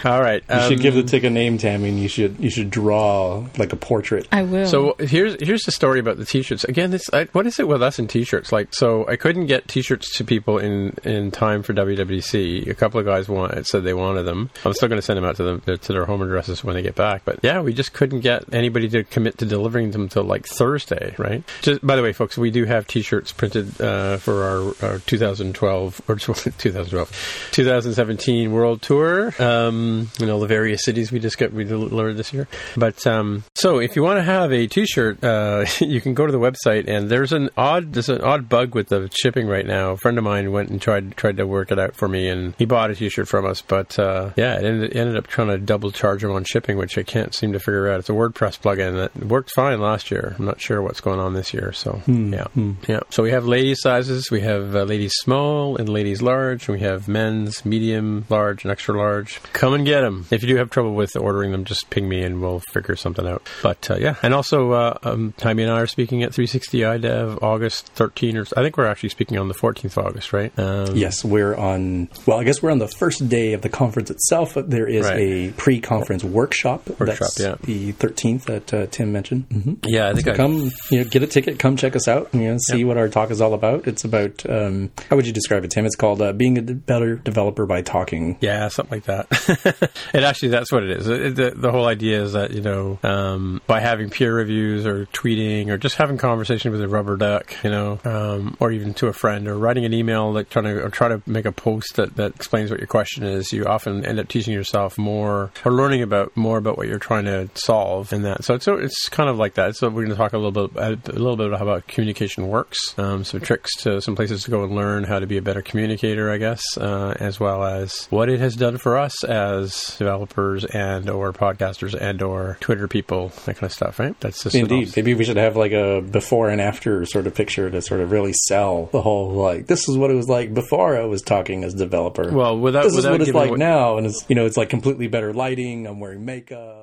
All right. You should um, give the tick a name, Tammy, and you should you should draw like a portrait. I will. So here's here's the story about the t-shirts. Again, this I, what is it with us and t-shirts? Like, so I couldn't get t-shirts to people in in time for WWDC. A couple of guys wanted said they wanted them. I'm still going to send them out to them to their home addresses when they get back. But yeah, we just couldn't get anybody to commit to delivering them till like Thursday, right? Just by the way, folks, we do have t-shirts printed uh, for our, our 2012 or 2012 2017 World Tour. Um, you know the various cities we just got we delivered this year. But um, so if you want to have a T-shirt, uh, you can go to the website and there's an odd there's an odd bug with the shipping right now. A friend of mine went and tried tried to work it out for me, and he bought a T-shirt from us. But uh, yeah, it ended, ended up trying to double charge him on shipping, which I can't seem to figure out. It's a WordPress plugin that worked fine last year. I'm not sure what's going on this year. So yeah, yeah. So we have ladies sizes, we have uh, ladies small and ladies large, and we have men's medium, large, and extra large. Come and get them. If you do have trouble with ordering them, just ping me and we'll figure something out. But uh, yeah, and also uh, um, Jaime and I are speaking at 360 iDev August 13, or I think we're actually speaking on the 14th of August, right? Um, Yes, we're on. Well, I guess we're on the first day of the conference itself. There is Right. a pre-conference workshop. Workshop, That's yeah. the 13th that uh, Tim mentioned. hmm Yeah, I think I, Come, you know, get a ticket. Come check us out. You know, see what our talk is all about. It's about um, how would you describe it, Tim? It's called uh, being a better developer by talking. Yeah, something like that. and actually, that's what it is. It, the, the whole idea is that you know, um, by having peer reviews or tweeting or just having conversation with a rubber duck, you know, um, or even to a friend or writing an email like trying to or try to make a post that, that explains what your question is, you often end up teaching yourself more or learning about more about what you're trying to solve in that. So it's it's kind of like that. So we're going to talk a little bit a little bit about how communication works, um, some tricks to some places to go and learn how to be a better communicator, I guess, uh, as well as what it has done for us as developers and or podcasters and or Twitter people, that kind of stuff. Right? That's just Indeed. Maybe we should have like a before and after sort of picture to sort of really sell the whole like this is what it was like before I was talking as developer. Well, without this is without what it's like away- now, and it's you know it's like completely better lighting. I'm wearing makeup.